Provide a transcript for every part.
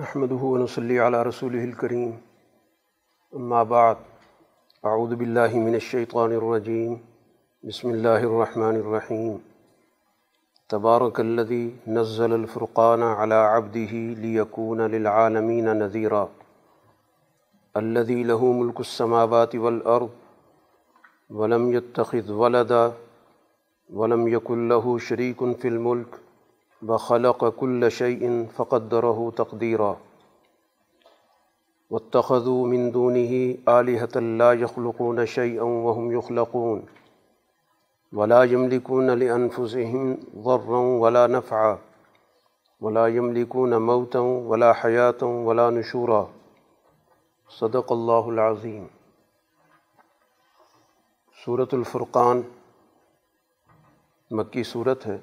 نحمده ونصلي على رسوله الكريم. أما بعد، أعوذ بالله من الشيطان الرجيم. بسم الله الرحمن الرحيم. تبارك الذي نزل الفرقان على عبده ليكون للعالمين نذيرا. الذي له ملك السماوات والأرض، ولم يتخذ ولدا، ولم يكن له شريك في الملك بخلق كل شيء فقدره تقديرا. واتخذوا من دونه آلهة لا يخلقون شيئا وهم يخلقون. ولا يملكون لأنفسهم ضرا ولا نفعا. ولا يملكون موتا ولا حياة ولا نشورا. صدق الله العظيم. سورة الفرقان مکی صورت ہے.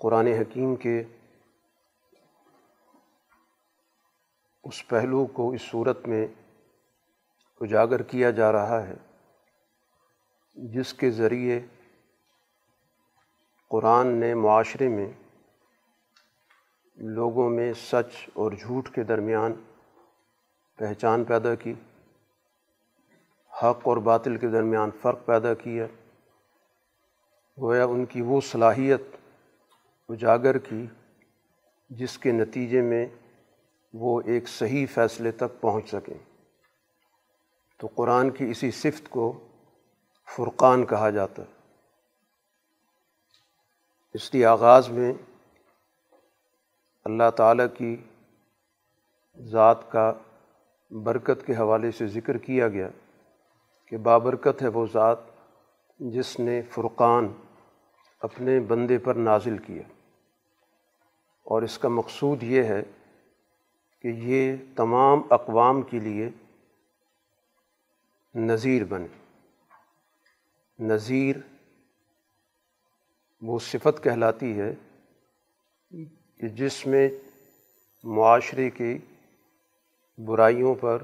قرآن حکیم کے اس پہلو کو اس صورت میں اجاگر کیا جا رہا ہے، جس کے ذریعے قرآن نے معاشرے میں لوگوں میں سچ اور جھوٹ کے درمیان پہچان پیدا کی، حق اور باطل کے درمیان فرق پیدا کیا، گویا ان کی وہ صلاحیت اجاگر کی، جس کے نتیجے میں وہ ایک صحیح فیصلے تک پہنچ سکیں۔ تو قرآن کی اسی صفت کو فرقان کہا جاتا ہے۔ اس لیے آغاز میں اللہ تعالیٰ کی ذات کا برکت کے حوالے سے ذکر کیا گیا کہ بابرکت ہے وہ ذات جس نے فرقان اپنے بندے پر نازل کیا۔ اور اس کا مقصود یہ ہے کہ یہ تمام اقوام کے لیے نظیر بنے۔ نظیر وہ صفت کہلاتی ہے کہ جس میں معاشرے کی برائیوں پر،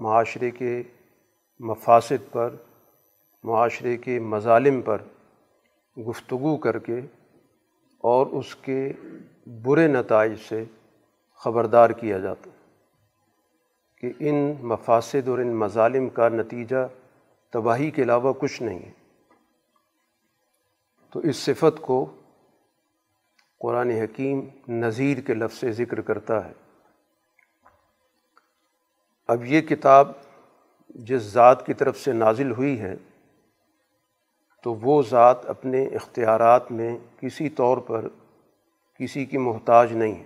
معاشرے کے مفاصد پر، معاشرے کے مظالم پر گفتگو کر کے اور اس کے برے نتائج سے خبردار کیا جاتا کہ ان مفاصد اور ان مظالم کا نتیجہ تباہی کے علاوہ کچھ نہیں ہے۔ تو اس صفت کو قرآن حکیم نظیر کے لفظ سے ذکر کرتا ہے۔ اب یہ کتاب جس ذات کی طرف سے نازل ہوئی ہے تو وہ ذات اپنے اختیارات میں کسی طور پر کسی کی محتاج نہیں ہے۔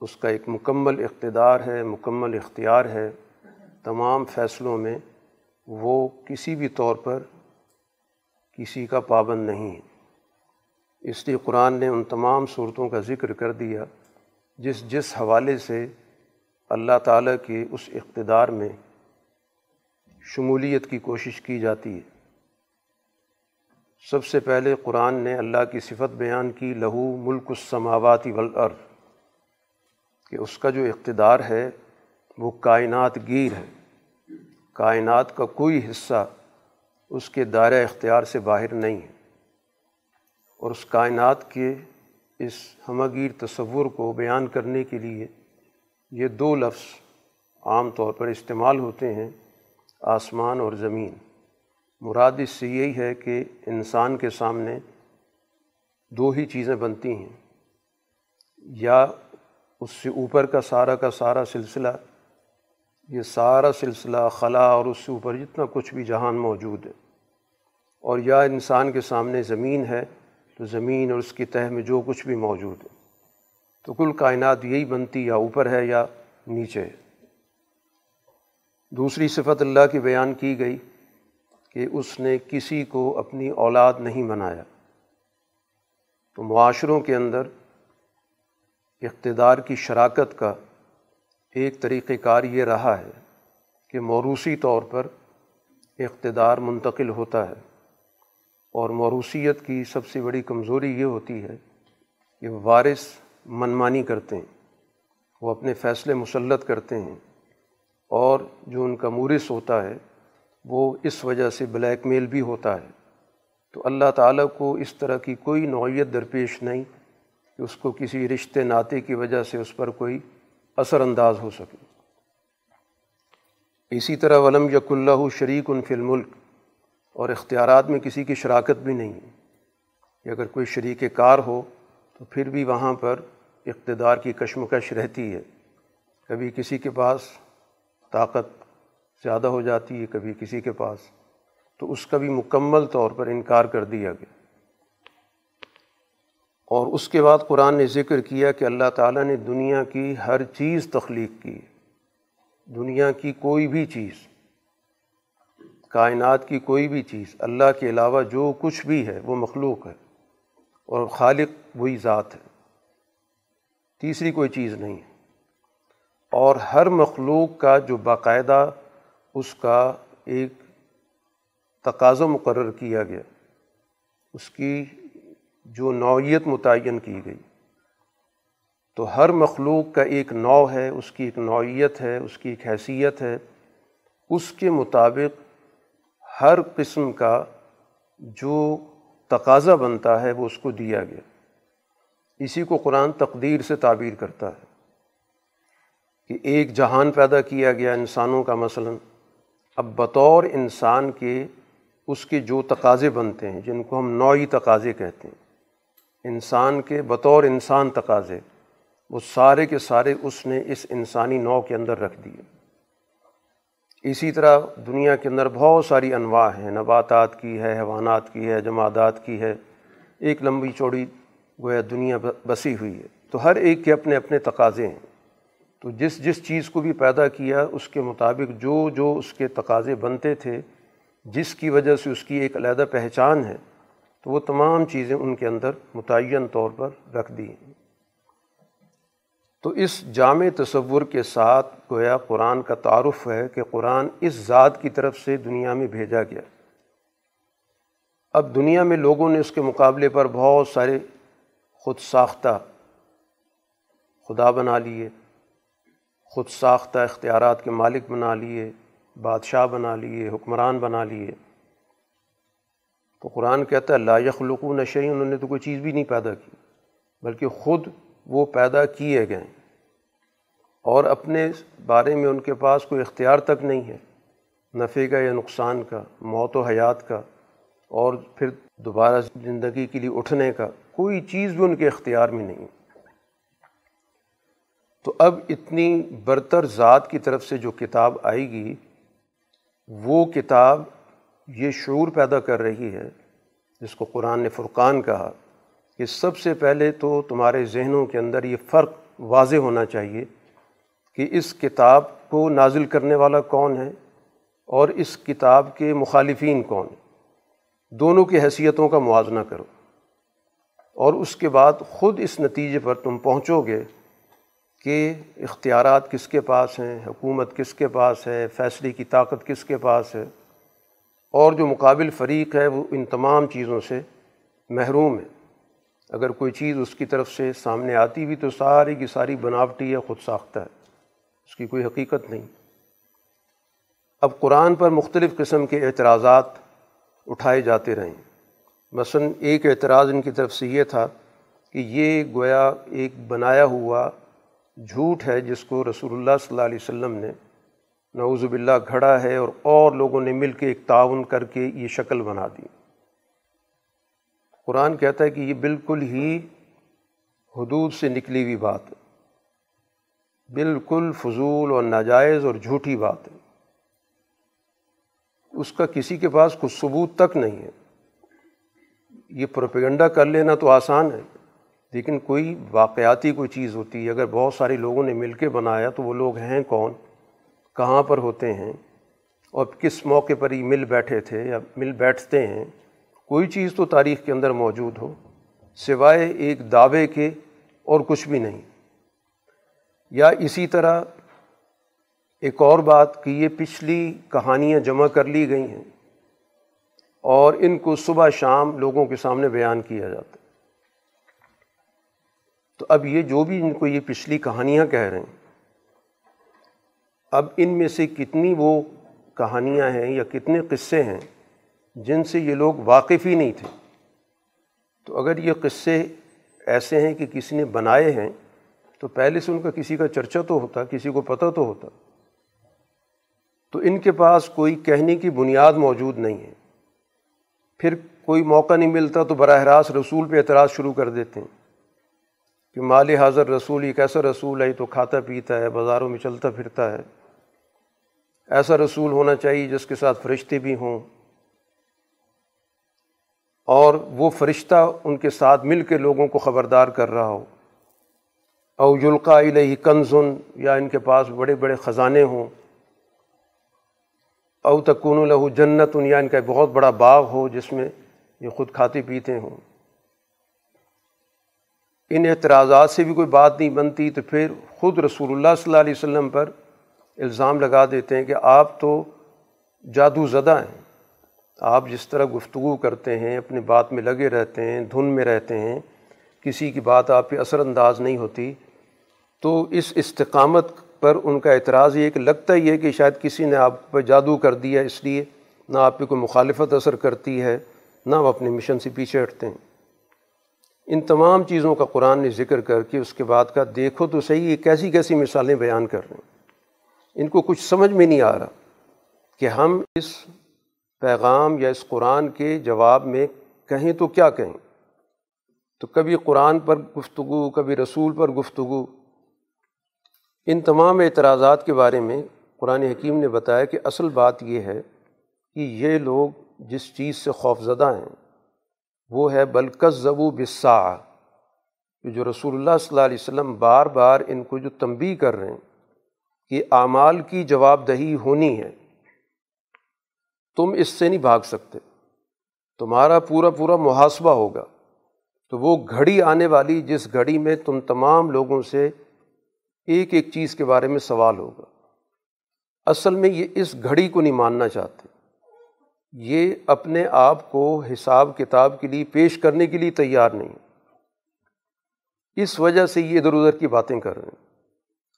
اس کا ایک مکمل اقتدار ہے، مکمل اختیار ہے۔ تمام فیصلوں میں وہ کسی بھی طور پر کسی کا پابند نہیں ہے۔ اس لیے قرآن نے ان تمام صورتوں کا ذکر کر دیا، جس جس حوالے سے اللہ تعالیٰ کے اس اقتدار میں شمولیت کی کوشش کی جاتی ہے۔ سب سے پہلے قرآن نے اللہ کی صفت بیان کی، لہو ملک السماواتی والارض، کہ اس کا جو اقتدار ہے وہ کائنات گیر ہے۔ کائنات کا کوئی حصہ اس کے دائرہ اختیار سے باہر نہیں ہے۔ اور اس کائنات کے اس ہمگیر تصور کو بیان کرنے کے لیے یہ دو لفظ عام طور پر استعمال ہوتے ہیں، آسمان اور زمین۔ مراد اس سے یہی ہے کہ انسان کے سامنے دو ہی چیزیں بنتی ہیں۔ یا اس سے اوپر کا سارا کا سارا سلسلہ، یہ سارا سلسلہ خلا اور اس سے اوپر جتنا کچھ بھی جہان موجود ہے۔ اور یا انسان کے سامنے زمین ہے، تو زمین اور اس کی تہ میں جو کچھ بھی موجود ہے۔ تو کل کائنات یہی بنتی، یا اوپر ہے یا نیچے ہے۔ دوسری صفت اللہ کی بیان کی گئی کہ اس نے کسی کو اپنی اولاد نہیں بنایا۔ تو معاشروں کے اندر اقتدار کی شراکت کا ایک طریقۂ کار یہ رہا ہے کہ موروثی طور پر اقتدار منتقل ہوتا ہے اور موروثیت کی سب سے بڑی کمزوری یہ ہوتی ہے کہ وارث منمانی کرتے ہیں، وہ اپنے فیصلے مسلط کرتے ہیں اور جو ان کا مورث ہوتا ہے وہ اس وجہ سے بلیک میل بھی ہوتا ہے۔ تو اللہ تعالیٰ کو اس طرح کی کوئی نوعیت درپیش نہیں کہ اس کو کسی رشتے ناطے کی وجہ سے اس پر کوئی اثر انداز ہو سکے۔ اسی طرح ولم یق اللہ شریک ان فی الملک اور اختیارات میں کسی کی شراکت بھی نہیں ہے۔ کہ اگر کوئی شریک کار ہو تو پھر بھی وہاں پر اقتدار کی کشمکش رہتی ہے۔ کبھی کسی کے پاس طاقت زیادہ ہو جاتی ہے کبھی کسی کے پاس، تو اس کا بھی مکمل طور پر انکار کر دیا گیا۔ اور اس کے بعد قرآن نے ذکر کیا کہ اللہ تعالیٰ نے دنیا کی ہر چیز تخلیق کی۔ دنیا کی کوئی بھی چیز، کائنات کی کوئی بھی چیز، اللہ کے علاوہ جو کچھ بھی ہے، وہ مخلوق ہے اور خالق وہی ذات ہے۔ تیسری کوئی چیز نہیں ہے۔ اور ہر مخلوق کا جو باقاعدہ اس کا ایک تقاضا مقرر کیا گیا۔ اس کی جو نوعیت متعین کی گئی۔ تو ہر مخلوق کا ایک نو ہے، اس کی ایک نوعیت ہے، اس کی ایک حیثیت ہے۔ اس کے مطابق ہر قسم کا جو تقاضا بنتا ہے، وہ اس کو دیا گیا۔ اسی کو قرآن تقدیر سے تعبیر کرتا ہے کہ ایک جہان پیدا کیا گیا انسانوں کا، مثلاً اب بطور انسان کے اس کے جو تقاضے بنتے ہیں، جن کو ہم نوعی تقاضے کہتے ہیں، انسان کے بطور انسان تقاضے، وہ سارے کے سارے اس نے اس انسانی نو کے اندر رکھ دیے۔ اسی طرح دنیا کے اندر بہت ساری انواع ہیں، نباتات کی ہے، حیوانات کی ہے، جمادات کی ہے۔ ایک لمبی چوڑی گویا دنیا بسی ہوئی ہے۔ تو ہر ایک کے اپنے اپنے تقاضے ہیں۔ تو جس جس چیز کو بھی پیدا کیا اس کے مطابق جو جو اس کے تقاضے بنتے تھے، جس کی وجہ سے اس کی ایک علیحدہ پہچان ہے، تو وہ تمام چیزیں ان کے اندر متعین طور پر رکھ دی ہیں۔ تو اس جامع تصور کے ساتھ گویا قرآن کا تعارف ہے کہ قرآن اس ذات کی طرف سے دنیا میں بھیجا گیا۔ اب دنیا میں لوگوں نے اس کے مقابلے پر بہت سارے خود ساختہ خدا بنا لیے۔ خود ساختہ اختیارات کے مالک بنا لیے، بادشاہ بنا لیے، حکمران بنا لیے۔ تو قرآن کہتا ہے، لا یخلقو نشے انہوں نے تو کوئی چیز بھی نہیں پیدا کی، بلکہ خود وہ پیدا کیے گئے۔ اور اپنے بارے میں ان کے پاس کوئی اختیار تک نہیں ہے، نفع کا یا نقصان کا، موت و حیات کا، اور پھر دوبارہ زندگی کے لیے اٹھنے کا، کوئی چیز بھی ان کے اختیار میں نہیں۔ تو اب اتنی برتر ذات کی طرف سے جو کتاب آئے گی، وہ کتاب یہ شعور پیدا کر رہی ہے، جس کو قرآن نے فرقان کہا کہ سب سے پہلے تو تمہارے ذہنوں کے اندر یہ فرق واضح ہونا چاہیے کہ اس کتاب کو نازل کرنے والا کون ہے اور اس کتاب کے مخالفین کون ہیں۔ دونوں کی حیثیتوں کا موازنہ کرو اور اس کے بعد خود اس نتیجے پر تم پہنچو گے کہ اختیارات کس کے پاس ہیں، حکومت کس کے پاس ہے، فیصلے کی طاقت کس کے پاس ہے، اور جو مقابل فریق ہے وہ ان تمام چیزوں سے محروم ہے۔ اگر کوئی چیز اس کی طرف سے سامنے آتی بھی تو ساری کی ساری بناوٹی ہے خود ساختہ ہے، اس کی کوئی حقیقت نہیں۔ اب قرآن پر مختلف قسم کے اعتراضات اٹھائے جاتے رہیں۔ مثلا ایک اعتراض ان کی طرف سے یہ تھا کہ یہ گویا ایک بنایا ہوا جھوٹ ہے جس کو رسول اللہ صلی اللہ علیہ وسلم نے نعوذ باللہ گھڑا ہے اور اور لوگوں نے مل کے ایک تعاون کر کے یہ شکل بنا دی۔ قرآن کہتا ہے کہ یہ بالکل ہی حدود سے نکلی ہوئی بات ہے۔ بالکل فضول اور ناجائز اور جھوٹی بات ہے۔ اس کا کسی کے پاس کچھ ثبوت تک نہیں ہے۔ یہ پروپیگنڈا کر لینا تو آسان ہے۔ لیکن کوئی واقعاتی کوئی چیز ہوتی ہے، اگر بہت سارے لوگوں نے مل کے بنایا تو وہ لوگ ہیں کون؟ کہاں پر ہوتے ہیں؟ اور کس موقع پر ہی مل بیٹھے تھے یا مل بیٹھتے ہیں؟ کوئی چیز تو تاریخ کے اندر موجود ہو، سوائے ایک دعوے کے اور کچھ بھی نہیں۔ یا اسی طرح ایک اور بات کہ یہ پچھلی کہانیاں جمع کر لی گئی ہیں اور ان کو صبح شام لوگوں کے سامنے بیان کیا جاتا ہے۔ تو اب یہ جو بھی ان کو یہ پچھلی کہانیاں کہہ رہے ہیں، اب ان میں سے کتنی وہ کہانیاں ہیں یا کتنے قصے ہیں جن سے یہ لوگ واقف ہی نہیں تھے؟ تو اگر یہ قصے ایسے ہیں کہ کسی نے بنائے ہیں، تو پہلے سے ان کا کسی کا چرچہ تو ہوتا، کسی کو پتہ تو ہوتا۔ تو ان کے پاس کوئی کہنے کی بنیاد موجود نہیں ہے۔ پھر کوئی موقع نہیں ملتا تو براہ راست رسول پہ اعتراض شروع کر دیتے ہیں۔ کہ مال حاضر رسول ایک ایسا رسول ہے تو کھاتا پیتا ہے، بازاروں میں چلتا پھرتا ہے۔ ایسا رسول ہونا چاہیے جس کے ساتھ فرشتے بھی ہوں۔ اور وہ فرشتہ ان کے ساتھ مل کے لوگوں کو خبردار کر رہا ہو۔ او یلقا الہی کنزن یا ان کے پاس بڑے بڑے خزانے ہوں۔ او تکون لہو جنت یا ان کا بہت بڑا باغ ہو جس میں یہ خود کھاتے پیتے ہوں۔ ان اعتراضات سے بھی کوئی بات نہیں بنتی، تو پھر خود رسول اللہ صلی اللہ علیہ وسلم پر الزام لگا دیتے ہیں کہ آپ تو جادو زدہ ہیں۔ آپ جس طرح گفتگو کرتے ہیں، اپنی بات میں لگے رہتے ہیں، دھن میں رہتے ہیں، کسی کی بات آپ پہ اثر انداز نہیں ہوتی۔ تو اس استقامت پر ان کا اعتراض یہ کہ لگتا ہی ہے کہ شاید کسی نے آپ پہ جادو کر دیا، اس لیے نہ آپ پہ کوئی مخالفت اثر کرتی ہے، نہ وہ اپنے مشن سے پیچھے ہٹتے ہیں۔ ان تمام چیزوں کا قرآن نے ذکر کر کے اس کے بعد کا دیکھو تو صحیح یہ کیسی کیسی مثالیں بیان کر رہے ہیں۔ ان کو کچھ سمجھ میں نہیں آ رہا کہ ہم اس پیغام یا اس قرآن کے جواب میں کہیں تو کیا کہیں۔ تو کبھی قرآن پر گفتگو، کبھی رسول پر گفتگو۔ ان تمام اعتراضات کے بارے میں قرآن حکیم نے بتایا کہ اصل بات یہ ہے کہ یہ لوگ جس چیز سے خوف زدہ ہیں وہ ہے بلکس زبو بسا جو رسول اللہ صلی اللہ علیہ وسلم بار بار ان کو جو تنبی کر رہے ہیں کہ اعمال کی جواب دہی ہونی ہے، تم اس سے نہیں بھاگ سکتے، تمہارا پورا پورا محاسبہ ہوگا۔ تو وہ گھڑی آنے والی جس گھڑی میں تم تمام لوگوں سے ایک ایک چیز کے بارے میں سوال ہوگا۔ اصل میں یہ اس گھڑی کو نہیں ماننا چاہتے۔ یہ اپنے آپ کو حساب کتاب کے لیے پیش کرنے کے لیے تیار نہیں۔ اس وجہ سے یہ ادھر ادھر کی باتیں کر رہے ہیں۔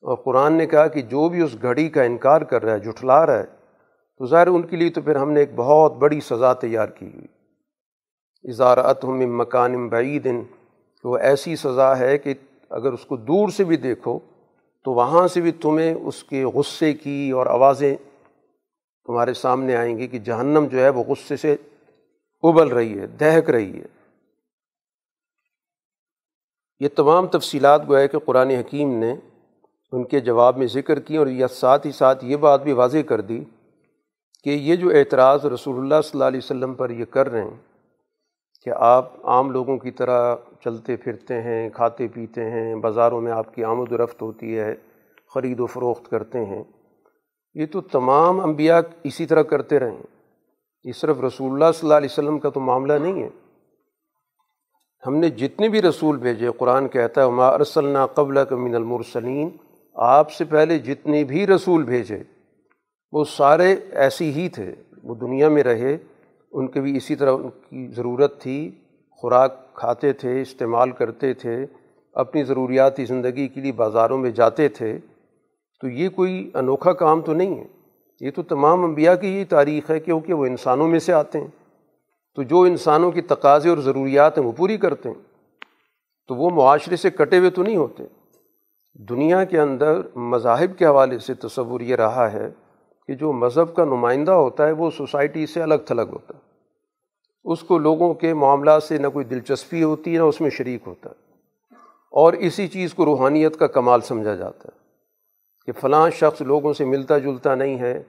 اور قرآن نے کہا کہ جو بھی اس گھڑی کا انکار کر رہا ہے، جھٹلا رہا ہے، تو ظاہر ان کے لیے تو پھر ہم نے ایک بہت بڑی سزا تیار کی ہوئی۔ اظہارت ہم مکان بعید، کہ وہ ایسی سزا ہے کہ اگر اس کو دور سے بھی دیکھو، تو وہاں سے بھی تمہیں اس کے غصے کی اور آوازیں تمہارے سامنے آئیں گی کہ جہنم جو ہے وہ غصے سے ابل رہی ہے، دہک رہی ہے۔ یہ تمام تفصیلات گویا کہ قرآن حکیم نے ان کے جواب میں ذکر کی اور یہ ساتھ ہی ساتھ یہ بات بھی واضح کر دی کہ یہ جو اعتراض رسول اللہ صلی اللہ علیہ وسلم پر یہ کر رہے ہیں کہ آپ عام لوگوں کی طرح چلتے پھرتے ہیں، کھاتے پیتے ہیں، بازاروں میں آپ کی آمد و رفت ہوتی ہے، خرید و فروخت کرتے ہیں۔ یہ تو تمام انبیاء اسی طرح کرتے رہے ہیں۔ یہ صرف رسول اللہ صلی اللہ علیہ وسلم کا تو معاملہ نہیں ہے۔ ہم نے جتنے بھی رسول بھیجے، قرآن کہتا ہے ما ارسلنا قبل کا من المرسلین آپ سے پہلے جتنے بھی رسول بھیجے، وہ سارے ایسی ہی تھے۔ وہ دنیا میں رہے، ان کے بھی اسی طرح ان کی ضرورت تھی۔ خوراک کھاتے تھے، استعمال کرتے تھے، اپنی ضروریاتی زندگی کے لیے بازاروں میں جاتے تھے۔ تو یہ کوئی انوکھا کام تو نہیں ہے۔ یہ تو تمام انبیاء کی یہ تاریخ ہے کیونکہ وہ انسانوں میں سے آتے ہیں۔ تو جو انسانوں کی تقاضے اور ضروریات ہیں وہ پوری کرتے ہیں۔ تو وہ معاشرے سے کٹے ہوئے تو نہیں ہوتے۔ دنیا کے اندر مذاہب کے حوالے سے تصور یہ رہا ہے کہ جو مذہب کا نمائندہ ہوتا ہے وہ سوسائٹی سے الگ تھلگ ہوتا ہے۔ اس کو لوگوں کے معاملات سے نہ کوئی دلچسپی ہوتی ہے نہ اس میں شریک ہوتا۔ ہے اور اسی چیز کو روحانیت کا کمال سمجھا جاتا ہے۔ کہ فلاں شخص لوگوں سے ملتا جلتا نہیں ہے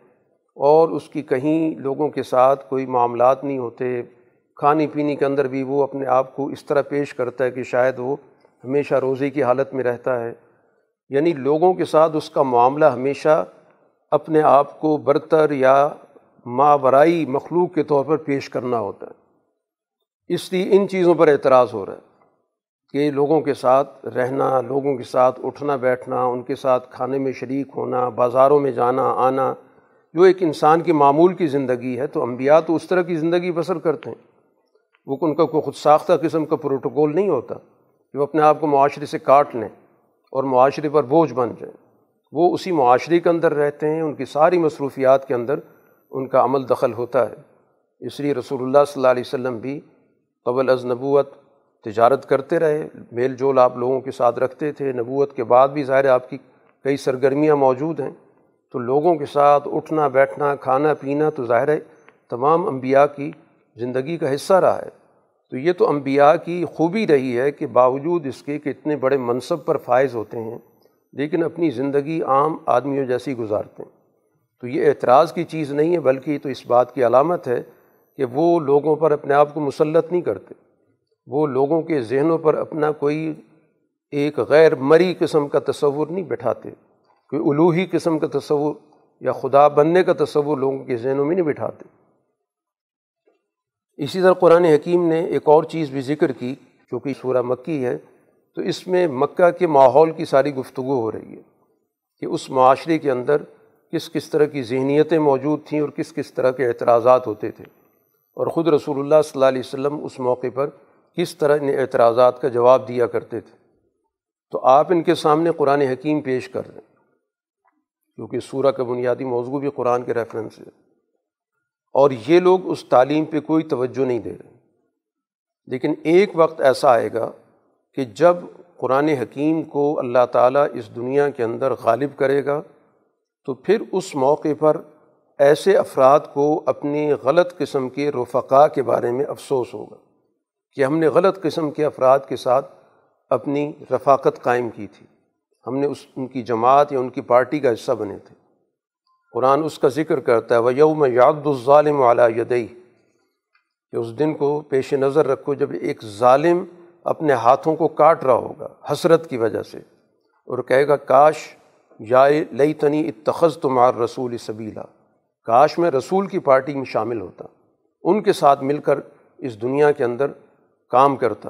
اور اس کی کہیں لوگوں کے ساتھ کوئی معاملات نہیں ہوتے، کھانے پینے کے اندر بھی وہ اپنے آپ کو اس طرح پیش کرتا ہے کہ شاید وہ ہمیشہ روزے کی حالت میں رہتا ہے۔ یعنی لوگوں کے ساتھ اس کا معاملہ ہمیشہ اپنے آپ کو برتر یا ماورائی مخلوق کے طور پر پیش کرنا ہوتا ہے۔ اس لیے ان چیزوں پر اعتراض ہو رہا ہے۔ کہ لوگوں کے ساتھ رہنا، لوگوں کے ساتھ اٹھنا، بیٹھنا، ان کے ساتھ کھانے میں شریک ہونا، بازاروں میں جانا، آنا، جو ایک انسان کی معمول کی زندگی ہے، تو انبیاء تو اس طرح کی زندگی بسر کرتے ہیں۔ وہ ان کا کوئی خود ساختہ قسم کا پروٹوکول نہیں ہوتا کہ وہ اپنے آپ کو معاشرے سے کاٹ لیں اور معاشرے پر بوجھ بن جائیں۔ وہ اسی معاشرے کے اندر رہتے ہیں، ان کی ساری مصروفیات کے اندر ان کا عمل دخل ہوتا ہے۔ اس لیے رسول اللہ صلی اللہ علیہ وسلم بھی قبل از نبوت تجارت کرتے رہے، میل جول آپ لوگوں کے ساتھ رکھتے تھے، نبوت کے بعد بھی ظاہر آپ کی کئی سرگرمیاں موجود ہیں۔ تو لوگوں کے ساتھ اٹھنا، بیٹھنا، کھانا، پینا تو ظاہر ہے تمام انبیاء کی زندگی کا حصہ رہا ہے۔ تو یہ تو انبیاء کی خوبی رہی ہے کہ باوجود اس کے کہ اتنے بڑے منصب پر فائز ہوتے ہیں، لیکن اپنی زندگی عام آدمیوں جیسی گزارتے ہیں۔ تو یہ اعتراض کی چیز نہیں ہے، بلکہ تو اس بات کی علامت ہے کہ وہ لوگوں پر اپنے آپ کو مسلط نہیں کرتے۔ وہ لوگوں کے ذہنوں پر اپنا کوئی ایک غیر مری قسم کا تصور نہیں بٹھاتے، کوئی الوحی قسم کا تصور یا خدا بننے کا تصور لوگوں کے ذہنوں میں نہیں بٹھاتے۔ اسی طرح قرآن حکیم نے ایک اور چیز بھی ذکر کی کیونکہ سورہ مکی ہے، تو اس میں مکہ کے ماحول کی ساری گفتگو ہو رہی ہے کہ اس معاشرے کے اندر کس کس طرح کی ذہنیتیں موجود تھیں اور کس کس طرح کے اعتراضات ہوتے تھے۔ اور خود رسول اللہ صلی اللہ علیہ وسلم اس موقع پر کس طرح ان اعتراضات کا جواب دیا کرتے تھے۔ تو آپ ان کے سامنے قرآن حکیم پیش کر رہے ہیں کیونکہ سورہ کا بنیادی موضوع بھی قرآن کے ریفرنس ہے۔ اور یہ لوگ اس تعلیم پہ کوئی توجہ نہیں دے رہے۔ لیکن ایک وقت ایسا آئے گا کہ جب قرآن حکیم کو اللہ تعالیٰ اس دنیا کے اندر غالب کرے گا، تو پھر اس موقع پر ایسے افراد کو اپنی غلط قسم کے رفقا کے بارے میں افسوس ہوگا۔ کہ ہم نے غلط قسم کے افراد کے ساتھ اپنی رفاقت قائم کی تھی۔ ہم نے اس، ان کی جماعت یا ان کی پارٹی کا حصہ بنے تھے۔ قرآن اس کا ذکر کرتا ہے وہ یوم یاد الظالم علیٰ یدئی کہ اس دن کو پیش نظر رکھو جب ایک ظالم اپنے ہاتھوں کو کاٹ رہا ہوگا حسرت کی وجہ سے۔ اور کہے گا، کاش یا لئی تنی اتخذ تمہار رسول سبیلا۔ کاش میں رسول کی پارٹی میں شامل ہوتا۔ ان کے ساتھ مل کر اس دنیا کے اندر کام کرتا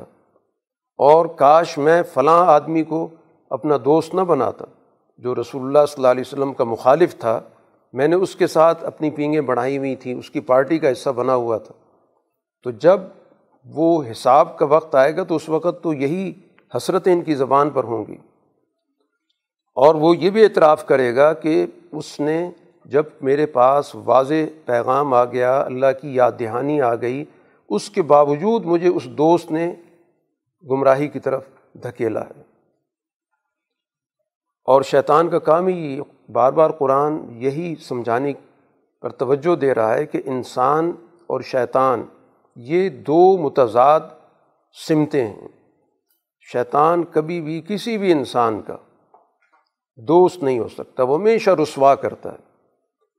اور کاش میں فلاں آدمی کو اپنا دوست نہ بناتا جو رسول اللہ صلی اللہ علیہ وسلم کا مخالف تھا۔ میں نے اس کے ساتھ اپنی پینگیں بڑھائی ہوئی تھیں، اس کی پارٹی کا حصہ بنا ہوا تھا۔ تو جب وہ حساب کا وقت آئے گا تو اس وقت تو یہی حسرتیں ان کی زبان پر ہوں گی۔ اور وہ یہ بھی اعتراف کرے گا کہ اس نے جب میرے پاس واضح پیغام آ گیا، اللہ کی یاد دہانی آ گئی اس کے باوجود مجھے اس دوست نے گمراہی کی طرف دھکیلا ہے۔ اور شیطان کا کام ہی بار بار قرآن یہی سمجھانے پر توجہ دے رہا ہے کہ انسان اور شیطان یہ دو متضاد سمتیں ہیں۔ شیطان کبھی بھی کسی بھی انسان کا دوست نہیں ہو سکتا، وہ ہمیشہ رسوا کرتا ہے۔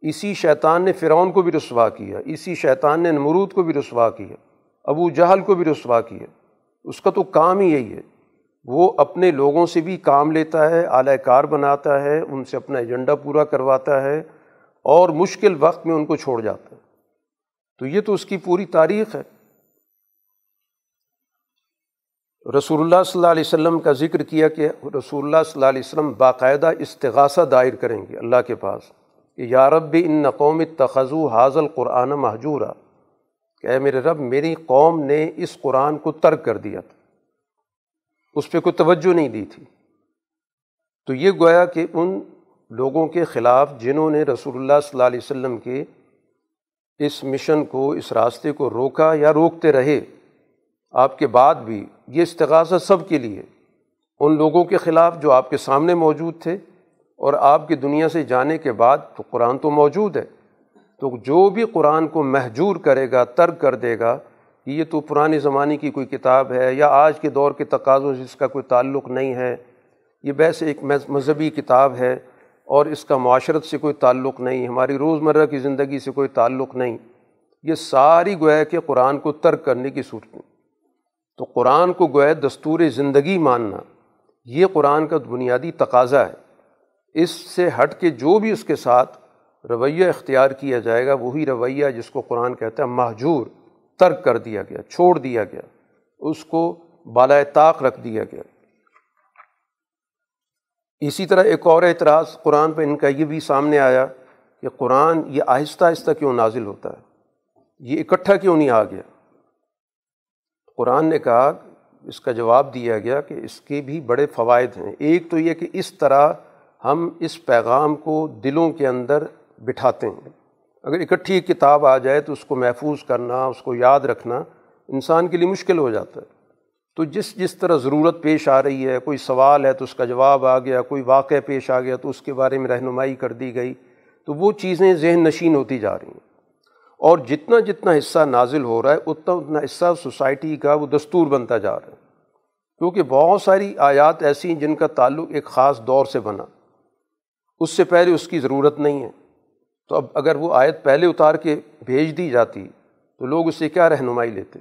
اسی شیطان نے فرعون کو بھی رسوا کیا، اسی شیطان نے نمرود کو بھی رسوا کیا۔ ابو جہل کو بھی رسوا کیا اس کا تو کام ہی یہی ہے۔ وہ اپنے لوگوں سے بھی کام لیتا ہے، اعلی کار بناتا ہے، ان سے اپنا ایجنڈا پورا کرواتا ہے اور مشکل وقت میں ان کو چھوڑ جاتا ہے۔ تو یہ تو اس کی پوری تاریخ ہے۔ رسول اللہ صلی اللہ علیہ وسلم کا ذکر کیا کہ رسول اللہ صلی اللہ علیہ وسلم باقاعدہ استغاثہ دائر کریں گے اللہ کے پاس کہ یارب بھی ان نقوم تخذو حاضل قرآن محجورہ کہ اے میرے رب، میری قوم نے اس قرآن کو ترک کر دیا تھا۔ اس پہ کوئی توجہ نہیں دی تھی۔ تو یہ گویا کہ ان لوگوں کے خلاف جنہوں نے رسول اللہ صلی اللہ علیہ وسلم کے اس مشن کو، اس راستے کو روکا یا روکتے رہے، آپ کے بعد بھی یہ استغاثہ سب کے لیے ان لوگوں کے خلاف جو آپ کے سامنے موجود تھے اور آپ کی دنیا سے جانے کے بعد تو قرآن تو موجود ہے۔ تو جو بھی قرآن کو محجور کرے گا، ترک کر دے گا کہ یہ تو پرانے زمانے کی کوئی کتاب ہے یا آج کے دور کے تقاضوں سے اس کا کوئی تعلق نہیں ہے۔ یہ ویسے ایک مذہبی کتاب ہے اور اس کا معاشرت سے کوئی تعلق نہیں، ہماری روزمرہ کی زندگی سے کوئی تعلق نہیں۔ یہ ساری گویا کہ قرآن کو ترک کرنے کی صورت تو قرآن کو گویا دستور زندگی ماننا، یہ قرآن کا بنیادی تقاضا ہے۔ اس سے ہٹ کے جو بھی اس کے ساتھ رویہ اختیار کیا جائے گا، وہی رویہ جس کو قرآن کہتا ہے محجور ترک کر دیا گیا، چھوڑ دیا گیا، اس کو بالائے طاق رکھ دیا گیا۔ اسی طرح ایک اور اعتراض قرآن پہ ان کا یہ بھی سامنے آیا کہ قرآن یہ آہستہ آہستہ کیوں نازل ہوتا ہے؟ یہ اکٹھا کیوں نہیں آ گیا؟ قرآن نے کہا، اس کا جواب دیا گیا کہ اس کے بھی بڑے فوائد ہیں۔ ایک تو یہ کہ اس طرح ہم اس پیغام کو دلوں کے اندر بٹھاتے ہیں۔ اگر اکٹھی کتاب آ جائے تو اس کو محفوظ کرنا، اس کو یاد رکھنا انسان کے لیے مشکل ہو جاتا ہے۔ تو جس جس طرح ضرورت پیش آ رہی ہے، کوئی سوال ہے تو اس کا جواب آ گیا، کوئی واقعہ پیش آ گیا تو اس کے بارے میں رہنمائی کر دی گئی، تو وہ چیزیں ذہن نشین ہوتی جا رہی ہیں۔ اور جتنا جتنا حصہ نازل ہو رہا ہے، اتنا اتنا حصہ سوسائٹی کا وہ دستور بنتا جا رہا ہے۔ کیونکہ بہت ساری آیات ایسی ہیں جن کا تعلق ایک خاص دور سے بنا۔ اس سے پہلے اس کی ضرورت نہیں ہے۔ تو اب اگر وہ آیت پہلے اتار کے بھیج دی جاتی تو لوگ اس سے کیا رہنمائی لیتے؟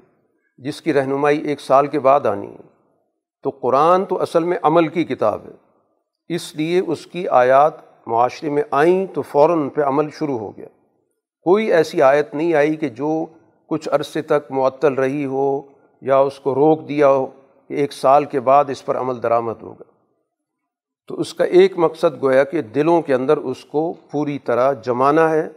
جس کی رہنمائی ایک سال کے بعد آنی ہے۔ تو قرآن تو اصل میں عمل کی کتاب ہے۔ اس لیے اس کی آیات معاشرے میں آئیں تو فوراً پہ عمل شروع ہو گیا۔ کوئی ایسی آیت نہیں آئی کہ جو کچھ عرصے تک معطل رہی ہو یا اس کو روک دیا ہو کہ ایک سال کے بعد اس پر عمل درآمد ہوگا۔ تو اس کا ایک مقصد گویا کہ دلوں کے اندر اس کو پوری طرح جمانا ہے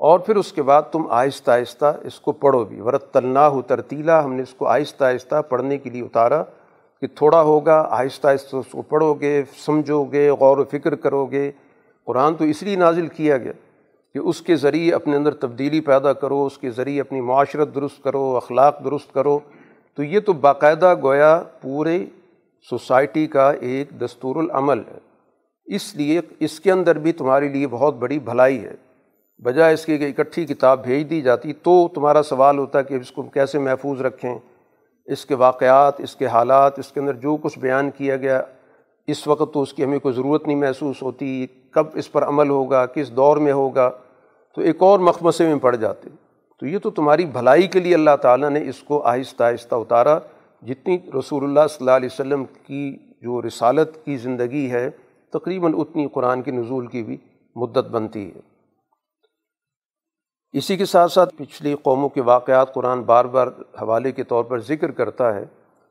اور پھر اس کے بعد تم آہستہ آہستہ اس کو پڑھو بھی۔ ورت تلنا ہو ترتیلا ہم نے اس کو آہستہ آہستہ پڑھنے کے لیے اتارا کہ تھوڑا ہوگا، آہستہ آہستہ اس کو پڑھو گے سمجھو گے غور و فکر کرو گے قرآن تو اس لیے نازل کیا گیا کہ اس کے ذریعے اپنے اندر تبدیلی پیدا کرو، اس کے ذریعے اپنی معاشرت درست کرو، اخلاق درست کرو۔ تو یہ تو باقاعدہ گویا پورے سوسائٹی کا ایک دستور العمل ہے۔ اس لیے اس کے اندر بھی تمہارے لیے بہت بڑی بھلائی ہے۔ بجائے اس کی کہ اکٹھی کتاب بھیج دی جاتی تو تمہارا سوال ہوتا کہ اس کو کیسے محفوظ رکھیں۔ اس کے واقعات، اس کے حالات، اس کے اندر جو کچھ بیان کیا گیا، اس وقت تو اس کی ہمیں کوئی ضرورت نہیں محسوس ہوتی کب اس پر عمل ہوگا، کس دور میں ہوگا۔ تو ایک اور مخمصے میں پڑ جاتے۔ تو یہ تو تمہاری بھلائی کے لیے اللہ تعالیٰ نے اس کو آہستہ آہستہ اتارا۔ جتنی رسول اللہ صلی اللہ علیہ وسلم کی جو رسالت کی زندگی ہے، تقریباً اتنی قرآن کے نزول کی بھی مدت بنتی ہے۔ اسی کے ساتھ ساتھ پچھلی قوموں کے واقعات قرآن بار بار حوالے کے طور پر ذکر کرتا ہے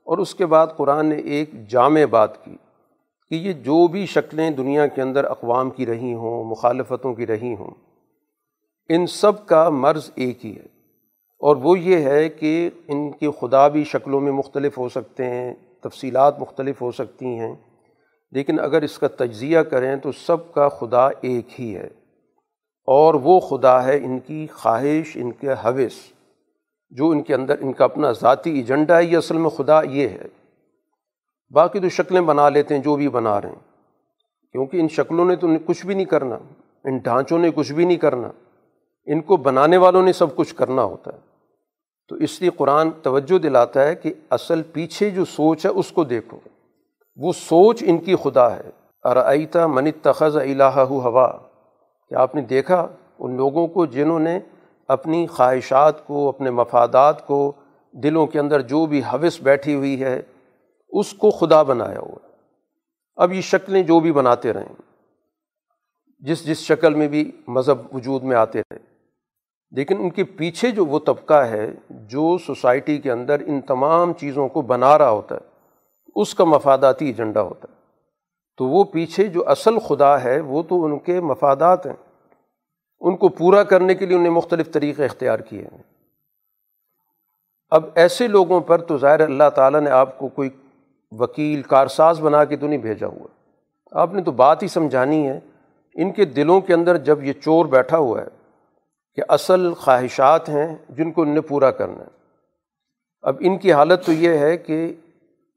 اور اس کے بعد قرآن نے ایک جامع بات کی کہ یہ جو بھی شکلیں دنیا کے اندر اقوام کی رہی ہوں، مخالفتوں کی رہی ہوں، ان سب کا مرض ایک ہی ہے۔ اور وہ یہ ہے کہ ان کی خدا بھی شکلوں میں مختلف ہو سکتے ہیں، تفصیلات مختلف ہو سکتی ہیں، لیکن اگر اس کا تجزیہ کریں تو سب کا خدا ایک ہی ہے۔ اور وہ خدا ہے ان کی خواہش، ان کے حوث، جو ان کے اندر، ان کا اپنا ذاتی ایجنڈا ہے، یہ اصل میں خدا یہ ہے۔ باقی تو شکلیں بنا لیتے ہیں، جو بھی بنا رہے ہیں۔ کیونکہ ان شکلوں نے تو کچھ بھی نہیں کرنا، ان ڈھانچوں نے کچھ بھی نہیں کرنا۔ ان کو بنانے والوں نے سب کچھ کرنا ہوتا ہے۔ تو اس لیے قرآن توجہ دلاتا ہے کہ اصل پیچھے جو سوچ ہے اس کو دیکھو۔ وہ سوچ ان کی خدا ہے۔ ارعیتا من تخذ الہ ہوا۔ کہ آپ نے دیکھا؟ ان لوگوں کو جنہوں نے اپنی خواہشات کو، اپنے مفادات کو، دلوں کے اندر جو بھی حوث بیٹھی ہوئی ہے، اس کو خدا بنایا ہوا۔ اب یہ شکلیں جو بھی بناتے رہیں، جس جس شکل میں بھی مذہب وجود میں آتے رہے۔ لیکن ان کے پیچھے جو وہ طبقہ ہے، جو سوسائٹی کے اندر ان تمام چیزوں کو بنا رہا ہوتا ہے، اس کا مفاداتی ایجنڈا ہوتا ہے۔ تو وہ پیچھے جو اصل خدا ہے، وہ تو ان کے مفادات ہیں۔ ان کو پورا کرنے کے لیے انہیں مختلف طریقے اختیار کیے ہیں۔ اب ایسے لوگوں پر تو ظاہر اللہ تعالیٰ نے آپ کو کوئی وکیل، کارساز بنا کے تو نہیں بھیجا ہوا۔ آپ نے تو بات ہی سمجھانی ہے۔ ان کے دلوں کے اندر جب یہ چور بیٹھا ہوا ہے کہ اصل خواہشات ہیں جن کو ان نے پورا کرنا ہے۔ اب ان کی حالت تو یہ ہے کہ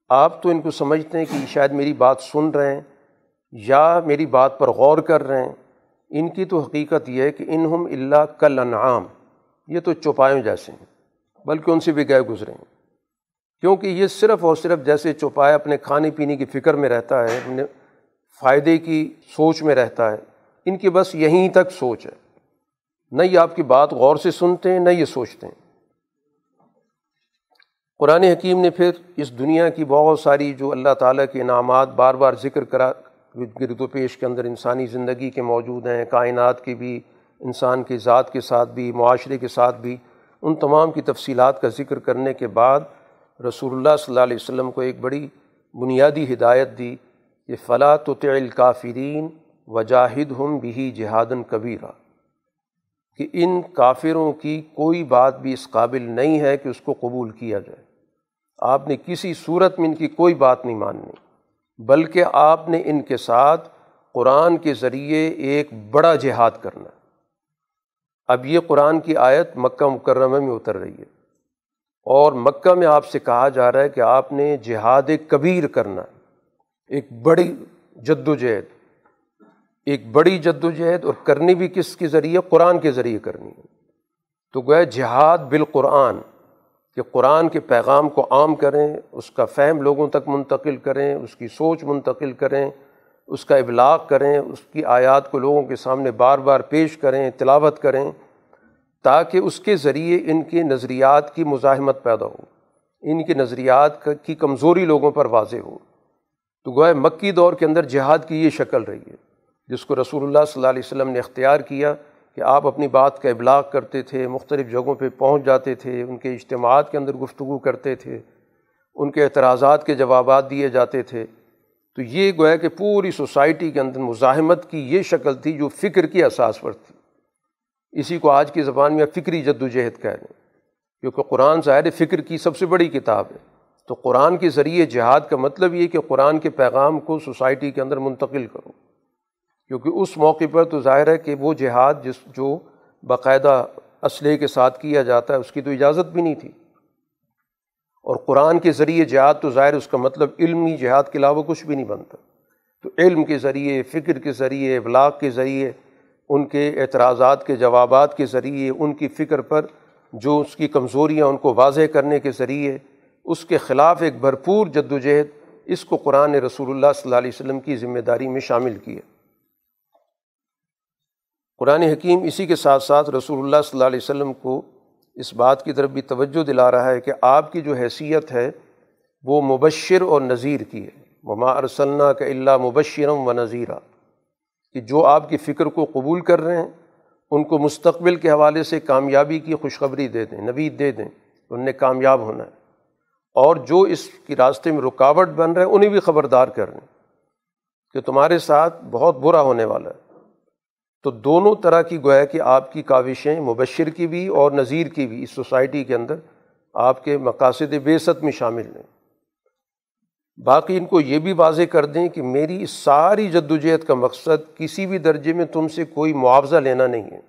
آپ تو ان کو سمجھتے ہیں کہ شاید میری بات سن رہے ہیں یا میری بات پر غور کر رہے ہیں۔ ان کی تو حقیقت یہ ہے کہ ان ہم اللہ کل انعام یہ تو چوپایوں جیسے ہیں، بلکہ ان سے بھی گئے گزرے ہیں۔ کیونکہ یہ صرف اور صرف جیسے چوپایا اپنے کھانے پینے کی فکر میں رہتا ہے، اپنے فائدے کی سوچ میں رہتا ہے، ان کی بس یہیں تک سوچ ہے۔ نہ یہ آپ کی بات غور سے سنتے ہیں، نہ یہ سوچتے ہیں۔ قرآن حکیم نے پھر اس دنیا کی بہت ساری جو اللہ تعالیٰ کے انعامات بار بار ذکر کرا، گرد و پیش کے اندر انسانی زندگی کے موجود ہیں، کائنات کی بھی، انسان کی ذات کے ساتھ بھی، معاشرے کے ساتھ بھی۔ ان تمام کی تفصیلات کا ذکر کرنے کے بعد رسول اللہ صلی اللہ علیہ وسلم کو ایک بڑی بنیادی ہدایت دی کہ فلاں تو الکافرین وجاہد ہم بھی جہادن کبیرہ۔ کہ ان کافروں کی کوئی بات بھی اس قابل نہیں ہے کہ اس کو قبول کیا جائے۔ آپ نے کسی صورت میں ان کی کوئی بات نہیں ماننی، بلکہ آپ نے ان کے ساتھ قرآن کے ذریعے ایک بڑا جہاد کرنا۔ اب یہ قرآن کی آیت مکہ مکرمہ میں اتر رہی ہے۔ اور مکہ میں آپ سے کہا جا رہا ہے کہ آپ نے جہاد کبیر کرنا، ایک بڑی جد و جہد ایک بڑی جد و جہد اور کرنی بھی کس کے ذریعے؟ قرآن کے ذریعے کرنی ہے۔ تو گویا جہاد بالقرآن، کہ قرآن کے پیغام کو عام کریں، اس کا فہم لوگوں تک منتقل کریں، اس کی سوچ منتقل کریں، اس کا ابلاغ کریں، اس کی آیات کو لوگوں کے سامنے بار بار پیش کریں، تلاوت کریں، تاکہ اس کے ذریعے ان کے نظریات کی مزاحمت پیدا ہو، ان کے نظریات کی کمزوری لوگوں پر واضح ہو۔ تو گویا مکی دور کے اندر جہاد کی یہ شکل رہی ہے۔ جس کو رسول اللہ صلی اللہ علیہ وسلم نے اختیار کیا کہ آپ اپنی بات کا ابلاغ کرتے تھے، مختلف جگہوں پہ پہنچ جاتے تھے، ان کے اجتماعات کے اندر گفتگو کرتے تھے، ان کے اعتراضات کے جوابات دیے جاتے تھے۔ تو یہ گویا کہ پوری سوسائٹی کے اندر مزاحمت کی یہ شکل تھی جو فکر کی اساس پر تھی۔ اسی کو آج کی زبان میں فکری جد و جہد کہہ ہیں۔ کیونکہ قرآن ظاہر فکر کی سب سے بڑی کتاب ہے۔ تو قرآن کے ذریعے جہاد کا مطلب یہ کہ قرآن کے پیغام کو سوسائٹی کے اندر منتقل کرو۔ کیونکہ اس موقع پر تو ظاہر ہے کہ وہ جہاد جس جو باقاعدہ اسلحے کے ساتھ کیا جاتا ہے، اس کی تو اجازت بھی نہیں تھی۔ اور قرآن کے ذریعے جہاد تو ظاہر اس کا مطلب علمی جہاد کے علاوہ کچھ بھی نہیں بنتا۔ تو علم کے ذریعے، فکر کے ذریعے ابلاغ کے ذریعے، ان کے اعتراضات کے جوابات کے ذریعے، ان کی فکر پر جو اس کی کمزوریاں ان کو واضح کرنے کے ذریعے، اس کے خلاف ایک بھرپور جد و جہد اس کو قرآن رسول اللہ صلی اللہ علیہ وسلم کی ذمہ داری میں شامل کیا قرآن حکیم اسی کے ساتھ ساتھ رسول اللہ صلی اللہ علیہ وسلم کو اس بات کی طرف بھی توجہ دلا رہا ہے کہ آپ کی جو حیثیت ہے وہ مبشر اور نذیر کی ہے۔ مما ارسلنا کا اللہ مبشرم و نذیرہ کہ جو آپ کی فکر کو قبول کر رہے ہیں، ان کو مستقبل کے حوالے سے کامیابی کی خوشخبری دے دیں، نوید دے دیں، ان نے کامیاب ہونا ہے۔ اور جو اس کی راستے میں رکاوٹ بن رہے ہیں، انہیں بھی خبردار کر رہے ہیں کہ تمہارے ساتھ بہت برا ہونے والا ہے۔ تو دونوں طرح کی گویا کہ آپ کی کاوشیں مبشر کی بھی اور نذیر کی بھی اس سوسائٹی کے اندر آپ کے مقاصد بیست میں شامل ہیں۔ باقی ان کو یہ بھی واضح کر دیں کہ میری اس ساری جد وجہد کا مقصد کسی بھی درجے میں تم سے کوئی معاوضہ لینا نہیں ہے۔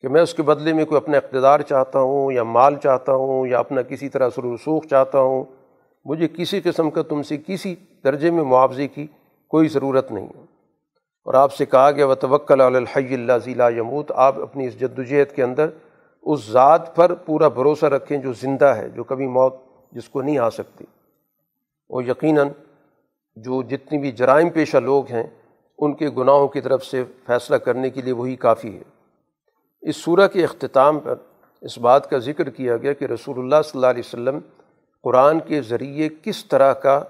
کہ میں اس کے بدلے میں کوئی اپنا اقتدار چاہتا ہوں یا مال چاہتا ہوں یا اپنا کسی طرح سر رسوخ چاہتا ہوں، مجھے کسی قسم کا تم سے کسی درجے میں معاوضے کی کوئی ضرورت نہیں ہے۔ اور آپ سے کہا گیا و توکل الحی اللہ ضلع یموت آپ اپنی اس جد وجہد کے اندر اس ذات پر پورا بھروسہ رکھیں جو زندہ ہے، جو کبھی موت جس کو نہیں آ سکتی۔ اور یقیناً جو جتنی بھی جرائم پیشہ لوگ ہیں، ان کے گناہوں کی طرف سے فیصلہ کرنے کے لیے وہی کافی ہے۔ اس صورح کے اختتام پر اس بات کا ذکر کیا گیا کہ رسول اللہ صلی اللہ علیہ وسلم قرآن کے ذریعے کس طرح کا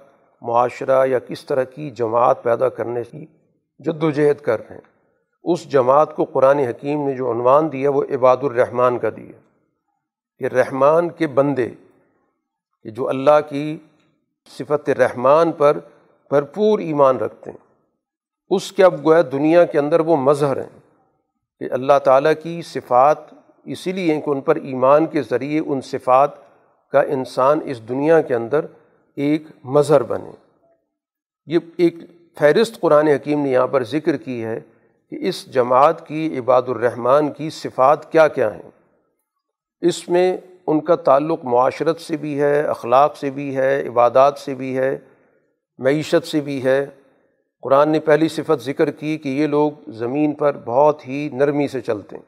معاشرہ یا کس طرح کی جماعت پیدا کرنے کی جد و جہد کر رہے ہیں۔ اس جماعت کو قرآن حکیم نے جو عنوان دیا وہ عباد الرحمٰن کا دیا کہ رحمان کے بندے، کہ جو اللہ کی صفت رحمان پر بھرپور ایمان رکھتے ہیں۔ اس کے اب گویا دنیا کے اندر وہ مظہر ہیں کہ اللہ تعالیٰ کی صفات، اسی لیے کہ ان پر ایمان کے ذریعے ان صفات کا انسان اس دنیا کے اندر ایک مظہر بنے۔ یہ ایک فہرست قرآن حکیم نے یہاں پر ذکر کی ہے کہ اس جماعت کی عباد الرحمٰن کی صفات کیا کیا ہیں۔ اس میں ان کا تعلق معاشرت سے بھی ہے، اخلاق سے بھی ہے، عبادات سے بھی ہے، معیشت سے بھی ہے۔ قرآن نے پہلی صفت ذکر کی کہ یہ لوگ زمین پر بہت ہی نرمی سے چلتے ہیں۔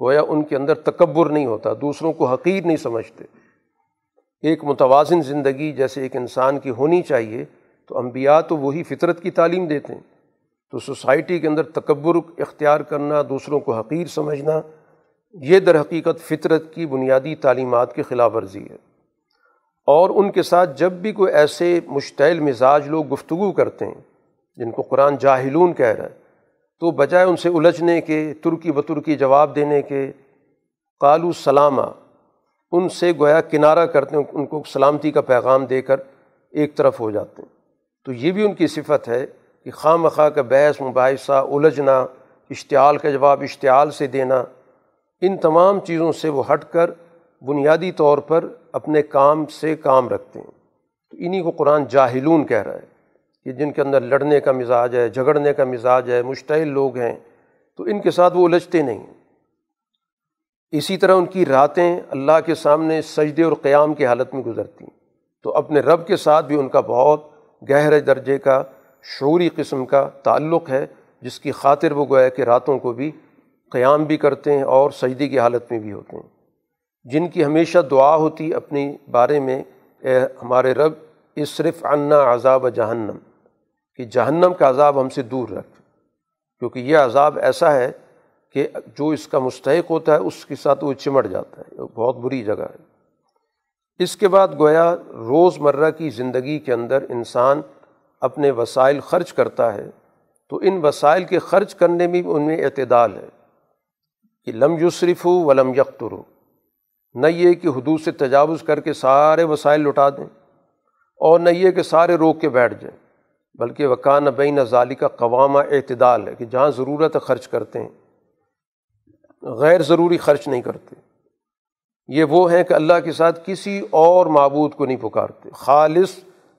گویا ان کے اندر تکبر نہیں ہوتا، دوسروں کو حقیر نہیں سمجھتے۔ ایک متوازن زندگی جیسے ایک انسان کی ہونی چاہیے تو انبیاء تو وہی فطرت کی تعلیم دیتے ہیں۔ تو سوسائٹی کے اندر تکبر اختیار کرنا، دوسروں کو حقیر سمجھنا، یہ در حقیقت فطرت کی بنیادی تعلیمات کی خلاف ورزی ہے۔ اور ان کے ساتھ جب بھی کوئی ایسے مشتعل مزاج لوگ گفتگو کرتے ہیں، جن کو قرآن جاہلون کہہ رہا ہے، تو بجائے ان سے الجھنے کے، ترکی بترکی جواب دینے کے، قالو سلامہ ان سے گویا کنارہ کرتے ہیں، ان کو سلامتی کا پیغام دے کر ایک طرف ہو جاتے ہیں۔ تو یہ بھی ان کی صفت ہے کہ خواہ مخواہ کا بحث، مباحثہ، الجھنا، اشتعال کا جواب، اشتعال سے دینا، ان تمام چیزوں سے وہ ہٹ کر بنیادی طور پر اپنے کام سے کام رکھتے ہیں۔ تو انہیں کو قرآن جاہلون کہہ رہا ہے کہ جن کے اندر لڑنے کا مزاج ہے، جھگڑنے کا مزاج ہے، مشتعل لوگ ہیں، تو ان کے ساتھ وہ الجھتے نہیں اسی طرح ان کی راتیں اللہ کے سامنے سجدے اور قیام کی حالت میں گزرتی تو اپنے رب کے ساتھ بھی ان کا بہت گہرے درجے کا شعوری قسم کا تعلق ہے، جس کی خاطر وہ گویا کہ راتوں کو بھی قیام بھی کرتے ہیں اور سجدے کی حالت میں بھی ہوتے ہیں۔ جن کی ہمیشہ دعا ہوتی اپنی بارے میں، اے ہمارے رب اس صرف انا عذاب جہنم، کہ جہنم کا عذاب ہم سے دور رکھ۔ کیونکہ یہ عذاب ایسا ہے کہ جو اس کا مستحق ہوتا ہے، اس کے ساتھ وہ چمٹ جاتا ہے۔ بہت بری جگہ ہے۔ اس کے بعد گویا روز مرہ کی زندگی کے اندر انسان اپنے وسائل خرچ کرتا ہے، تو ان وسائل کے خرچ کرنے میں بھی ان میں اعتدال ہے کہ لم یصرف ہو ولم یکتر ہو نہ یہ کہ حدود سے تجاوز کر کے سارے وسائل لٹا دیں اور نہ یہ کہ سارے روک کے بیٹھ جائیں، بلکہ وکان بین ظالی کا قوامہ اعتدال ہے کہ جہاں ضرورت خرچ کرتے ہیں، غیر ضروری خرچ نہیں کرتے۔ یہ وہ ہیں کہ اللہ کے ساتھ کسی اور معبود کو نہیں پکارتے۔ خالص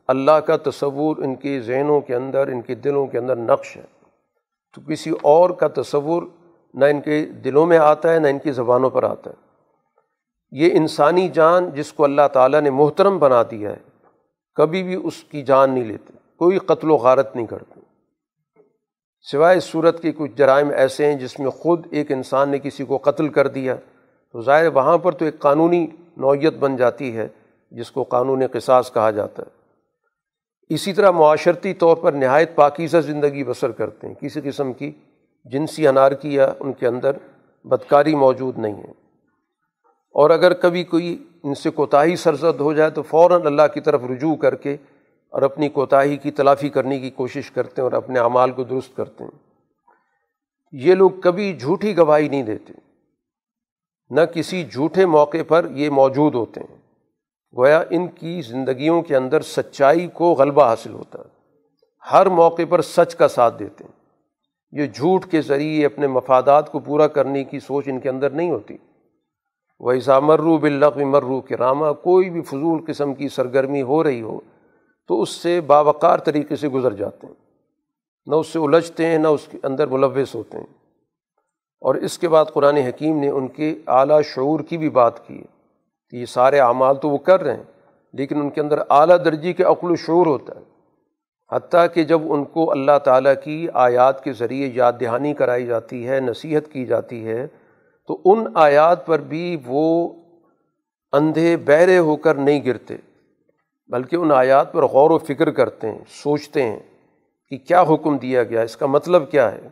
اللہ کا تصور ان کے ذہنوں کے اندر، ان کے دلوں کے اندر نقش ہے۔ تو کسی اور کا تصور نہ ان کے دلوں میں آتا ہے، نہ ان کی زبانوں پر آتا ہے۔ یہ انسانی جان جس کو اللہ تعالیٰ نے محترم بنا دیا ہے، کبھی بھی اس کی جان نہیں لیتے، کوئی قتل و غارت نہیں کرتے۔ سوائے صورت کے کچھ جرائم ایسے ہیں جس میں خود ایک انسان نے کسی کو قتل کر دیا۔ تو ظاہر وہاں پر تو ایک قانونی نوعیت بن جاتی ہے، جس کو قانون قصاص کہا جاتا ہے۔ اسی طرح معاشرتی طور پر نہایت پاکیزہ زندگی بسر کرتے ہیں۔ کسی قسم کی جنسی انارکی یا ان کے اندر بدکاری موجود نہیں ہے۔ اور اگر کبھی کوئی ان سے کوتاہی سرزد ہو جائے تو فوراً اللہ کی طرف رجوع کر کے اور اپنی کوتاہی کی تلافی کرنے کی کوشش کرتے ہیں اور اپنے اعمال کو درست کرتے ہیں۔ یہ لوگ کبھی جھوٹی گواہی نہیں دیتے۔ نہ کسی جھوٹے موقع پر یہ موجود ہوتے ہیں۔ گویا ان کی زندگیوں کے اندر سچائی کو غلبہ حاصل ہوتا ہے۔ ہر موقع پر سچ کا ساتھ دیتے ہیں۔ یہ جھوٹ کے ذریعے اپنے مفادات کو پورا کرنے کی سوچ ان کے اندر نہیں ہوتی۔ ویسا مرو بلغ مرو کے رامہ کوئی بھی فضول قسم کی سرگرمی ہو رہی ہو تو اس سے باوقار طریقے سے گزر جاتے ہیں۔ نہ اس سے الجھتے ہیں، نہ اس کے اندر ملوث ہوتے ہیں۔ اور اس کے بعد قرآن حکیم نے ان کے اعلیٰ شعور کی بھی بات کی کہ یہ سارے اعمال تو وہ کر رہے ہیں، لیکن ان کے اندر اعلیٰ درجے کے عقل و شعور ہوتا ہے۔ حتیٰ کہ جب ان کو اللہ تعالیٰ کی آیات کے ذریعے یاد دہانی کرائی جاتی ہے، نصیحت کی جاتی ہے، تو ان آیات پر بھی وہ اندھے بہرے ہو کر نہیں گرتے، بلکہ ان آیات پر غور و فکر کرتے ہیں، سوچتے ہیں کہ کیا حکم دیا گیا، اس کا مطلب کیا ہے۔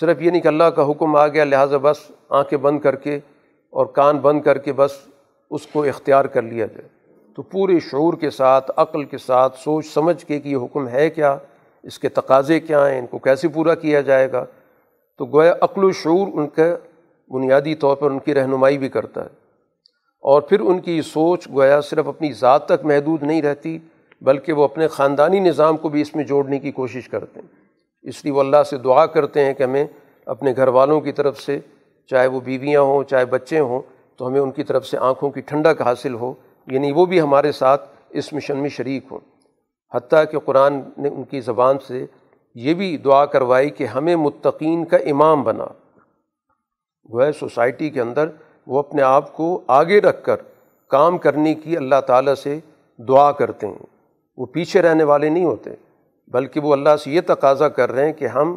صرف یہ نہیں کہ اللہ کا حکم آ گیا، لہٰذا بس آنکھیں بند کر کے اور کان بند کر کے بس اس کو اختیار کر لیا جائے۔ تو پورے شعور کے ساتھ، عقل کے ساتھ سوچ سمجھ کے کہ یہ حکم ہے کیا، اس کے تقاضے کیا ہیں، ان کو کیسے پورا کیا جائے گا۔ تو گویا عقل و شعور ان کا بنیادی طور پر ان کی رہنمائی بھی کرتا ہے۔ اور پھر ان کی سوچ گویا صرف اپنی ذات تک محدود نہیں رہتی، بلکہ وہ اپنے خاندانی نظام کو بھی اس میں جوڑنے کی کوشش کرتے ہیں۔ اس لیے وہ اللہ سے دعا کرتے ہیں کہ ہمیں اپنے گھر والوں کی طرف سے، چاہے وہ بیویاں ہوں، چاہے بچے ہوں، تو ہمیں ان کی طرف سے آنکھوں کی ٹھنڈک حاصل ہو۔ یعنی وہ بھی ہمارے ساتھ اس مشن میں شریک ہوں۔ حتیٰ کہ قرآن نے ان کی زبان سے یہ بھی دعا کروائی کہ ہمیں متقین کا امام بنا۔ وہ ہے سوسائٹی کے اندر وہ اپنے آپ کو آگے رکھ کر کام کرنے کی اللہ تعالیٰ سے دعا کرتے ہیں۔ وہ پیچھے رہنے والے نہیں ہوتے۔ بلکہ وہ اللہ سے یہ تقاضا کر رہے ہیں کہ ہم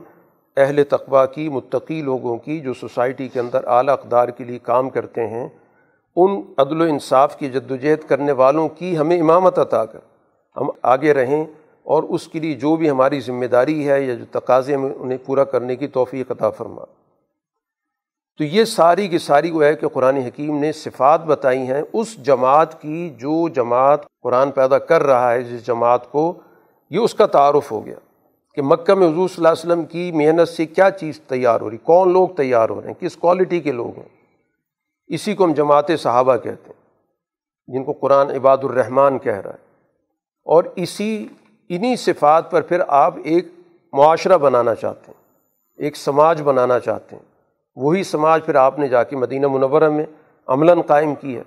اہل تقوا کی، متقی لوگوں کی جو سوسائٹی کے اندر اعلیٰ اقدار کے لیے کام کرتے ہیں، ان عدل و انصاف کی جدوجہد کرنے والوں کی ہمیں امامت عطا کر۔ ہم آگے رہیں اور اس کے لیے جو بھی ہماری ذمہ داری ہے یا جو تقاضے میں انہیں پورا کرنے کی توفیق عطا فرما۔ تو یہ ساری کی ساری وہ ہے کہ قرآن حکیم نے صفات بتائی ہیں اس جماعت کی جو جماعت قرآن پیدا کر رہا ہے، جس جماعت کو یہ اس کا تعارف ہو گیا کہ مکہ میں حضور صلی اللہ علیہ وسلم کی محنت سے کیا چیز تیار ہو رہی، کون لوگ تیار ہو رہے ہیں، کس کوالٹی کے لوگ ہیں؟ اسی کو ہم جماعت صحابہ کہتے ہیں، جن کو قرآن عباد الرحمٰن کہہ رہا ہے۔ اور اسی، انہی صفات پر پھر آپ ایک معاشرہ بنانا چاہتے ہیں، ایک سماج بنانا چاہتے ہیں۔ وہی سماج پھر آپ نے جا کے مدینہ منورہ میں عملاً قائم کی ہے۔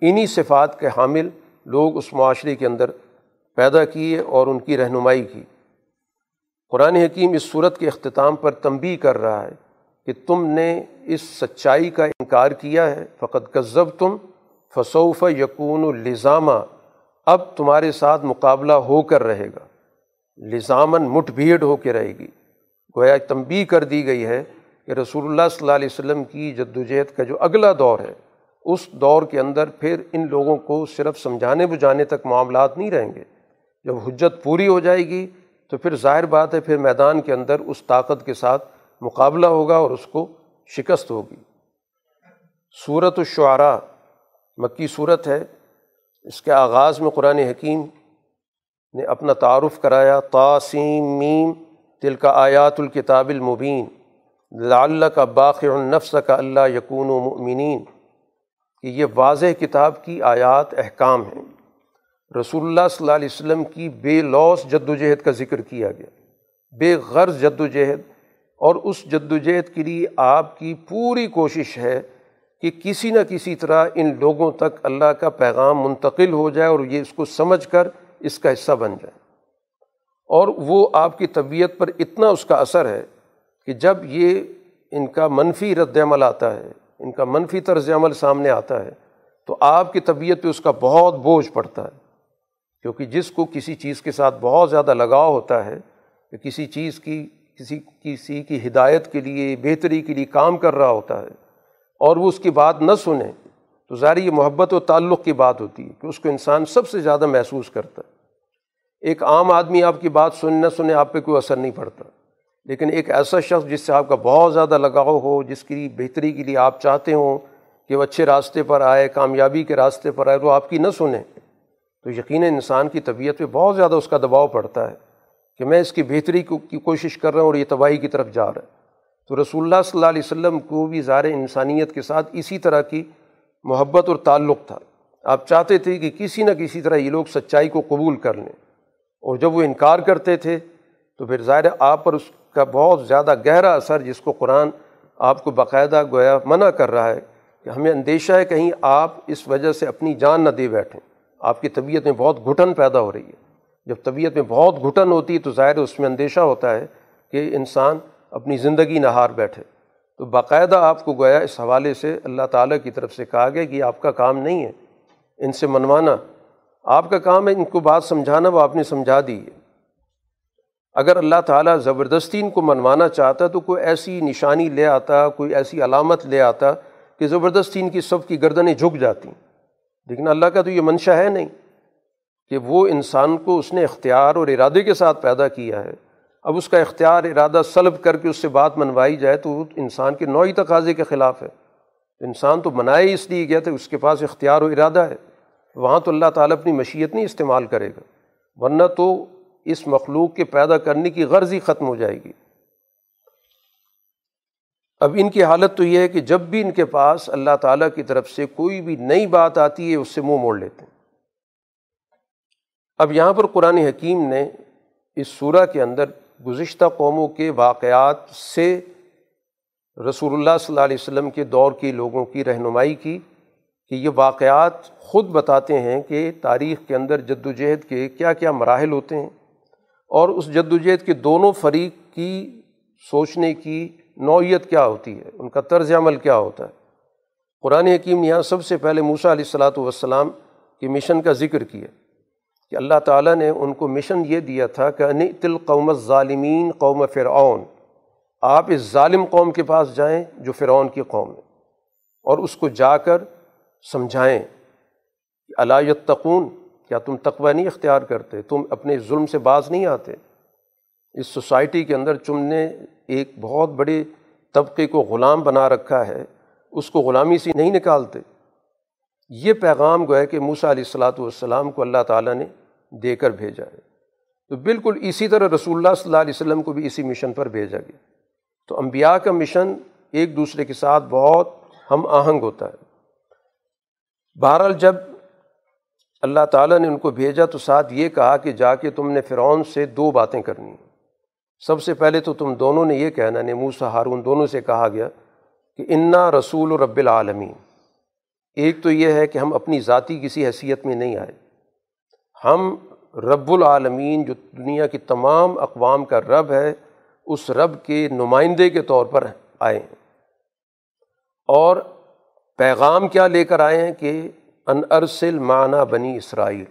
انہی صفات کے حامل لوگ اس معاشرے کے اندر پیدا کیے اور ان کی رہنمائی کی۔ قرآن حکیم اس صورت کے اختتام پر تنبی کر رہا ہے کہ تم نے اس سچائی کا انکار کیا ہے۔ فقط کذب تم فصوف یقون الزامہ اب تمہارے ساتھ مقابلہ ہو کر رہے گا۔ لزامن مٹ بھیڑ ہو کے رہے گی۔ گویا تنبی کر دی گئی ہے کہ رسول اللہ صلی اللہ علیہ وسلم کی جد وجہد کا جو اگلا دور ہے، اس دور کے اندر پھر ان لوگوں کو صرف سمجھانے بجھانے تک معاملات نہیں رہیں گے۔ جب حجت پوری ہو جائے گی تو پھر ظاہر بات ہے پھر میدان کے اندر اس طاقت کے ساتھ مقابلہ ہوگا اور اس کو شکست ہوگی۔ صورت الشعراء، مکی صورت ہے۔ اس کے آغاز میں قرآن حکیم نے اپنا تعارف کرایا تاسیم میم تل کا آیات الکتاب المبین لعل کا باقی النفس کا اللہ یقون و کہ یہ واضح کتاب کی آیات، احکام ہیں۔ رسول اللہ صلی اللہ علیہ وسلم کی بے لوس جد و جہد کا ذکر کیا گیا۔ بے غرض جد و جہد اور اس جد و جہد کے لیے آپ کی پوری کوشش ہے کہ کسی نہ کسی طرح ان لوگوں تک اللہ کا پیغام منتقل ہو جائے اور یہ اس کو سمجھ کر اس کا حصہ بن جائے۔ اور وہ آپ کی طبیعت پر اتنا اس کا اثر ہے کہ جب یہ ان کا منفی رد عمل آتا ہے، ان کا منفی طرز عمل سامنے آتا ہے، تو آپ کی طبیعت پہ اس کا بہت بوجھ پڑتا ہے۔ کیونکہ جس کو کسی چیز کے ساتھ بہت زیادہ لگاؤ ہوتا ہے کہ کسی چیز کی، کسی کسی کی ہدایت کے لیے، بہتری کے لیے کام کر رہا ہوتا ہے اور وہ اس کی بات نہ سنیں تو ظاہر یہ محبت و تعلق کی بات ہوتی ہے کہ اس کو انسان سب سے زیادہ محسوس کرتا ہے۔ ایک عام آدمی آپ کی بات سن، نہ سنے، آپ پہ کوئی اثر نہیں پڑتا۔ لیکن ایک ایسا شخص جس سے آپ کا بہت زیادہ لگاؤ ہو، جس کی بہتری کے لیے آپ چاہتے ہوں کہ وہ اچھے راستے پر آئے، کامیابی کے راستے پر آئے، وہ آپ کی نہ سنیں تو یقیناً انسان کی طبیعت پہ بہت زیادہ اس کا دباؤ پڑتا ہے کہ میں اس کی بہتری کی کوشش کر رہا ہوں اور یہ تباہی کی طرف جا رہا ہے۔ تو رسول اللہ صلی اللہ علیہ وسلم کو بھی ظاہر انسانیت کے ساتھ اسی طرح کی محبت اور تعلق تھا۔ آپ چاہتے تھے کہ کسی نہ کسی طرح یہ لوگ سچائی کو قبول کر لیں۔ اور جب وہ انکار کرتے تھے، تو پھر ظاہر آپ پر اس کا بہت زیادہ گہرا اثر جس کو قرآن آپ کو باقاعدہ گویا منع کر رہا ہے کہ ہمیں اندیشہ ہے کہیں آپ اس وجہ سے اپنی جان نہ دے بیٹھیں۔ آپ کی طبیعت میں بہت گھٹن پیدا ہو رہی ہے۔ جب طبیعت میں بہت گھٹن ہوتی ہے تو ظاہر اس میں اندیشہ ہوتا ہے کہ انسان اپنی زندگی نہ ہار بیٹھے۔ تو باقاعدہ آپ کو گویا اس حوالے سے اللہ تعالیٰ کی طرف سے کہا گیا کہ آپ کا کام نہیں ہے۔ ان سے منوانا۔ آپ کا کام ہے ان کو بات سمجھانا، وہ آپ نے سمجھا دی ہے۔ اگر اللہ تعالیٰ زبردستی ان کو منوانا چاہتا تو کوئی ایسی نشانی لے آتا، کوئی ایسی علامت لے آتا کہ زبردستی ان کی سب کی گردنیں جھک جاتی۔ لیکن اللہ کا تو یہ منشا ہے نہیں کہ وہ انسان کو اس نے اختیار اور ارادے کے ساتھ پیدا کیا ہے۔ اب اس کا اختیار، ارادہ، سلب کر کے اس سے بات منوائی جائے تو وہ انسان کے نوعی تقاضے کے خلاف ہے۔ انسان تو منائے اس لیے گیا تھا، اس کے پاس اختیار و ارادہ ہے۔ وہاں تو اللہ تعالیٰ اپنی مشیت نہیں استعمال کرے گا، ورنہ تو اس مخلوق کے پیدا کرنے کی غرض ہی ختم ہو جائے گی۔ اب ان کی حالت تو یہ ہے کہ جب بھی ان کے پاس اللہ تعالیٰ کی طرف سے کوئی بھی نئی بات آتی ہے، اس سے منہ موڑ لیتے ہیں۔ اب یہاں پر قرآن حکیم نے اس صورح کے اندر گزشتہ قوموں کے واقعات سے رسول اللہ صلی اللہ علیہ وسلم کے دور کے لوگوں کی رہنمائی کی کہ یہ واقعات خود بتاتے ہیں کہ تاریخ کے اندر جد و جہد کے کیا کیا مراحل ہوتے ہیں اور اس جد و جہد کے دونوں فریق کی سوچنے کی نوعیت کیا ہوتی ہے؟ ان کا طرز عمل کیا ہوتا ہے؟ قرآن حکیم نے یہاں سب سے پہلے موسیٰ علیہ السلاۃ والسلام کی مشن کا ذکر کیا کہ اللہ تعالیٰ نے ان کو مشن یہ دیا تھا کہ ان تل قوم ظالمین قوم فرعون، آپ اس ظالم قوم کے پاس جائیں جو فرعون کی قوم ہے اور اس کو جا کر سمجھائیں کہ علایت تقون کیا تم تقوی نہیں اختیار کرتے؟ تم اپنے ظلم سے باز نہیں آتے؟ اس سوسائٹی کے اندر تم نے ایک بہت بڑے طبقے کو غلام بنا رکھا ہے، اس کو غلامی سے نہیں نکالتے۔ یہ پیغام گویا کہ موسیٰ علیہ السلاۃ والسلام کو اللہ تعالیٰ نے دے کر بھیجا ہے۔ تو بالکل اسی طرح رسول اللہ صلی اللہ علیہ وسلم کو بھی اسی مشن پر بھیجا گیا۔ تو انبیاء کا مشن ایک دوسرے کے ساتھ بہت ہم آہنگ ہوتا ہے۔ بہرحال جب اللہ تعالیٰ نے ان کو بھیجا تو ساتھ یہ کہا کہ جا کے تم نے فرعون سے دو باتیں کرنی ہیں۔ سب سے پہلے تو تم دونوں نے یہ کہنا یعنی نے موسا ہارون دونوں سے کہا گیا کہ انا رسول و رب العالمین ایک تو یہ ہے کہ ہم اپنی ذاتی کسی حیثیت میں نہیں آئے۔ ہم رب العالمین جو دنیا کی تمام اقوام کا رب ہے، اس رب کے نمائندے کے طور پر آئے ہیں۔ اور پیغام کیا لے کر آئے ہیں کہ ان ارسل معنی بنی اسرائیل،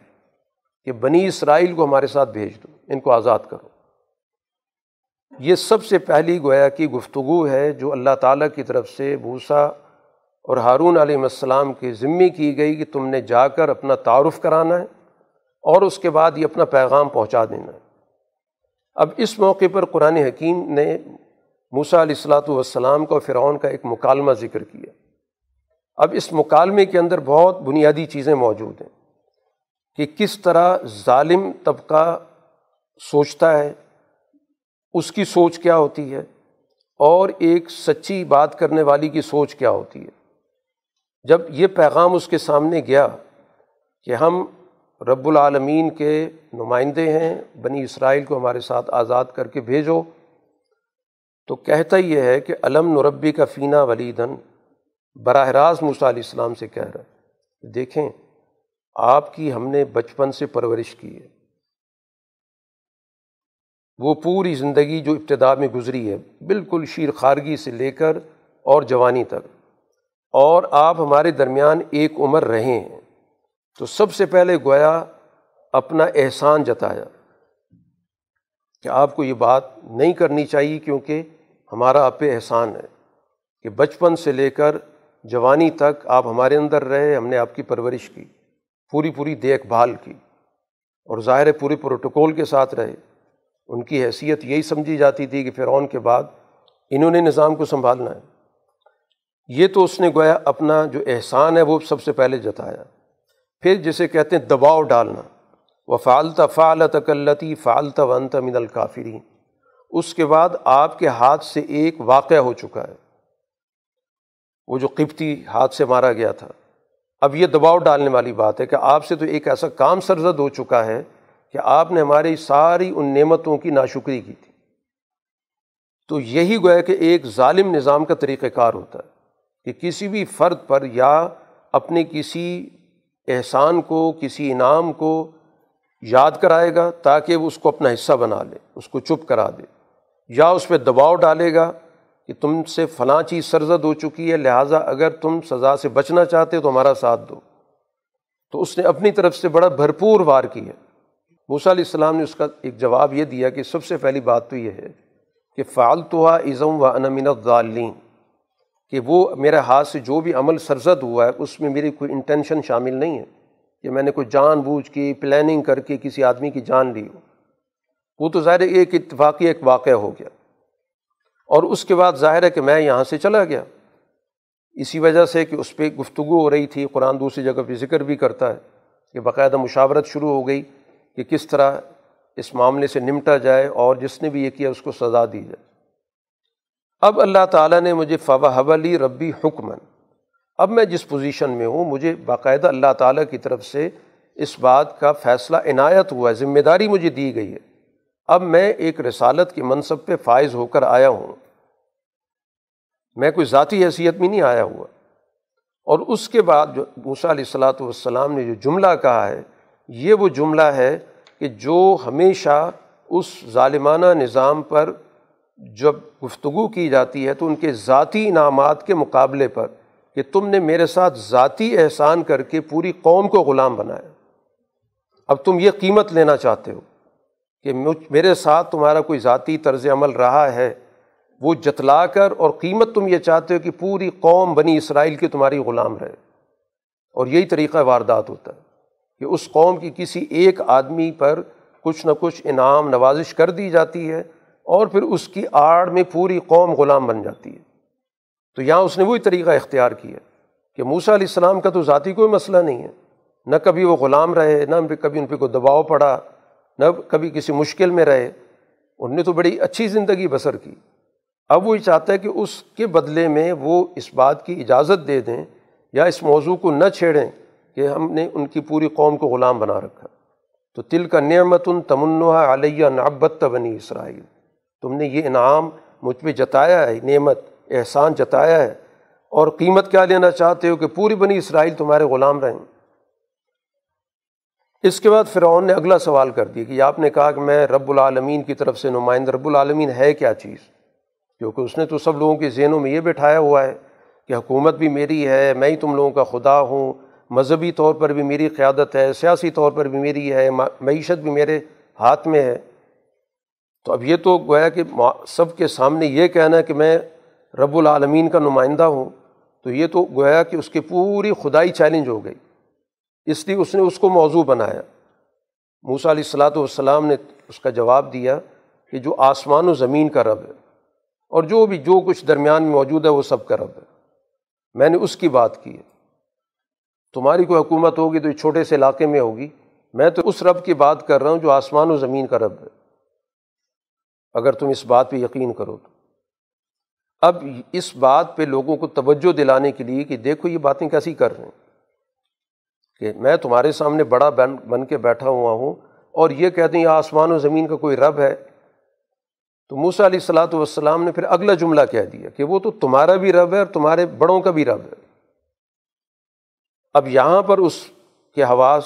کہ بنی اسرائیل کو ہمارے ساتھ بھیج دو، ان کو آزاد کرو۔ یہ سب سے پہلی گویا کی گفتگو ہے جو اللہ تعالیٰ کی طرف سے بھوسا اور ہارون علیہ السلام کے ذمے کی گئی کہ تم نے جا کر اپنا تعارف کرانا ہے اور اس کے بعد یہ اپنا پیغام پہنچا دینا ہے۔ اب اس موقع پر قرآن حکیم نے موسا علیہ السلاۃ والسلام کو فرعون کا ایک مکالمہ ذکر کیا۔ اب اس مکالمے کے اندر بہت بنیادی چیزیں موجود ہیں کہ کس طرح ظالم طبقہ سوچتا ہے اس کی سوچ کیا ہوتی ہے اور ایک سچی بات کرنے والی کی سوچ کیا ہوتی ہے؟ جب یہ پیغام اس کے سامنے گیا کہ ہم رب العالمین کے نمائندے ہیں، بنی اسرائیل کو ہمارے ساتھ آزاد کر کے بھیجو، تو کہتا یہ ہے کہ علم نربی کا فینہ ولیدن، براہ راست موسیٰ علیہ السلام سے کہہ رہا ہے، دیکھیں آپ کی ہم نے بچپن سے پرورش کی ہے۔ وہ پوری زندگی جو ابتدا میں گزری ہے، بالکل شیر خارگی سے لے کر اور جوانی تک۔ اور آپ ہمارے درمیان ایک عمر رہے ہیں۔ تو سب سے پہلے گویا اپنا احسان جتایا۔ کہ آپ کو یہ بات نہیں کرنی چاہیے کیونکہ ہمارا آپ پہ احسان ہے۔ کہ بچپن سے لے کر جوانی تک آپ ہمارے اندر رہے، ہم نے آپ کی پرورش کی، پوری پوری دیکھ بھال کی۔ اور ظاہر پورے پروٹوکول کے ساتھ رہے۔ ان کی حیثیت یہی سمجھی جاتی تھی کہ فرعون کے بعد انہوں نے نظام کو سنبھالنا ہے۔ یہ تو اس نے گویا اپنا جو احسان ہے وہ سب سے پہلے جتایا۔ پھر جسے کہتے ہیں دباؤ ڈالنا۔ وہ فعالتا فعالت اکلتی فعالتا ونتا من الکافرین اس کے بعد آپ کے ہاتھ سے ایک واقعہ ہو چکا ہے۔ وہ جو قبطی ہاتھ سے مارا گیا تھا۔ اب یہ دباؤ ڈالنے والی بات ہے کہ آپ سے تو ایک ایسا کام سرزد ہو چکا ہے کہ آپ نے ہماری ساری ان نعمتوں کی ناشکری کی تھی۔ تو یہی گویا کہ ایک ظالم نظام کا طریقہ کار ہوتا ہے کہ کسی بھی فرد پر یا اپنے کسی احسان کو، کسی انعام کو یاد کرائے گا تاکہ وہ اس کو اپنا حصہ بنا لے، اس کو چپ کرا دے۔ یا اس پہ دباؤ ڈالے گا کہ تم سے فلاں چیز سرزد ہو چکی ہے، لہٰذا اگر تم سزا سے بچنا چاہتے تو ہمارا ساتھ دو۔ تو اس نے اپنی طرف سے بڑا بھرپور وار کی ہے۔ موسیٰ علیہ السلام نے اس کا ایک جواب یہ دیا کہ سب سے پہلی بات تو یہ ہے کہ فالتو ازم و انمین الدالین کہ وہ میرے ہاتھ سے جو بھی عمل سرزد ہوا ہے، اس میں میری کوئی انٹینشن شامل نہیں ہے کہ میں نے کوئی جان بوجھ کی پلاننگ کر کے کسی آدمی کی جان لی ہو۔ وہ تو ظاہر ایک اتفاقی ایک واقعہ ہو گیا۔ اور اس کے بعد ظاہر ہے کہ میں یہاں سے چلا گیا۔ اسی وجہ سے کہ اس پہ گفتگو ہو رہی تھی، قرآن دوسری جگہ پہ ذکر بھی کرتا ہے کہ باقاعدہ مشاورت شروع ہو گئی۔ کہ کس طرح اس معاملے سے نمٹا جائے اور جس نے بھی یہ کیا اس کو سزا دی جائے۔ اب اللہ تعالیٰ نے مجھے فوا حولی ربی حکمن اب میں جس پوزیشن میں ہوں، مجھے باقاعدہ اللہ تعالیٰ کی طرف سے اس بات کا فیصلہ عنایت ہوا ہے ذمہ داری مجھے دی گئی ہے۔ اب میں ایک رسالت کے منصب پہ فائز ہو کر آیا ہوں۔ میں کوئی ذاتی حیثیت میں نہیں آیا ہوا۔ اور اس کے بعد جو موسیٰ علیہ السلاۃ والسلام نے جو جملہ کہا ہے یہ وہ جملہ ہے کہ جو ہمیشہ اس ظالمانہ نظام پر جب گفتگو کی جاتی ہے تو ان کے ذاتی انعامات کے مقابلے پر کہ تم نے میرے ساتھ ذاتی احسان کر کے پوری قوم کو غلام بنایا۔ اب تم یہ قیمت لینا چاہتے ہو کہ میرے ساتھ تمہارا کوئی ذاتی طرز عمل رہا ہے، وہ جتلا کر اور قیمت تم یہ چاہتے ہو کہ پوری قوم بنی اسرائیل کی تمہاری غلام رہے۔ اور یہی طریقہ واردات ہوتا ہے۔ کہ اس قوم کی کسی ایک آدمی پر کچھ نہ کچھ انعام نوازش کر دی جاتی ہے اور پھر اس کی آڑ میں پوری قوم غلام بن جاتی ہے۔ تو یہاں اس نے وہی طریقہ اختیار کیا کہ موسا علیہ السلام کا تو ذاتی کوئی مسئلہ نہیں ہے۔ نہ کبھی وہ غلام رہے، نہ کبھی ان پہ کوئی دباؤ پڑا، نہ کبھی کسی مشکل میں رہے۔ ان نے تو بڑی اچھی زندگی بسر کی۔ اب وہ یہ چاہتا ہے کہ اس کے بدلے میں وہ اس بات کی اجازت دے دیں یا اس موضوع کو نہ چھیڑیں۔ کہ ہم نے ان کی پوری قوم کو غلام بنا رکھا۔ تو تل کا نعمت ان تمنع علیہ نعبت بنی اسرائیل۔ تم نے یہ انعام مجھ پہ جتایا ہے، نعمت، احسان جتایا ہے۔ اور قیمت کیا لینا چاہتے ہو کہ پوری بنی اسرائیل تمہارے غلام رہیں؟ اس کے بعد فرعون نے اگلا سوال کر دیا کہ آپ نے کہا کہ میں رب العالمین کی طرف سے نمائند رب العالمین ہے کیا چیز؟ کیونکہ اس نے تو سب لوگوں کے ذہنوں میں یہ بٹھایا ہوا ہے کہ حکومت بھی میری ہے، میں ہی تم لوگوں کا خدا ہوں۔ مذہبی طور پر بھی میری قیادت ہے، سیاسی طور پر بھی میری ہے معیشت بھی میرے ہاتھ میں ہے۔ تو اب یہ تو گویا کہ سب کے سامنے یہ کہنا ہے کہ میں رب العالمین کا نمائندہ ہوں، تو یہ تو گویا کہ اس کی پوری خدائی چیلنج ہو گئی۔ اس لیے اس نے اس کو موضوع بنایا۔ موسا علیہ السلاۃ والسلام نے اس کا جواب دیا کہ جو آسمان و زمین کا رب ہے، اور جو بھی، جو کچھ درمیان میں موجود ہے، وہ سب کا رب ہے۔ میں نے اس کی بات کی ہے۔ تمہاری کوئی حکومت ہوگی تو یہ چھوٹے سے علاقے میں ہوگی۔ میں تو اس رب کی بات کر رہا ہوں جو آسمان و زمین کا رب ہے۔ اگر تم اس بات پہ یقین کرو تو۔ اب اس بات پہ لوگوں کو توجہ دلانے کے لیے کہ دیکھو یہ باتیں کیسی کر رہے ہیں۔ کہ میں تمہارے سامنے بڑا بن بن کے بیٹھا ہوا ہوں اور یہ کہتے ہیں یہ آسمان و زمین کا کوئی رب ہے۔ تو موسا علیہ السلاۃ والسلام نے پھر اگلا جملہ کہہ دیا کہ وہ تو تمہارا بھی رب ہے اور تمہارے بڑوں کا بھی رب ہے۔ اب یہاں پر اس کے حواس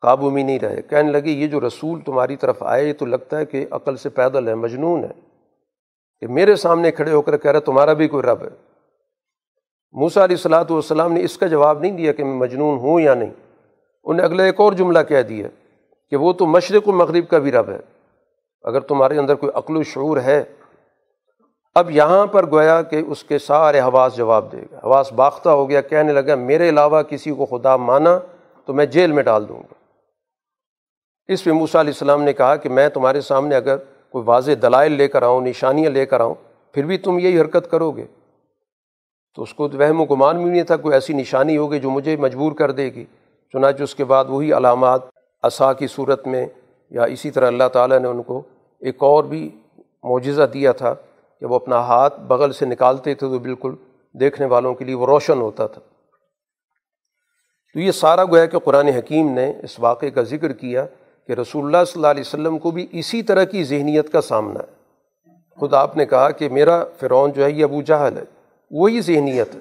قابو میں نہیں رہے۔ کہنے لگے، یہ جو رسول تمہاری طرف آئے تو لگتا ہے کہ عقل سے پیدل ہے، مجنون ہے۔ کہ میرے سامنے کھڑے ہو کر کہہ رہا تمہارا بھی کوئی رب ہے۔ موسا علیہ السلاۃ والسلام نے اس کا جواب نہیں دیا کہ میں مجنون ہوں یا نہیں۔ انہیں اگلا ایک اور جملہ کہہ دیا کہ وہ تو مشرق و مغرب کا بھی رب ہے۔ اگر تمہارے اندر کوئی عقل و شعور ہے اب یہاں پر گویا کہ اس کے سارے حواس جواب دے گا حواس باختہ ہو گیا، کہنے لگا، میرے علاوہ کسی کو خدا مانا تو میں جیل میں ڈال دوں گا۔ اس پہ موسیٰ علیہ السلام نے کہا کہ میں تمہارے سامنے اگر کوئی واضح دلائل لے کر آؤں، نشانیاں لے کر آؤں، پھر بھی تم یہی حرکت کرو گے۔ تو اس کو وہم و گمان بھی نہیں تھا، کوئی ایسی نشانی ہوگی جو مجھے مجبور کر دے گی۔ چنانچہ اس کے بعد وہی علامات عصا کی صورت میں یا اسی طرح اللہ تعالیٰ نے ان کو ایک اور بھی معجزہ دیا تھا۔ کہ وہ اپنا ہاتھ بغل سے نکالتے تھے تو بالکل دیکھنے والوں کے لیے وہ روشن ہوتا تھا۔ تو یہ سارا گویا کہ قرآن حکیم نے اس واقعے کا ذکر کیا کہ رسول اللہ صلی اللہ علیہ وسلم کو بھی اسی طرح کی ذہنیت کا سامنا ہے۔ خود آپ نے کہا کہ میرا فرعون جو ہے یہ ابو جہل ہے، وہی ذہنیت ہے۔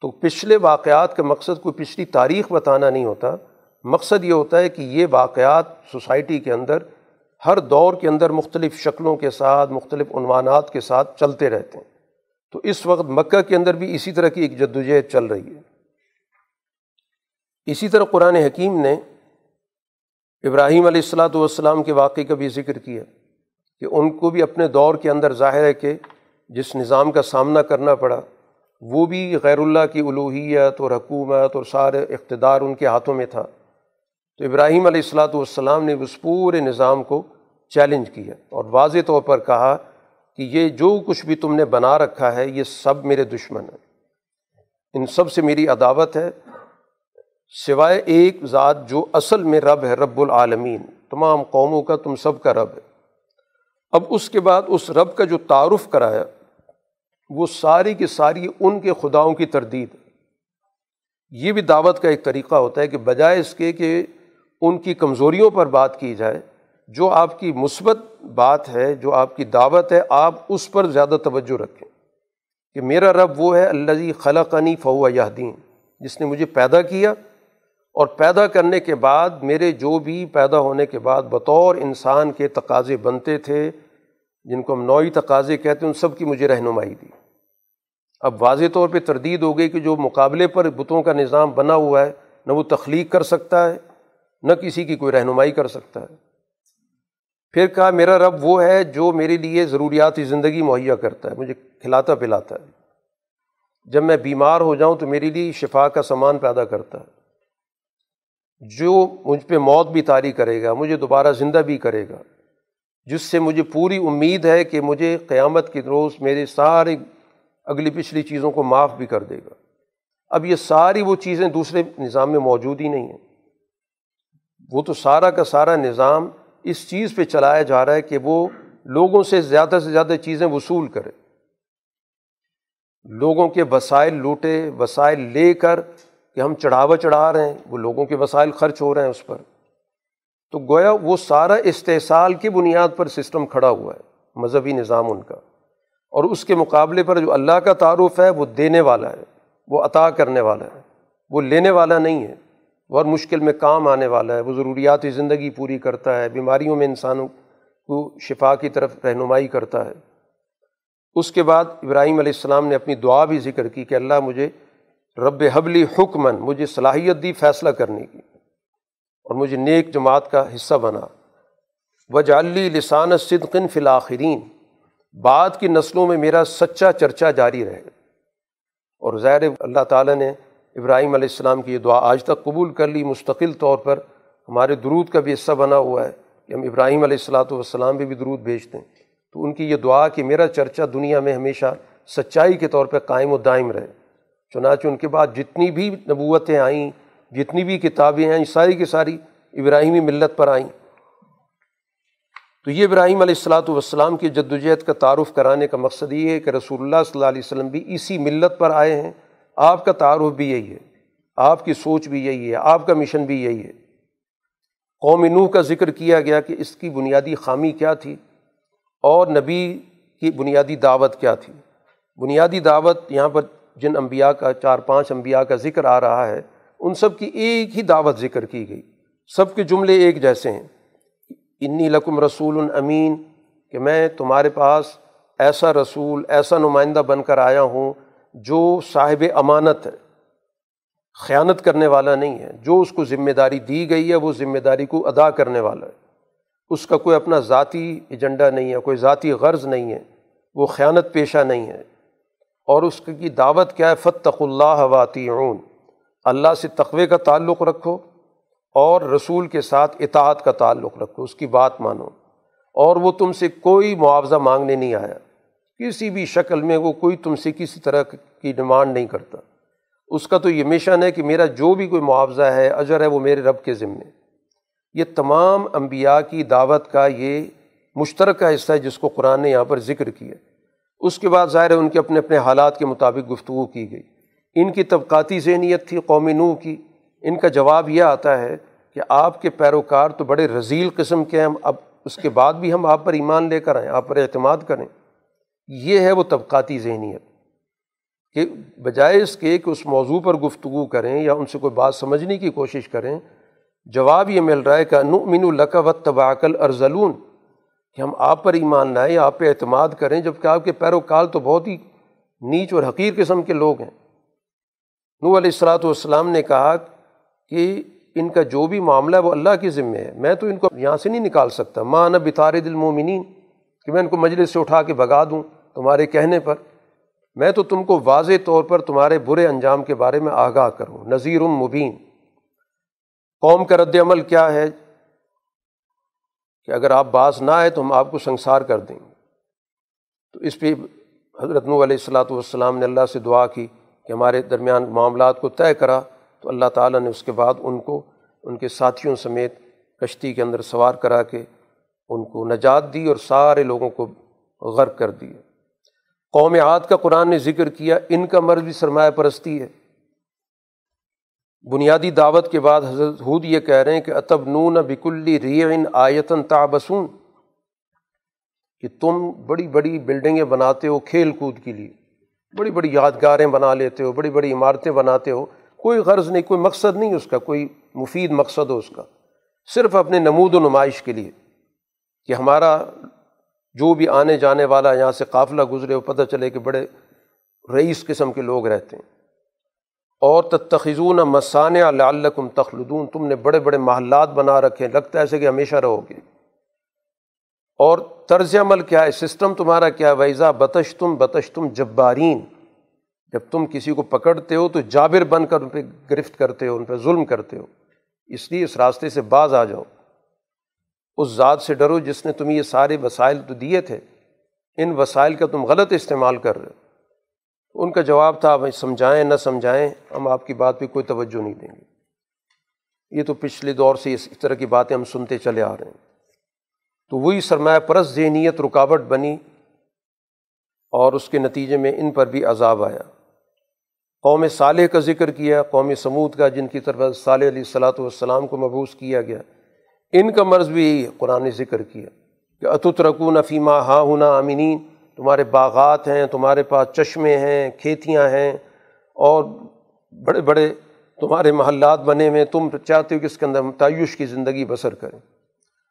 تو پچھلے واقعات کا مقصد کوئی پچھلی تاریخ بتانا نہیں ہوتا۔ مقصد یہ ہوتا ہے کہ یہ واقعات سوسائٹی کے اندر ہر دور کے اندر مختلف شکلوں کے ساتھ، مختلف عنوانات کے ساتھ چلتے رہتے ہیں۔ تو اس وقت مکہ کے اندر بھی اسی طرح کی ایک جدوجہد چل رہی ہے۔ اسی طرح قرآن حکیم نے ابراہیم علیہ السلاۃ والسلام کے واقعے کا بھی ذکر کیا کہ ان کو بھی اپنے دور کے اندر ظاہر ہے کہ جس نظام کا سامنا کرنا پڑا، وہ بھی غیر اللہ کی الوحیت اور حکومت اور سارے اقتدار ان کے ہاتھوں میں تھا۔ تو ابراہیم علیہ السلاۃ والسلام نے اس پورے نظام کو چیلنج کیا اور واضح طور پر کہا کہ یہ جو کچھ بھی تم نے بنا رکھا ہے، یہ سب میرے دشمن ہیں۔ ان سب سے میری عداوت ہے، سوائے ایک ذات جو اصل میں رب ہے، رب العالمین۔ تمام قوموں کا تم سب کا رب ہے۔ اب اس کے بعد اس رب کا جو تعارف کرایا، وہ ساری کی ساری ان کے خداؤں کی تردید یہ بھی دعوت کا ایک طریقہ ہوتا ہے کہ بجائے اس کے کہ ان کی کمزوریوں پر بات کی جائے، جو آپ کی مثبت بات ہے، جو آپ کی دعوت ہے، آپ اس پر زیادہ توجہ رکھیں کہ میرا رب وہ ہے اللہ خلقنی فوا یادین جس نے مجھے پیدا کیا اور پیدا کرنے کے بعد میرے جو بھی پیدا ہونے کے بعد بطور انسان کے تقاضے بنتے تھے، جن کو ہم نوعی تقاضے کہتے ہیں، ان سب کی مجھے رہنمائی دی۔ اب واضح طور پہ تردید ہو گئی کہ جو مقابلے پر بتوں کا نظام بنا ہوا ہے، نہ وہ تخلیق کر سکتا ہے نہ کسی کی کوئی رہنمائی کر سکتا ہے۔ پھر کہا، میرا رب وہ ہے جو میرے لیے ضروریات زندگی مہیا کرتا ہے، مجھے کھلاتا پلاتا ہے۔ جب میں بیمار ہو جاؤں تو میرے لیے شفا کا سامان پیدا کرتا ہے۔ جو مجھ پہ موت بھی طاری کرے گا، مجھے دوبارہ زندہ بھی کرے گا۔ جس سے مجھے پوری امید ہے کہ مجھے قیامت کے روز میرے سارے اگلی پچھلی چیزوں کو معاف بھی کر دے گا۔ اب یہ ساری وہ چیزیں دوسرے نظام میں موجود ہی نہیں ہیں۔ وہ تو سارا کا سارا نظام اس چیز پہ چلایا جا رہا ہے کہ وہ لوگوں سے زیادہ سے زیادہ چیزیں وصول کرے۔ لوگوں کے وسائل لوٹے، وسائل لے کر کہ ہم چڑھاوا چڑھا رہے ہیں، وہ لوگوں کے وسائل خرچ ہو رہے ہیں اس پر۔ تو گویا وہ سارا استحصال کی بنیاد پر سسٹم کھڑا ہوا ہے، مذہبی نظام ان کا۔ اور اس کے مقابلے پر جو اللہ کا تعارف ہے، وہ دینے والا ہے، وہ عطا کرنے والا ہے، وہ لینے والا نہیں ہے۔ وہ مشکل میں کام آنے والا ہے، وہ ضروریات زندگی پوری کرتا ہے، بیماریوں میں انسانوں کو شفا کی طرف رہنمائی کرتا ہے۔ اس کے بعد ابراہیم علیہ السلام نے اپنی دعا بھی ذکر کی کہ اللہ مجھے رب حبلی حکمن مجھے صلاحیت دی فیصلہ کرنے کی اور مجھے نیک جماعت کا حصہ بنا۔ وجالی لسان صدقن فلاخرین بعد کی نسلوں میں میرا سچا چرچا جاری رہے۔ اور زیر اللہ تعالیٰ نے ابراہیم علیہ السلام کی یہ دعا آج تک قبول کر لی، مستقل طور پر ہمارے درود کا بھی حصہ بنا ہوا ہے کہ ہم ابراہیم علیہ السلاۃ والسلام بھی بھی درود بھیجتے ہیں۔ تو ان کی یہ دعا کہ میرا چرچا دنیا میں ہمیشہ سچائی کے طور پہ قائم و دائم رہے۔ چنانچہ ان کے بعد جتنی بھی نبوتیں آئیں، جتنی بھی کتابیں آئیں، ساری کی ساری ابراہیمی ملت پر آئیں۔ تو یہ ابراہیم علیہ السلاۃ والسلام کی جد وجہد کا تعارف کرانے کا مقصد یہ ہے کہ رسول اللہ صلی اللہ علیہ وسلم بھی اسی ملت پر آئے ہیں۔ آپ کا تعارف بھی یہی ہے، آپ کی سوچ بھی یہی ہے، آپ کا مشن بھی یہی ہے۔ قوم نوح کا ذکر کیا گیا کہ اس کی بنیادی خامی کیا تھی اور نبی کی بنیادی دعوت کیا تھی۔ بنیادی دعوت یہاں پر جن انبیاء کا چار پانچ انبیاء کا ذکر آ رہا ہے، ان سب کی ایک ہی دعوت ذکر کی گئی۔ سب کے جملے ایک جیسے ہیں۔ انی لکم رسول امین، کہ میں تمہارے پاس ایسا رسول، ایسا نمائندہ بن کر آیا ہوں جو صاحب امانت ہے، خیانت کرنے والا نہیں ہے، جو اس کو ذمہ داری دی گئی ہے، وہ ذمہ داری کو ادا کرنے والا ہے۔ اس کا کوئی اپنا ذاتی ایجنڈا نہیں ہے، کوئی ذاتی غرض نہیں ہے، وہ خیانت پیشہ نہیں ہے۔ اور اس کی دعوت کیا ہے؟ فتق اللہ واطی اللہ سے تقوے کا تعلق رکھو اور رسول کے ساتھ اطاعت کا تعلق رکھو، اس کی بات مانو۔ اور وہ تم سے کوئی معاوضہ مانگنے نہیں آیا۔ کسی بھی شکل میں وہ کوئی تم سے کسی طرح کی ڈیمانڈ نہیں کرتا۔ اس کا تو یہ مشن ہے کہ میرا جو بھی کوئی معاوضہ ہے، اجر ہے وہ میرے رب کے ذمے۔ یہ تمام انبیاء کی دعوت کا یہ مشترکہ حصہ ہے جس کو قرآن نے یہاں پر ذکر کیا۔ اس کے بعد ظاہر ہے ان کے اپنے اپنے حالات کے مطابق گفتگو کی گئی۔ ان کی طبقاتی ذہنیت تھی قومی نوح کی۔ ان کا جواب یہ آتا ہے کہ آپ کے پیروکار تو بڑے رضیل قسم کے ہیں۔ اب اس کے بعد بھی ہم آپ پر ایمان لے کر آئیں، آپ پر اعتماد کریں۔ یہ ہے وہ طبقاتی ذہنیت کہ بجائے اس کے کہ اس موضوع پر گفتگو کریں یا ان سے کوئی بات سمجھنے کی کوشش کریں، جواب یہ مل رہا ہے کہ انمین القوت تباکل ارزلون کہ ہم آپ پر ایمان لائیں، آپ پہ اعتماد کریں جبکہ آپ کے پیروکار تو بہت ہی نیچ اور حقیر قسم کے لوگ ہیں۔ نو علیہ السلاۃ والسلام نے کہا کہ ان کا جو بھی معاملہ ہے وہ اللہ کے ذمے ہے، میں تو ان کو یہاں سے نہیں نکال سکتا۔ ماں نہ بتار دل مومنین کہ میں ان کو مجلس سے اٹھا کے بھگا دوں۔ تمہارے کہنے پر۔ میں تو تم کو واضح طور پر تمہارے برے انجام کے بارے میں آگاہ کروں۔ نذیر المبین قوم کا رد عمل کیا ہے؟ کہ اگر آپ باز نہ آئے تو ہم آپ کو سنسار کر دیں گے۔ تو اس پہ حضرت نو علیہ السلاۃ والسلام نے اللہ سے دعا کی کہ ہمارے درمیان معاملات کو طے کرا۔ تو اللہ تعالیٰ نے اس کے بعد ان کو، ان کے ساتھیوں سمیت کشتی کے اندر سوار کرا کے ان کو نجات دی اور سارے لوگوں کو غرق کر دیا۔ قوم عاد کا قرآن نے ذکر کیا، ان کا مرض بھی سرمایہ پرستی ہے۔ بنیادی دعوت کے بعد حضرت حود یہ کہہ رہے ہیں کہ اتب نون بکلی ریعن آیتن تابسون کہ تم بڑی بڑی بلڈنگیں بناتے ہو کھیل کود کے لیے، بڑی بڑی یادگاریں بنا لیتے ہو، بڑی بڑی عمارتیں بناتے ہو، کوئی غرض نہیں، کوئی مقصد نہیں اس کا، کوئی مفید مقصد ہو اس کا۔ صرف اپنے نمود و نمائش کے لیے کہ ہمارا جو بھی آنے جانے والا یہاں سے قافلہ گزرے ہو پتہ چلے کہ بڑے رئیس قسم کے لوگ رہتے ہیں۔ اور تخذون مسانع لعلکم تخلدون، تم نے بڑے بڑے محلات بنا رکھے ہیں، لگتا ہے ایسے کہ ہمیشہ رہو گے۔ اور طرز عمل کیا ہے؟ سسٹم تمہارا کیا ہے؟ ویزا بتش تم بتش تم جبارین جب تم کسی کو پکڑتے ہو تو جابر بن کر ان پہ گرفت کرتے ہو، ان پہ ظلم کرتے ہو۔ اس لیے اس راستے سے باز آ جاؤ۔ اس ذات سے ڈرو جس نے تمہیں یہ سارے وسائل تو دیے تھے۔ ان وسائل کا تم غلط استعمال کر رہے ہو۔ ان کا جواب تھا بھائی سمجھائیں، نہ سمجھائیں، ہم آپ کی بات پہ کوئی توجہ نہیں دیں گے۔ یہ تو پچھلے دور سے اس طرح کی باتیں ہم سنتے چلے آ رہے ہیں۔ تو وہی سرمایہ پرست ذہنیت رکاوٹ بنی اور اس کے نتیجے میں ان پر بھی عذاب آیا۔ قوم صالح کا ذکر کیا، قوم سمود کا، جن کی طرف صالح علیہ الصلاۃ والسلام کو مبوس کیا گیا۔ ان کا مرض بھی یہی ہے، قرآن نے ذکر کیا کہ اتت رکون فیمہ ہاں ہنا امینین تمہارے باغات ہیں، تمہارے پاس چشمے ہیں، کھیتیاں ہیں اور بڑے بڑے تمہارے محلات بنے ہوئے تم چاہتے ہو کہ اس کے اندر تعیش کی زندگی بسر کریں۔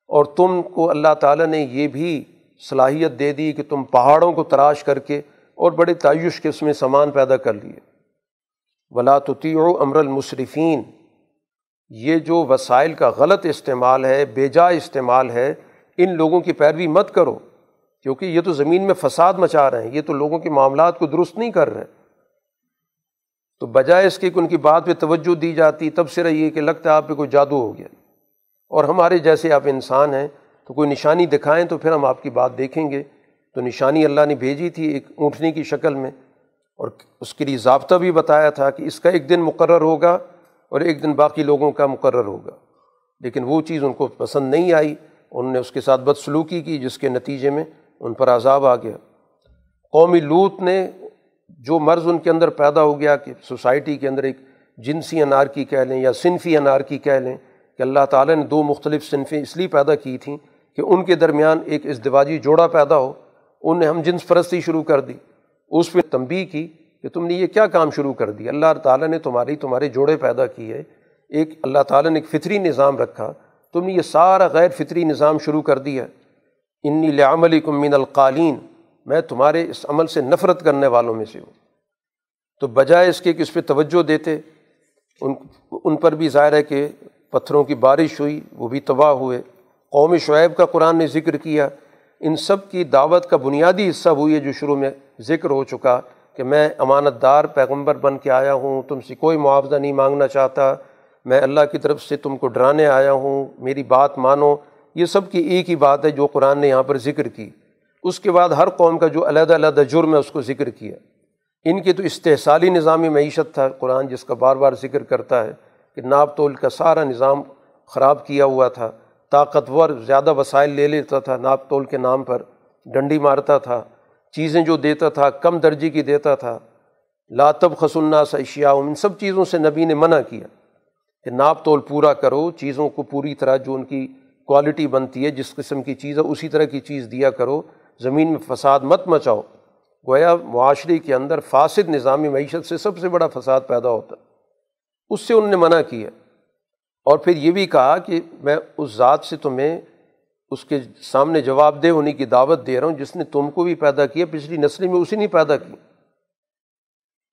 اور تم کو اللہ تعالیٰ نے یہ بھی صلاحیت دے دی کہ تم پہاڑوں کو تراش کر کے اور بڑے تعیش کے اس میں سامان پیدا کر لیے۔ ولا و امر المصرفین یہ جو وسائل کا غلط استعمال ہے، بے جا استعمال ہے، ان لوگوں کی پیروی مت کرو، کیونکہ یہ تو زمین میں فساد مچا رہے ہیں، یہ تو لوگوں کے معاملات کو درست نہیں کر رہے۔ تو بجائے اس کے کہ ان کی بات پہ توجہ دی جاتی، تب سے رہی کہ لگتا ہے آپ پہ کوئی جادو ہو گیا۔ اور ہمارے جیسے آپ انسان ہیں، تو کوئی نشانی دکھائیں تو پھر ہم آپ کی بات دیکھیں گے۔ تو نشانی اللہ نے بھیجی تھی ایک اونٹنی کی شکل میں، اور اس کے لیے ضابطہ بھی بتایا تھا کہ اس کا ایک دن مقرر ہوگا۔ اور ایک دن باقی لوگوں کا مقرر ہوگا۔ لیکن وہ چیز ان کو پسند نہیں آئی۔ انہوں نے اس کے ساتھ بدسلوکی کی، جس کے نتیجے میں ان پر عذاب آ گیا۔ قومی لوت نے جو مرض ان کے اندر پیدا ہو گیا کہ سوسائٹی کے اندر ایک جنسی انارکی کہہ لیں یا صنفی انارکی کہہ لیں کہ اللہ تعالیٰ نے دو مختلف صنفیں اس لیے پیدا کی تھیں کہ ان کے درمیان ایک ازدواجی جوڑا پیدا ہو۔ ان نے ہم جنس پرستی شروع کر دی۔ اس پہ تنبی کی کہ تم نے یہ کیا کام شروع کر دیا؟ اللہ تعالیٰ نے تمہاری تمہارے جوڑے پیدا کیے۔ ایک اللہ تعالیٰ نے ایک فطری نظام رکھا۔ تم نے یہ سارا غیر فطری نظام شروع کر دیا۔ انی لعملی من القالین میں تمہارے اس عمل سے نفرت کرنے والوں میں سے ہوں۔ تو بجائے اس کے کہ اس پہ توجہ دیتے، ان ان پر بھی ظاہر ہے کہ پتھروں کی بارش ہوئی، وہ بھی تباہ ہوئے۔ قوم شعیب کا قرآن نے ذکر کیا۔ ان سب کی دعوت کا بنیادی حصہ ہوئی ہے جو شروع میں ذکر ہو چکا۔ کہ میں امانت دار پیغمبر بن کے آیا ہوں، تم سے کوئی معاوضہ نہیں مانگنا چاہتا، میں اللہ کی طرف سے تم کو ڈرانے آیا ہوں، میری بات مانو۔ یہ سب کی ایک ہی بات ہے جو قرآن نے یہاں پر ذکر کی۔ اس کے بعد ہر قوم کا جو علیحدہ علیحدہ جرم ہے، اس کو ذکر کیا۔ ان کی تو استحصالی نظامی معیشت تھا، قرآن جس کا بار بار ذکر کرتا ہے کہ ناپ تول کا سارا نظام خراب کیا ہوا تھا۔ طاقتور زیادہ وسائل لے لیتا تھا، ناپ تول کے نام پر ڈنڈی مارتا تھا۔ چیزیں جو دیتا تھا، کم درجے کی دیتا تھا۔ لاتب خسنہ اشیاء، ان سب چیزوں سے نبی نے منع کیا کہ ناپ تول پورا کرو، چیزوں کو پوری طرح جو ان کی کوالٹی بنتی ہے، جس قسم کی چیز ہے، اسی طرح کی چیز دیا کرو۔ زمین میں فساد مت مچاؤ۔ گویا معاشرے کے اندر فاسد نظامی معیشت سے سب سے بڑا فساد پیدا ہوتا اس سے انہوں نے منع کیا۔ اور پھر یہ بھی کہا کہ میں، اس ذات سے تمہیں اس کے سامنے جواب دہ ہونے کی دعوت دے رہا ہوں، جس نے تم کو بھی پیدا کیا، پچھلی نسل میں اسی نے پیدا کی۔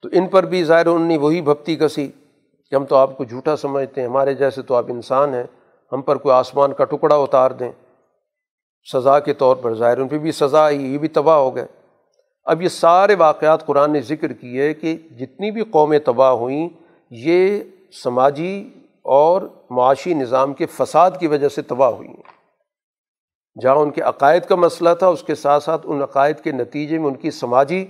تو ان پر بھی ظاہر انہوں نے وہی بھپتی کسی، کہ ہم تو آپ کو جھوٹا سمجھتے ہیں، ہمارے جیسے تو آپ انسان ہیں، ہم پر کوئی آسمان کا ٹکڑا اتار دیں۔ سزا کے طور پر ظاہر ان پہ بھی سزا آئی یہ بھی تباہ ہو گئے۔ اب یہ سارے واقعات قرآن نے ذکر کیے کہ جتنی بھی قومیں تباہ ہوئیں، یہ سماجی اور معاشی نظام کے فساد کی وجہ سے تباہ ہوئی ہیں۔ جہاں ان کے عقائد کا مسئلہ تھا، اس کے ساتھ ساتھ ان عقائد کے نتیجے میں ان کی سماجی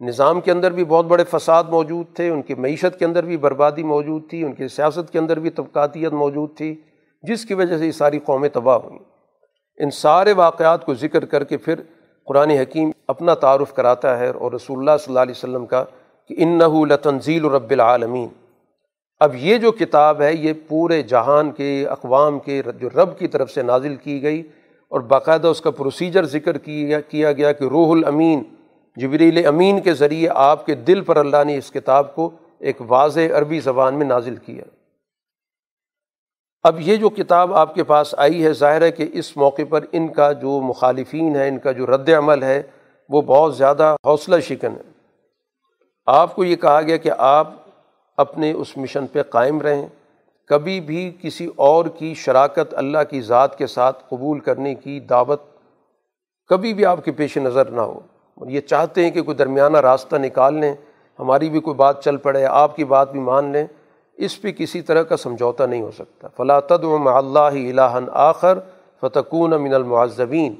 نظام کے اندر بھی بہت بڑے فساد موجود تھے، ان کی معیشت کے اندر بھی بربادی موجود تھی، ان کی سیاست کے اندر بھی طبقاتیت موجود تھی، جس کی وجہ سے یہ ساری قومیں تباہ ہوئیں۔ ان سارے واقعات کو ذکر کر کے پھر قرآن حکیم اپنا تعارف کراتا ہے اور رسول اللہ صلی اللہ علیہ وسلم کا کہ ان اور باقاعدہ اس کا پروسیجر ذکر کیا کیا گیا کہ روح الامین، جبریل امین کے ذریعے آپ کے دل پر اللہ نے اس کتاب کو ایک واضح عربی زبان میں نازل کیا۔ اب یہ جو کتاب آپ کے پاس آئی ہے، ظاہر ہے کہ اس موقع پر ان کا جو مخالفین ہے ان کا جو رد عمل ہے، وہ بہت زیادہ حوصلہ شکن ہے۔ آپ کو یہ کہا گیا کہ آپ اپنے اس مشن پہ قائم رہیں۔ کبھی بھی کسی اور کی شراکت اللہ کی ذات کے ساتھ قبول کرنے کی دعوت کبھی بھی آپ کے پیش نظر نہ ہو۔ یہ چاہتے ہیں کہ کوئی درمیانہ راستہ نکال لیں، ہماری بھی کوئی بات چل پڑے، آپ کی بات بھی مان لیں، اس پہ کسی طرح کا سمجھوتا نہیں ہو سکتا۔ فلا مع اللہ الہن آخر فتقون من المعذبین۔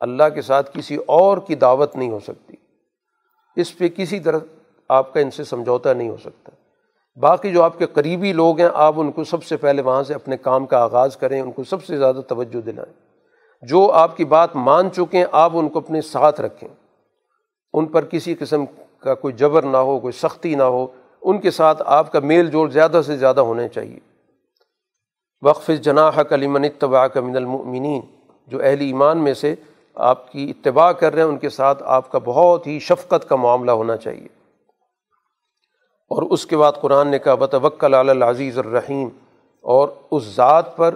اللہ کے ساتھ کسی اور کی دعوت نہیں ہو سکتی۔ اس پہ کسی طرح آپ کا ان سے سمجھوتا نہیں ہو سکتا۔ باقی جو آپ کے قریبی لوگ ہیں، آپ ان کو سب سے پہلے وہاں سے اپنے کام کا آغاز کریں، ان کو سب سے زیادہ توجہ دلائیں۔ جو آپ کی بات مان چکے ہیں، آپ ان کو اپنے ساتھ رکھیں۔ ان پر کسی قسم کا کوئی جبر نہ ہو، کوئی سختی نہ ہو، ان کے ساتھ آپ کا میل جول زیادہ سے زیادہ ہونے چاہیے۔ وقف جناح کلیمن اتباع کا من المؤمنین جو اہل ایمان میں سے آپ کی اتباع کر رہے ہیں، ان کے ساتھ آپ کا بہت ہی شفقت کا معاملہ ہونا چاہیے۔ اور اس کے بعد قرآن نے کہا بتوکل علی العزیز الرحیم اور اس ذات پر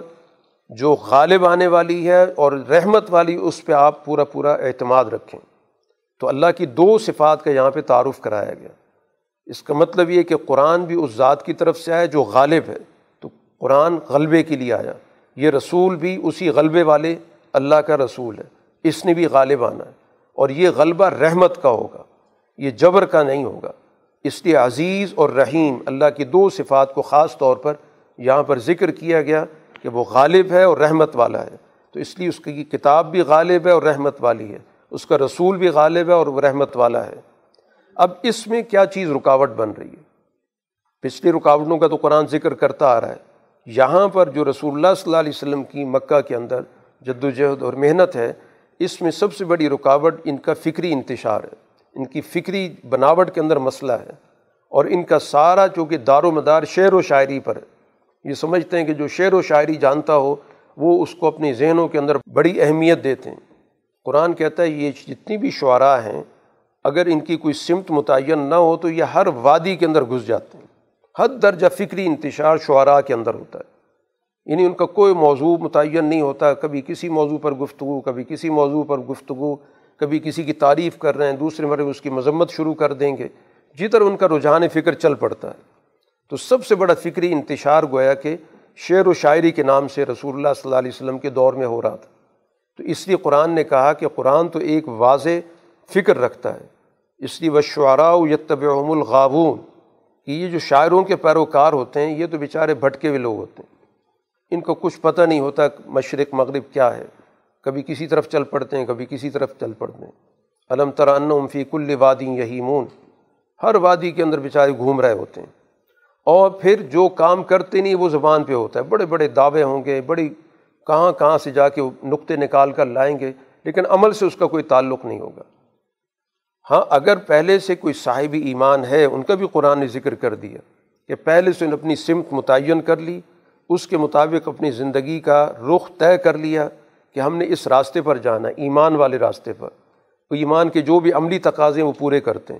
جو غالب آنے والی ہے اور رحمت والی، اس پہ آپ پورا پورا اعتماد رکھیں۔ تو اللہ کی دو صفات کا یہاں پہ تعارف کرایا گیا۔ اس کا مطلب یہ کہ قرآن بھی اس ذات کی طرف سے آیا جو غالب ہے۔ تو قرآن غلبے کے لیے آیا۔ یہ رسول بھی اسی غلبے والے اللہ کا رسول ہے۔ اس نے بھی غالب آنا ہے۔ اور یہ غلبہ رحمت کا ہوگا۔ یہ جبر کا نہیں ہوگا۔ اس لیے عزیز اور رحیم اللہ کی دو صفات کو خاص طور پر یہاں پر ذکر کیا گیا کہ وہ غالب ہے اور رحمت والا ہے۔ تو اس لیے اس کی کتاب بھی غالب ہے اور رحمت والی ہے۔ اس کا رسول بھی غالب ہے اور وہ رحمت والا ہے۔ اب اس میں کیا چیز رکاوٹ بن رہی ہے؟ پچھلی رکاوٹوں کا تو قرآن ذکر کرتا آ رہا ہے۔ یہاں پر جو رسول اللہ صلی اللہ علیہ وسلم کی مکہ کے اندر جد وجہد اور محنت ہے، اس میں سب سے بڑی رکاوٹ ان کا فکری انتشار ہے۔ ان کی فکری بناوٹ کے اندر مسئلہ ہے اور ان کا سارا چونکہ دار و مدار شعر و شاعری پر ہے، یہ سمجھتے ہیں کہ جو شعر و شاعری جانتا ہو، وہ اس کو اپنی ذہنوں کے اندر بڑی اہمیت دیتے ہیں۔ قرآن کہتا ہے، یہ جتنی بھی شعراء ہیں، اگر ان کی کوئی سمت متعین نہ ہو تو یہ ہر وادی کے اندر گھس جاتے ہیں۔ حد درجہ فکری انتشار شعراء کے اندر ہوتا ہے۔ یعنی ان کا کوئی موضوع متعین نہیں ہوتا، کبھی کسی موضوع پر گفتگو، کبھی کسی موضوع پر گفتگو۔ کبھی کسی کی تعریف کر رہے ہیں، دوسرے مرے اس کی مذمت شروع کر دیں گے۔ جدھر ان کا رجحان فکر چل پڑتا ہے۔ تو سب سے بڑا فکری انتشار گویا کہ شعر و شاعری کے نام سے رسول اللہ صلی اللہ علیہ وسلم کے دور میں ہو رہا تھا۔ تو اس لیے قرآن نے کہا کہ قرآن تو ایک واضح فکر رکھتا ہے۔ اس لیے وہ شعراء یتبعہم الغابون کہ یہ جو شاعروں کے پیروکار ہوتے ہیں، یہ تو بیچارے بھٹکے ہوئے لوگ ہوتے ہیں۔ ان کو کچھ پتہ نہیں ہوتا مشرق مغرب کیا ہے۔ کبھی کسی طرف چل پڑتے ہیں، کبھی کسی طرف چل پڑتے ہیں۔ علم ترا فی کل وادی یہی مون ہر وادی کے اندر بیچارے گھوم رہے ہوتے ہیں۔ اور پھر جو کام کرتے نہیں، وہ زبان پہ ہوتا ہے۔ بڑے بڑے دعوے ہوں گے، بڑی کہاں کہاں سے جا کے نقطے نکال کر لائیں گے، لیکن عمل سے اس کا کوئی تعلق نہیں ہوگا۔ ہاں اگر پہلے سے کوئی صاحب ایمان ہے، ان کا بھی قرآن نے ذکر کر دیا کہ پہلے سے اپنی سمت متعین کر لی، اس کے مطابق اپنی زندگی کا رخ طے کر لیا۔ کہ ہم نے اس راستے پر جانا ایمان والے راستے پر۔ وہ ایمان کے جو بھی عملی تقاضے وہ پورے کرتے ہیں۔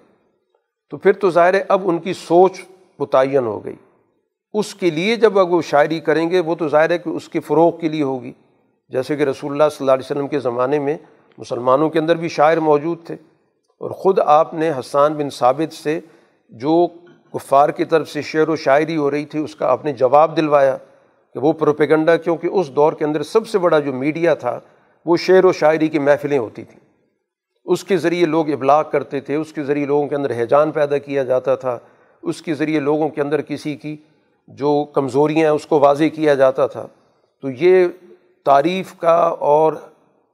تو پھر تو ظاہر ہے، اب ان کی سوچ متعین ہو گئی۔ اس کے لیے جب وہ شاعری کریں گے، وہ تو ظاہر ہے کہ اس کے فروغ کے لیے ہوگی۔ جیسے کہ رسول اللہ صلی اللہ علیہ وسلم کے زمانے میں مسلمانوں کے اندر بھی شاعر موجود تھے۔ اور خود آپ نے حسان بن ثابت سے جو کفار کی طرف سے شعر و شاعری ہو رہی تھی، اس کا آپ نے جواب دلوایا۔ کہ وہ پروپیگنڈا، کیونکہ اس دور کے اندر سب سے بڑا جو میڈیا تھا، وہ شعر و شاعری کی محفلیں ہوتی تھیں۔ اس کے ذریعے لوگ ابلاغ کرتے تھے، اس کے ذریعے لوگوں کے اندر حیجان پیدا کیا جاتا تھا۔ اس کے ذریعے لوگوں کے اندر کسی کی جو کمزوریاں ہیں، اس کو واضح کیا جاتا تھا۔ تو یہ تعریف کا اور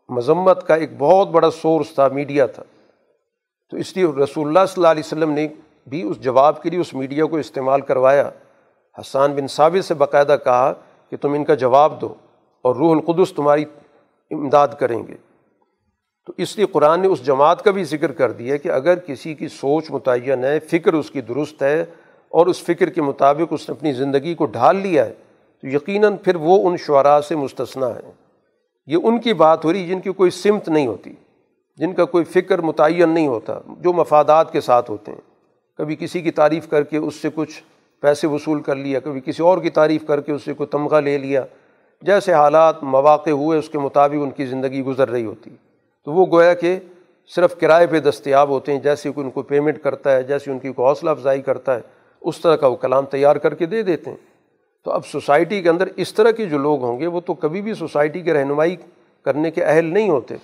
مذمت کا ایک بہت بڑا سورس تھا، میڈیا تھا۔ تو اس لیے رسول اللہ صلی اللہ علیہ وسلم نے بھی اس جواب کے لیے، اس میڈیا کو استعمال کروایا۔ حسان بن ثابت سے باقاعدہ کہا کہ تم ان کا جواب دو اور روح القدس تمہاری امداد کریں گے۔ تو اس لیے قرآن نے اس جماعت کا بھی ذکر کر دیا کہ اگر کسی کی سوچ متعین ہے، فکر اس کی درست ہے اور اس فکر کے مطابق اس نے اپنی زندگی کو ڈھال لیا ہے، تو یقیناً پھر وہ ان شعراء سے مستثنا ہے یہ ان کی بات ہو رہی جن کی کوئی سمت نہیں ہوتی، جن کا کوئی فکر متعین نہیں ہوتا، جو مفادات کے ساتھ ہوتے ہیں۔ کبھی کسی کی تعریف کر کے اس سے کچھ پیسے وصول کر لیا، کبھی کسی اور کی تعریف کر کے اس سے کوئی تمغہ لے لیا۔ جیسے حالات مواقع ہوئے، اس کے مطابق ان کی زندگی گزر رہی ہوتی۔ تو وہ گویا کہ صرف کرائے پہ دستیاب ہوتے ہیں، جیسے کہ ان کو پیمنٹ کرتا ہے، جیسے ان کی کوئی حوصلہ افزائی کرتا ہے، اس طرح کا وہ کلام تیار کر کے دے دیتے ہیں۔ تو اب سوسائٹی کے اندر اس طرح کے جو لوگ ہوں گے، وہ تو کبھی بھی سوسائٹی کی رہنمائی کرنے کے اہل نہیں ہوتے۔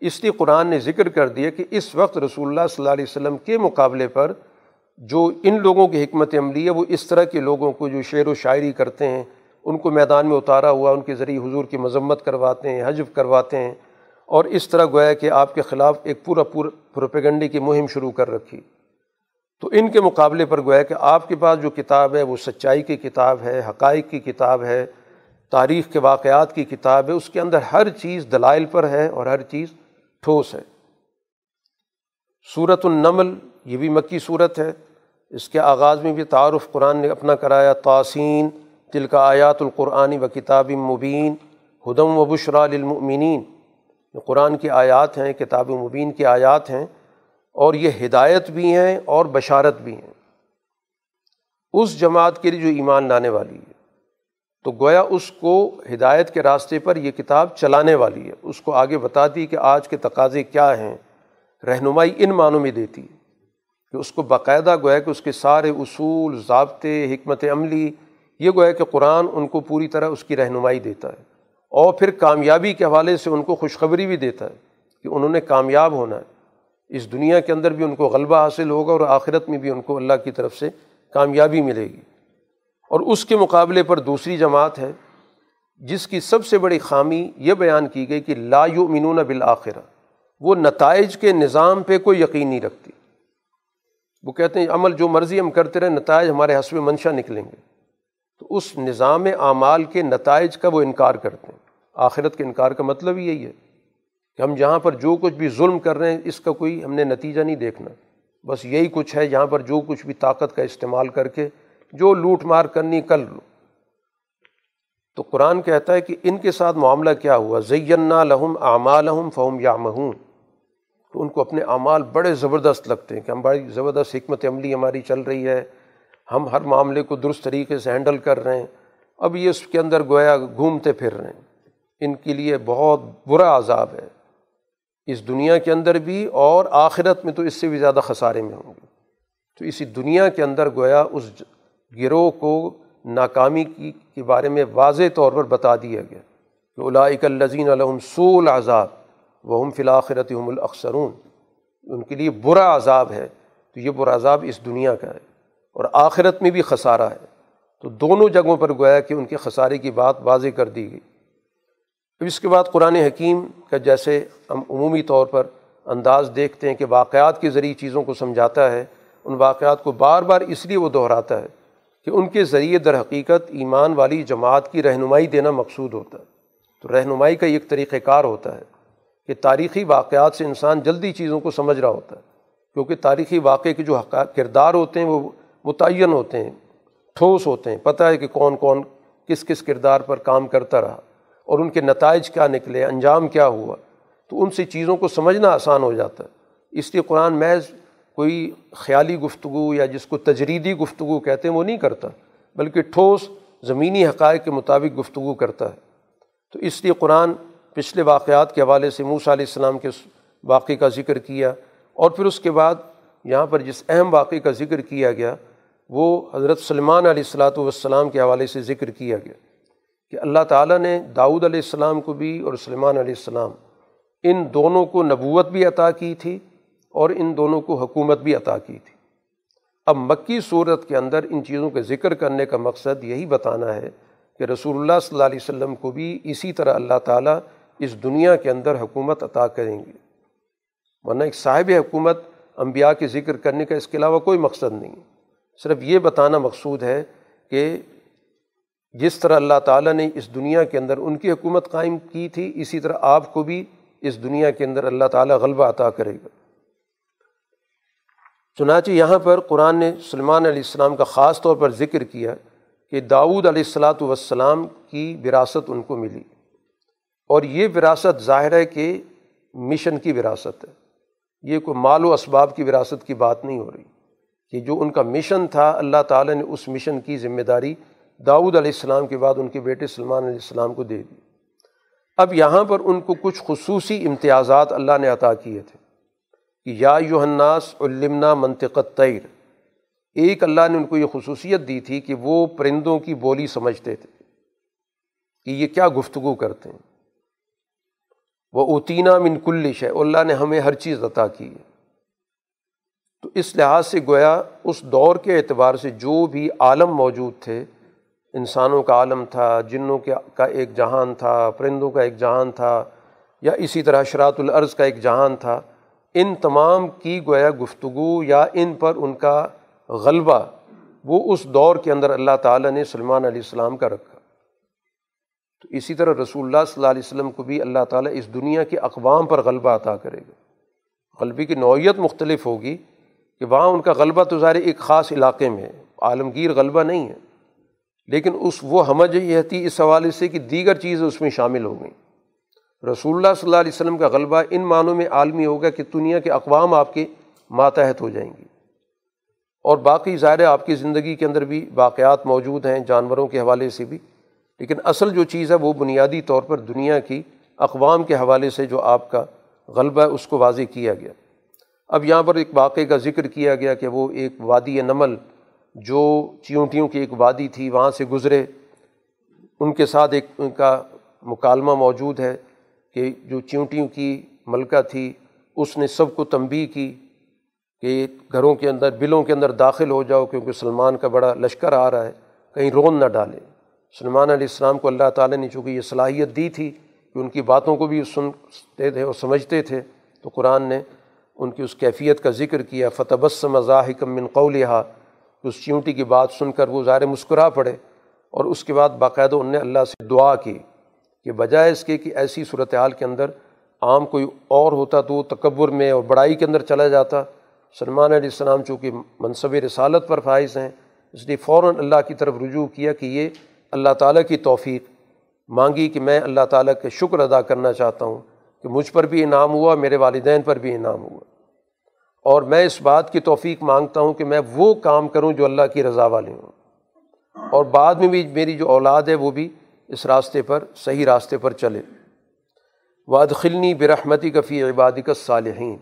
اس لیے قرآن نے ذکر کر دیا کہ اس وقت رسول اللہ صلی اللہ علیہ وسلم کے مقابلے پر جو ان لوگوں کی حکمت عملی ہے، وہ اس طرح کے لوگوں کو جو شعر و شاعری کرتے ہیں، ان کو میدان میں اتارا ہوا، ان کے ذریعے حضور کی مذمت کرواتے ہیں، حجب کرواتے ہیں، اور اس طرح گویا کہ آپ کے خلاف ایک پورا پورا پروپیگنڈی کی مہم شروع کر رکھی۔ تو ان کے مقابلے پر گویا کہ آپ کے پاس جو کتاب ہے، وہ سچائی کی کتاب ہے، حقائق کی کتاب ہے، تاریخ کے واقعات کی کتاب ہے، اس کے اندر ہر چیز دلائل پر ہے اور ہر چیز ٹھوس ہے۔ صورت النمل، یہ بھی مکی صورت ہے۔ اس کے آغاز میں بھی تعارف قرآن نے اپنا کرایا تاسین تل کا آیات القرآن و کتاب مبین، ہدم و بشرا للمؤمنین۔ قرآن کی آیات ہیں، کتاب مبین کی آیات ہیں اور یہ ہدایت بھی ہیں اور بشارت بھی ہیں۔ اس جماعت کے لیے جو ایمان لانے والی ہے، تو گویا اس کو ہدایت کے راستے پر یہ کتاب چلانے والی ہے۔ اس کو آگے بتاتی کہ آج کے تقاضے کیا ہیں، رہنمائی ان معنوں میں دیتی ہے۔ کہ اس کو باقاعدہ گویا کہ اس کے سارے اصول، ضابطے، حکمت عملی، یہ گویا کہ قرآن ان کو پوری طرح اس کی رہنمائی دیتا ہے۔ اور پھر کامیابی کے حوالے سے ان کو خوشخبری بھی دیتا ہے کہ انہوں نے کامیاب ہونا ہے۔ اس دنیا کے اندر بھی ان کو غلبہ حاصل ہوگا اور آخرت میں بھی ان کو اللہ کی طرف سے کامیابی ملے گی۔ اور اس کے مقابلے پر دوسری جماعت ہے، جس کی سب سے بڑی خامی یہ بیان کی گئی کہ لا یؤمنون بالآخرہ، وہ نتائج کے نظام پہ کوئی یقین نہیں رکھتی۔ وہ کہتے ہیں عمل جو مرضی ہم کرتے رہیں، نتائج ہمارے حسب منشا نکلیں گے۔ تو اس نظام اعمال کے نتائج کا وہ انکار کرتے ہیں۔ آخرت کے انکار کا مطلب یہی ہے کہ ہم جہاں پر جو کچھ بھی ظلم کر رہے ہیں، اس کا کوئی ہم نے نتیجہ نہیں دیکھنا۔ بس یہی کچھ ہے جہاں پر جو کچھ بھی طاقت کا استعمال کر کے جو لوٹ مار کرنی کر لو۔ تو قرآن کہتا ہے کہ ان کے ساتھ معاملہ کیا ہوا؟ زینا لہم اعمالحم فہم یا مہون تو ان کو اپنے اعمال بڑے زبردست لگتے ہیں کہ ہم بڑی زبردست حکمت عملی ہماری چل رہی ہے، ہم ہر معاملے کو درست طریقے سے ہینڈل کر رہے ہیں۔ اب یہ اس کے اندر گویا گھومتے پھر رہے ہیں۔ ان کے لیے بہت برا عذاب ہے۔ اس دنیا کے اندر بھی اور آخرت میں تو اس سے بھی زیادہ خسارے میں ہوں گے۔ تو اسی دنیا کے اندر گویا اس گروہ کو ناکامی کی، کے بارے میں واضح طور پر بتا دیا گیا کہ اولائک الزین الحم سول عذاب وہ ہم فلاخرت ہم الاخسرون ان کے لیے برا عذاب ہے، تو یہ برا عذاب اس دنیا کا ہے اور آخرت میں بھی خسارہ ہے۔ تو دونوں جگہوں پر گویا کہ ان کے خسارے کی بات واضح کر دی گئی۔ پھر اس کے بعد قرآن حکیم کا جیسے ہم عمومی طور پر انداز دیکھتے ہیں کہ واقعات کے ذریعے چیزوں کو سمجھاتا ہے، ان واقعات کو بار بار اس لیے وہ دہراتا ہے کہ ان کے ذریعے در حقیقت ایمان والی جماعت کی رہنمائی دینا مقصود ہوتا ہے۔ تو رہنمائی کا ایک طریقۂ کار ہوتا ہے۔ کہ تاریخی واقعات سے انسان جلدی چیزوں کو سمجھ رہا ہوتا ہے، کیونکہ تاریخی واقعے کے جو کردار ہوتے ہیں، وہ متعین ہوتے ہیں، ٹھوس ہوتے ہیں، پتہ ہے کہ کون کون کس کس کردار پر کام کرتا رہا، اور ان کے نتائج کیا نکلے، انجام کیا ہوا، تو ان سے چیزوں کو سمجھنا آسان ہو جاتا ہے۔ اس لیے قرآن محض کوئی خیالی گفتگو یا جس کو تجریدی گفتگو کہتے ہیں، وہ نہیں کرتا، بلکہ ٹھوس زمینی حقائق کے مطابق گفتگو کرتا ہے۔ تو اس لیے قرآن پچھلے واقعات کے حوالے سے موسیٰ علیہ السلام کے واقعے کا ذکر کیا اور پھر اس کے بعد یہاں پر جس اہم واقعے کا ذکر کیا گیا، وہ حضرت سلمان علیہ السلاۃ والسلام کے حوالے سے ذکر کیا گیا کہ اللہ تعالیٰ نے داؤد علیہ السلام کو بھی اور سلمان علیہ السلام ان دونوں کو نبوت بھی عطا کی تھی اور ان دونوں کو حکومت بھی عطا کی تھی۔ اب مکی صورت کے اندر ان چیزوں کا ذکر کرنے کا مقصد یہی بتانا ہے کہ رسول اللہ صلی اللہ علیہ وسلم کو بھی اسی طرح اللہ تعالیٰ اس دنیا کے اندر حکومت عطا کریں گے۔ ورنہ ایک صاحب حکومت انبیاء کے ذکر کرنے کا اس کے علاوہ کوئی مقصد نہیں۔ صرف یہ بتانا مقصود ہے کہ جس طرح اللہ تعالیٰ نے اس دنیا کے اندر ان کی حکومت قائم کی تھی، اسی طرح آپ کو بھی اس دنیا کے اندر اللہ تعالیٰ غلبہ عطا کرے گا۔ چنانچہ یہاں پر قرآن نے سلمان علیہ السلام کا خاص طور پر ذکر کیا کہ داؤد علیہ السلاۃ والسلام کی وراثت ان کو ملی۔ اور یہ وراثت ظاہر ہے کہ مشن کی وراثت ہے۔ یہ کوئی مال و اسباب کی وراثت کی بات نہیں ہو رہی کہ جو ان کا مشن تھا، اللہ تعالیٰ نے اس مشن کی ذمہ داری داؤد علیہ السلام کے بعد ان کے بیٹے سلمان علیہ السلام کو دے دی۔ اب یہاں پر ان کو کچھ خصوصی امتیازات اللہ نے عطا کیے تھے کہ یا یوحناس علمنا منطقت تیر ایک اللہ نے ان کو یہ خصوصیت دی تھی کہ وہ پرندوں کی بولی سمجھتے تھے کہ یہ کیا گفتگو کرتے ہیں۔ وہ اوتینہ من کلش ہے اللہ نے ہمیں ہر چیز عطا کی ہے۔ تو اس لحاظ سے گویا اس دور کے اعتبار سے جو بھی عالم موجود تھے، انسانوں کا عالم تھا، جنوں کے کا ایک جہان تھا، پرندوں کا ایک جہان تھا، یا اسی طرح شراط العرض کا ایک جہان تھا، ان تمام کی گویا گفتگو یا ان پر ان کا غلبہ، وہ اس دور کے اندر اللہ تعالیٰ نے سلمان علیہ السلام کا رکھا۔ تو اسی طرح رسول اللہ صلی اللہ علیہ وسلم کو بھی اللہ تعالیٰ اس دنیا کے اقوام پر غلبہ عطا کرے گا۔ غلبی کی نوعیت مختلف ہوگی کہ وہاں ان کا غلبہ تو ظاہر ایک خاص علاقے میں ہے، عالمگیر غلبہ نہیں ہے۔ لیکن اس وہ ہمج یہ تھی اس حوالے سے کہ دیگر چیزیں اس میں شامل ہو گئیں۔ رسول اللہ صلی اللہ علیہ وسلم کا غلبہ ان معنوں میں عالمی ہوگا کہ دنیا کے اقوام آپ کے ماتحت ہو جائیں گی اور باقی ظاہر آپ کی زندگی کے اندر بھی واقعات موجود ہیں جانوروں کے حوالے سے بھی۔ لیکن اصل جو چیز ہے وہ بنیادی طور پر دنیا کی اقوام کے حوالے سے جو آپ کا غلبہ ہے، اس کو واضح کیا گیا۔ اب یہاں پر ایک واقعے کا ذکر کیا گیا کہ وہ ایک وادی نمل جو چیونٹیوں کی ایک وادی تھی، وہاں سے گزرے۔ ان کے ساتھ ایک ان کا مکالمہ موجود ہے کہ جو چیونٹیوں کی ملکہ تھی، اس نے سب کو تنبی کی کہ گھروں کے اندر، بلوں کے اندر داخل ہو جاؤ، کیونکہ سلمان کا بڑا لشکر آ رہا ہے، کہیں رون نہ ڈالے۔ سلمان علیہ السلام کو اللہ تعالیٰ نے چونکہ یہ صلاحیت دی تھی کہ ان کی باتوں کو بھی سنتے تھے اور سمجھتے تھے، تو قرآن نے ان کی اس کیفیت کا ذکر کیا فتح بس مذاہق من قولحا اس چیونٹی کی بات سن کر وہ ظاہر مسکرا پڑے اور اس کے بعد باقاعدہ ان نے اللہ سے دعا کی کہ بجائے اس کے کہ ایسی صورتحال کے اندر عام کوئی اور ہوتا تو وہ تکبر میں اور بڑائی کے اندر چلا جاتا۔ سلمان علیہ السلام چونکہ منصب رسالت پر فائز ہیں، اس لیے فوراً اللہ کی طرف رجوع کیا کہ یہ اللہ تعالیٰ کی توفیق مانگی کہ میں اللہ تعالیٰ کے شکر ادا کرنا چاہتا ہوں کہ مجھ پر بھی انعام ہوا، میرے والدین پر بھی انعام ہوا۔ اور میں اس بات کی توفیق مانگتا ہوں کہ میں وہ کام کروں جو اللہ کی رضا والے ہوں۔ اور بعد میں بھی میری جو اولاد ہے وہ بھی اس راستے پر، صحیح راستے پر چلے۔ واد خلنی برحمتی کفی عبادی کا صالحین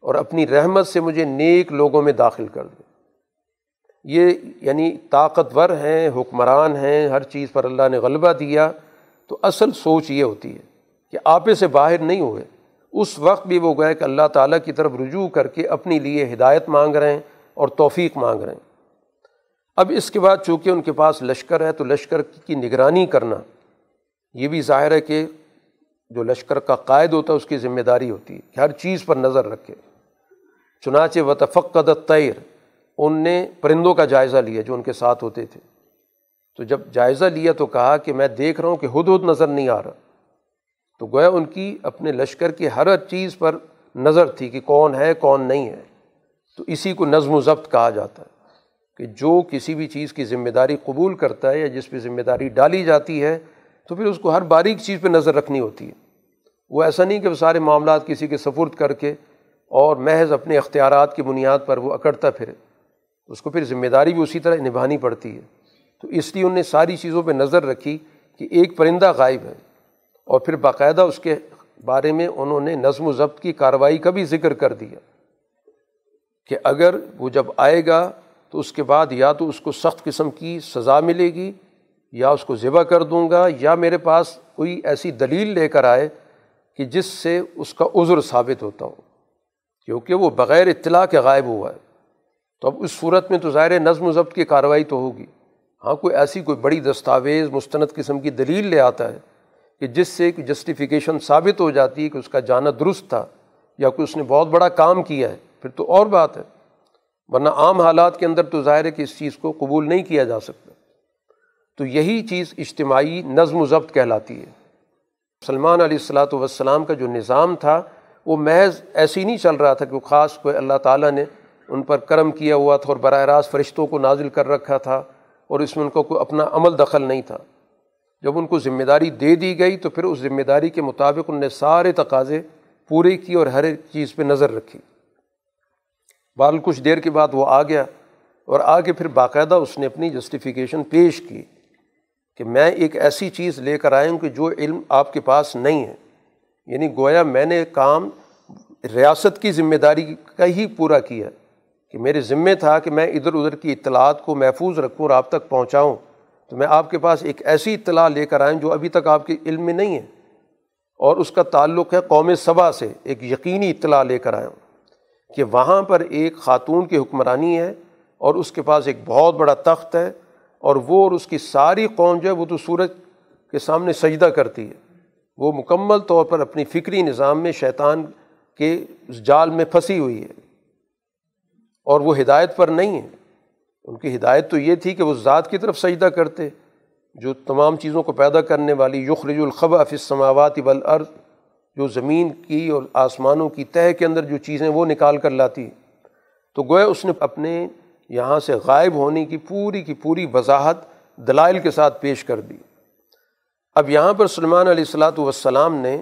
اور اپنی رحمت سے مجھے نیک لوگوں میں داخل کر دیں یہ یعنی طاقتور ہیں، حکمران ہیں، ہر چیز پر اللہ نے غلبہ دیا، تو اصل سوچ یہ ہوتی ہے کہ آپے سے باہر نہیں ہوئے۔ اس وقت بھی وہ گئے کہ اللہ تعالیٰ کی طرف رجوع کر کے اپنی لیے ہدایت مانگ رہے ہیں اور توفیق مانگ رہے ہیں۔ اب اس کے بعد چونکہ ان کے پاس لشکر ہے، تو لشکر کی نگرانی کرنا، یہ بھی ظاہر ہے کہ جو لشکر کا قائد ہوتا ہے، اس کی ذمہ داری ہوتی ہے کہ ہر چیز پر نظر رکھے۔ چنانچہ و تفقد تیر ان نے پرندوں کا جائزہ لیا جو ان کے ساتھ ہوتے تھے۔ تو جب جائزہ لیا تو کہا کہ میں دیکھ رہا ہوں کہ ہد ہد نظر نہیں آ رہا۔ تو گویا ان کی اپنے لشکر کی ہر چیز پر نظر تھی کہ کون ہے، کون نہیں ہے۔ تو اسی کو نظم و ضبط کہا جاتا ہے کہ جو کسی بھی چیز کی ذمہ داری قبول کرتا ہے یا جس پہ ذمہ داری ڈالی جاتی ہے، تو پھر اس کو ہر باریک چیز پہ نظر رکھنی ہوتی ہے۔ وہ ایسا نہیں کہ وہ سارے معاملات کسی کے سفرد کر کے اور محض اپنے اختیارات کی بنیاد پر وہ اکڑتا پھرے۔ اس کو پھر ذمہ داری بھی اسی طرح نبھانی پڑتی ہے۔ تو اس لیے ان نے ساری چیزوں پہ نظر رکھی کہ ایک پرندہ غائب ہے۔ اور پھر باقاعدہ اس کے بارے میں انہوں نے نظم و ضبط کی کارروائی کا بھی ذکر کر دیا کہ اگر وہ جب آئے گا تو اس کے بعد یا تو اس کو سخت قسم کی سزا ملے گی، یا اس کو ذبح کر دوں گا، یا میرے پاس کوئی ایسی دلیل لے کر آئے کہ جس سے اس کا عذر ثابت ہوتا ہو۔ کیونکہ وہ بغیر اطلاع کے غائب ہوا ہے۔ تو اب اس صورت میں تو ظاہر نظم و ضبط کی کارروائی تو ہوگی۔ ہاں کوئی ایسی کوئی بڑی دستاویز، مستند قسم کی دلیل لے آتا ہے کہ جس سے ایک جسٹیفیکیشن ثابت ہو جاتی ہے کہ اس کا جانا درست تھا یا کوئی اس نے بہت بڑا کام کیا ہے۔ پھر تو اور بات ہے، ورنہ عام حالات کے اندر تو ظاہر ہے کہ اس چیز کو قبول نہیں کیا جا سکتا۔ تو یہی چیز اجتماعی نظم و ضبط کہلاتی ہے۔ سلمان علیہ السلاۃ والسلام کا جو نظام تھا، وہ محض ایسے ہی نہیں چل رہا تھا کہ خاص کوئی اللہ تعالیٰ نے ان پر کرم کیا ہوا تھا اور براہ راست فرشتوں کو نازل کر رکھا تھا اور اس میں ان کو کوئی اپنا عمل دخل نہیں تھا۔ جب ان کو ذمہ داری دے دی گئی تو پھر اس ذمہ داری کے مطابق ان نے سارے تقاضے پورے کی اور ہر ایک چیز پہ نظر رکھی۔ بال کچھ دیر کے بعد وہ آ گیا اور آگے پھر باقاعدہ اس نے اپنی جسٹیفیکیشن پیش کی کہ میں ایک ایسی چیز لے کر آیا ہوں کہ جو علم آپ کے پاس نہیں ہے۔ یعنی گویا میں نے کام ریاست کی ذمہ داری کا ہی پورا کیا کہ میرے ذمے تھا کہ میں ادھر ادھر کی اطلاعات کو محفوظ رکھوں اور آپ تک پہنچاؤں، تو میں آپ کے پاس ایک ایسی اطلاع لے کر آئیں جو ابھی تک آپ کے علم میں نہیں ہے۔ اور اس کا تعلق ہے قوم صبا سے ایک یقینی اطلاع لے کر آیا ہوں کہ وہاں پر ایک خاتون کی حکمرانی ہے اور اس کے پاس ایک بہت بڑا تخت ہے اور وہ اور اس کی ساری قوم جو ہے وہ تو سورج کے سامنے سجدہ کرتی ہے۔ وہ مکمل طور پر اپنی فکری نظام میں شیطان کے اس جال میں پھنسی ہوئی ہے۔ اور وہ ہدایت پر نہیں ہے۔ ان کی ہدایت تو یہ تھی کہ وہ ذات کی طرف سجدہ کرتے، جو تمام چیزوں کو پیدا کرنے والی یخرج الخبا فی السماوات والارض، جو زمین کی اور آسمانوں کی تہ کے اندر جو چیزیں وہ نکال کر لاتی تو گویا اس نے اپنے یہاں سے غائب ہونے کی پوری کی پوری وضاحت دلائل کے ساتھ پیش کر دی۔ اب یہاں پر سلمان علیہ السلاۃ والسلام نے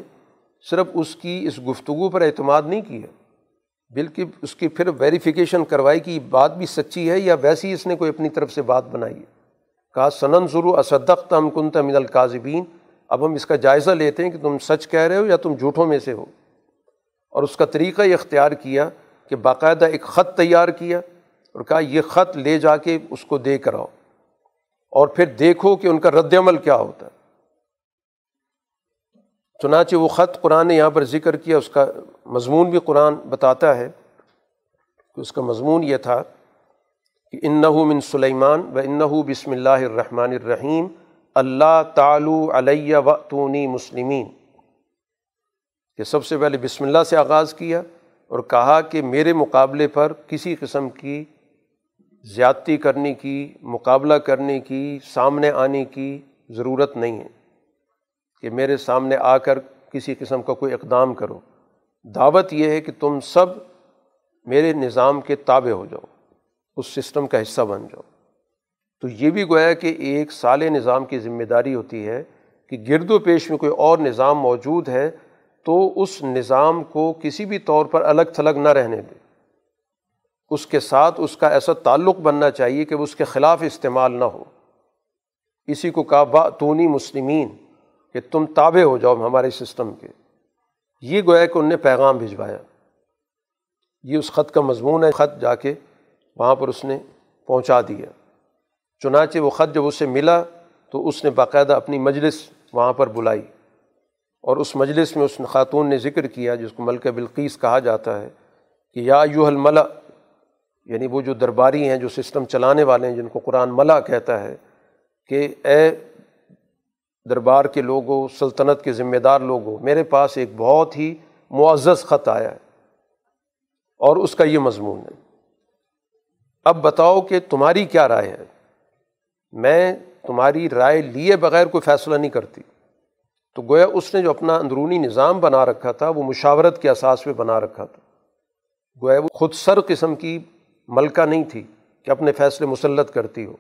صرف اس کی اس گفتگو پر اعتماد نہیں کیا۔ بلکہ اس کی پھر ویریفیکیشن کروائی کہ بات بھی سچی ہے یا ویسی اس نے کوئی اپنی طرف سے بات بنائی ہے۔ کہا، سنن ضرور اسدق ہم کن من القاظبین اب ہم اس کا جائزہ لیتے ہیں کہ تم سچ کہہ رہے ہو یا تم جھوٹوں میں سے ہو۔ اور اس کا طریقہ یہ اختیار کیا کہ باقاعدہ ایک خط تیار کیا اور کہا، یہ خط لے جا کے اس کو دے کر آؤ اور پھر دیکھو کہ ان کا رد عمل کیا ہوتا ہے۔ چنانچہ وہ خط قرآن نے یہاں پر ذکر کیا، اس کا مضمون بھی قرآن بتاتا ہے کہ اس کا مضمون یہ تھا کہ انّن من سلیمان و انّ کہ میرے سامنے آ کر کسی قسم کا کوئی اقدام کرو۔ دعوت یہ ہے کہ تم سب میرے نظام کے تابع ہو جاؤ، اس سسٹم کا حصہ بن جاؤ۔ تو یہ بھی گویا کہ ایک سال نظام کی ذمہ داری ہوتی ہے کہ گرد و پیش میں کوئی اور نظام موجود ہے تو اس نظام کو کسی بھی طور پر الگ تھلگ نہ رہنے دے۔ اس کے ساتھ اس کا ایسا تعلق بننا چاہیے کہ وہ اس کے خلاف استعمال نہ ہو۔ اسی کو کہا با تونی مسلمین کہ تم تابع ہو جاؤ ہمارے سسٹم کے۔ یہ گویا کہ ان نے پیغام بھجوایا۔ یہ اس خط کا مضمون ہے، خط جا کے وہاں پر اس نے پہنچا دیا۔ چنانچہ وہ خط جب اسے ملا تو اس نے باقاعدہ اپنی مجلس وہاں پر بلائی۔ اور اس مجلس میں اس خاتون نے ذکر کیا، جس کو ملکہ بلقیس کہا جاتا ہے کہ یا یو الملا یعنی وہ جو درباری ہیں، جو سسٹم چلانے والے ہیں، جن کو قرآن ملا کہتا ہے کہ اے دربار کے لوگوں، سلطنت کے ذمہ دار لوگوں، میرے پاس ایک بہت ہی معزز خط آیا ہے اور اس کا یہ مضمون ہے۔ اب بتاؤ کہ تمہاری کیا رائے ہے؟ میں تمہاری رائے لیے بغیر کوئی فیصلہ نہیں کرتی۔ تو گویا اس نے جو اپنا اندرونی نظام بنا رکھا تھا، وہ مشاورت کے اساس پہ بنا رکھا تھا۔ گویا وہ خود سر قسم کی ملکہ نہیں تھی کہ اپنے فیصلے مسلط کرتی ہو۔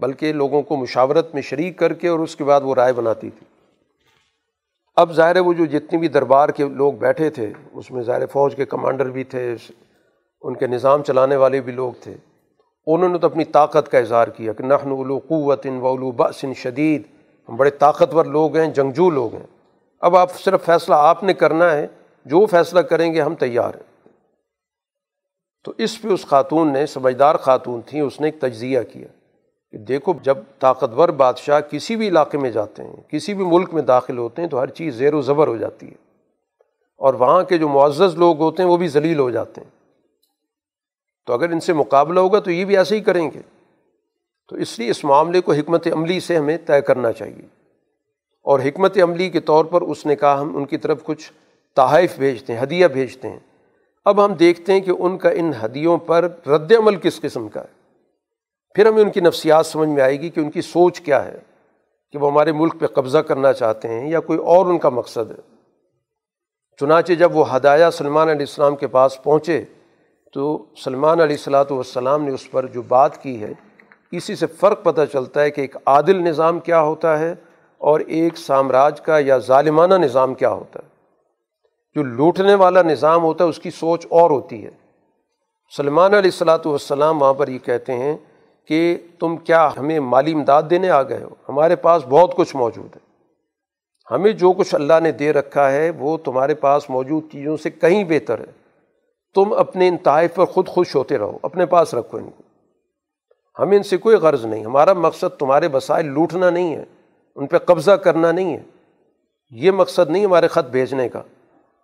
بلکہ لوگوں کو مشاورت میں شریک کر کے اور اس کے بعد وہ رائے بناتی تھی۔ اب ظاہر ہے وہ جو جتنی بھی دربار کے لوگ بیٹھے تھے، اس میں ظاہر فوج کے کمانڈر بھی تھے، ان کے نظام چلانے والے بھی لوگ تھے، انہوں نے تو اپنی طاقت کا اظہار کیا کہ نخن الو قوت ان و بسن شدید، ہم بڑے طاقتور لوگ ہیں، جنگجو لوگ ہیں۔ اب آپ صرف فیصلہ آپ نے کرنا ہے، جو فیصلہ کریں گے ہم تیار ہیں۔ تو اس پہ اس خاتون نے، سمجھدار خاتون تھیں، اس نے ایک تجزیہ کیا۔ کہ دیکھو، جب طاقتور بادشاہ کسی بھی علاقے میں جاتے ہیں، کسی بھی ملک میں داخل ہوتے ہیں، تو ہر چیز زیر و زبر ہو جاتی ہے۔ اور وہاں کے جو معزز لوگ ہوتے ہیں، وہ بھی ذلیل ہو جاتے ہیں۔ تو اگر ان سے مقابلہ ہوگا، تو یہ بھی ایسے ہی کریں گے۔ تو اس لیے اس معاملے کو حکمت عملی سے ہمیں طے کرنا چاہیے۔ اور حکمت عملی کے طور پر اس نے کہا، ہم ان کی طرف کچھ تحائف بھیجتے ہیں، ہدیہ بھیجتے ہیں۔ اب ہم دیکھتے ہیں کہ ان کا ان ہدیوں پر رد عمل کس قسم کا ہے۔ پھر ہمیں ان کی نفسیات سمجھ میں آئے گی کہ ان کی سوچ کیا ہے، کہ وہ ہمارے ملک پہ قبضہ کرنا چاہتے ہیں یا کوئی اور ان کا مقصد ہے۔ چنانچہ جب وہ ہدایہ سلمان علیہ السلام کے پاس پہنچے، تو سلمان علیہ السلاۃ والسلام نے اس پر جو بات کی ہے، اسی سے فرق پتہ چلتا ہے کہ ایک عادل نظام کیا ہوتا ہے اور ایک سامراج کا یا ظالمانہ نظام کیا ہوتا ہے۔ جو لوٹنے والا نظام ہوتا ہے، اس کی سوچ اور ہوتی ہے۔ سلمان علیہ السلاۃ والسلام وہاں پر یہ کہتے ہیں کہ تم کیا ہمیں مالی امداد دینے آ گئے ہو؟ ہمارے پاس بہت کچھ موجود ہے۔ ہمیں جو کچھ اللہ نے دے رکھا ہے، وہ تمہارے پاس موجود چیزوں سے کہیں بہتر ہے۔ تم اپنے ان تحائف پر خود خوش ہوتے رہو، اپنے پاس رکھو ان کو۔ ہمیں ان سے کوئی غرض نہیں، ہمارا مقصد تمہارے وسائل لوٹنا نہیں ہے، ان پہ قبضہ کرنا نہیں ہے۔ یہ مقصد نہیں ہمارے خط بھیجنے کا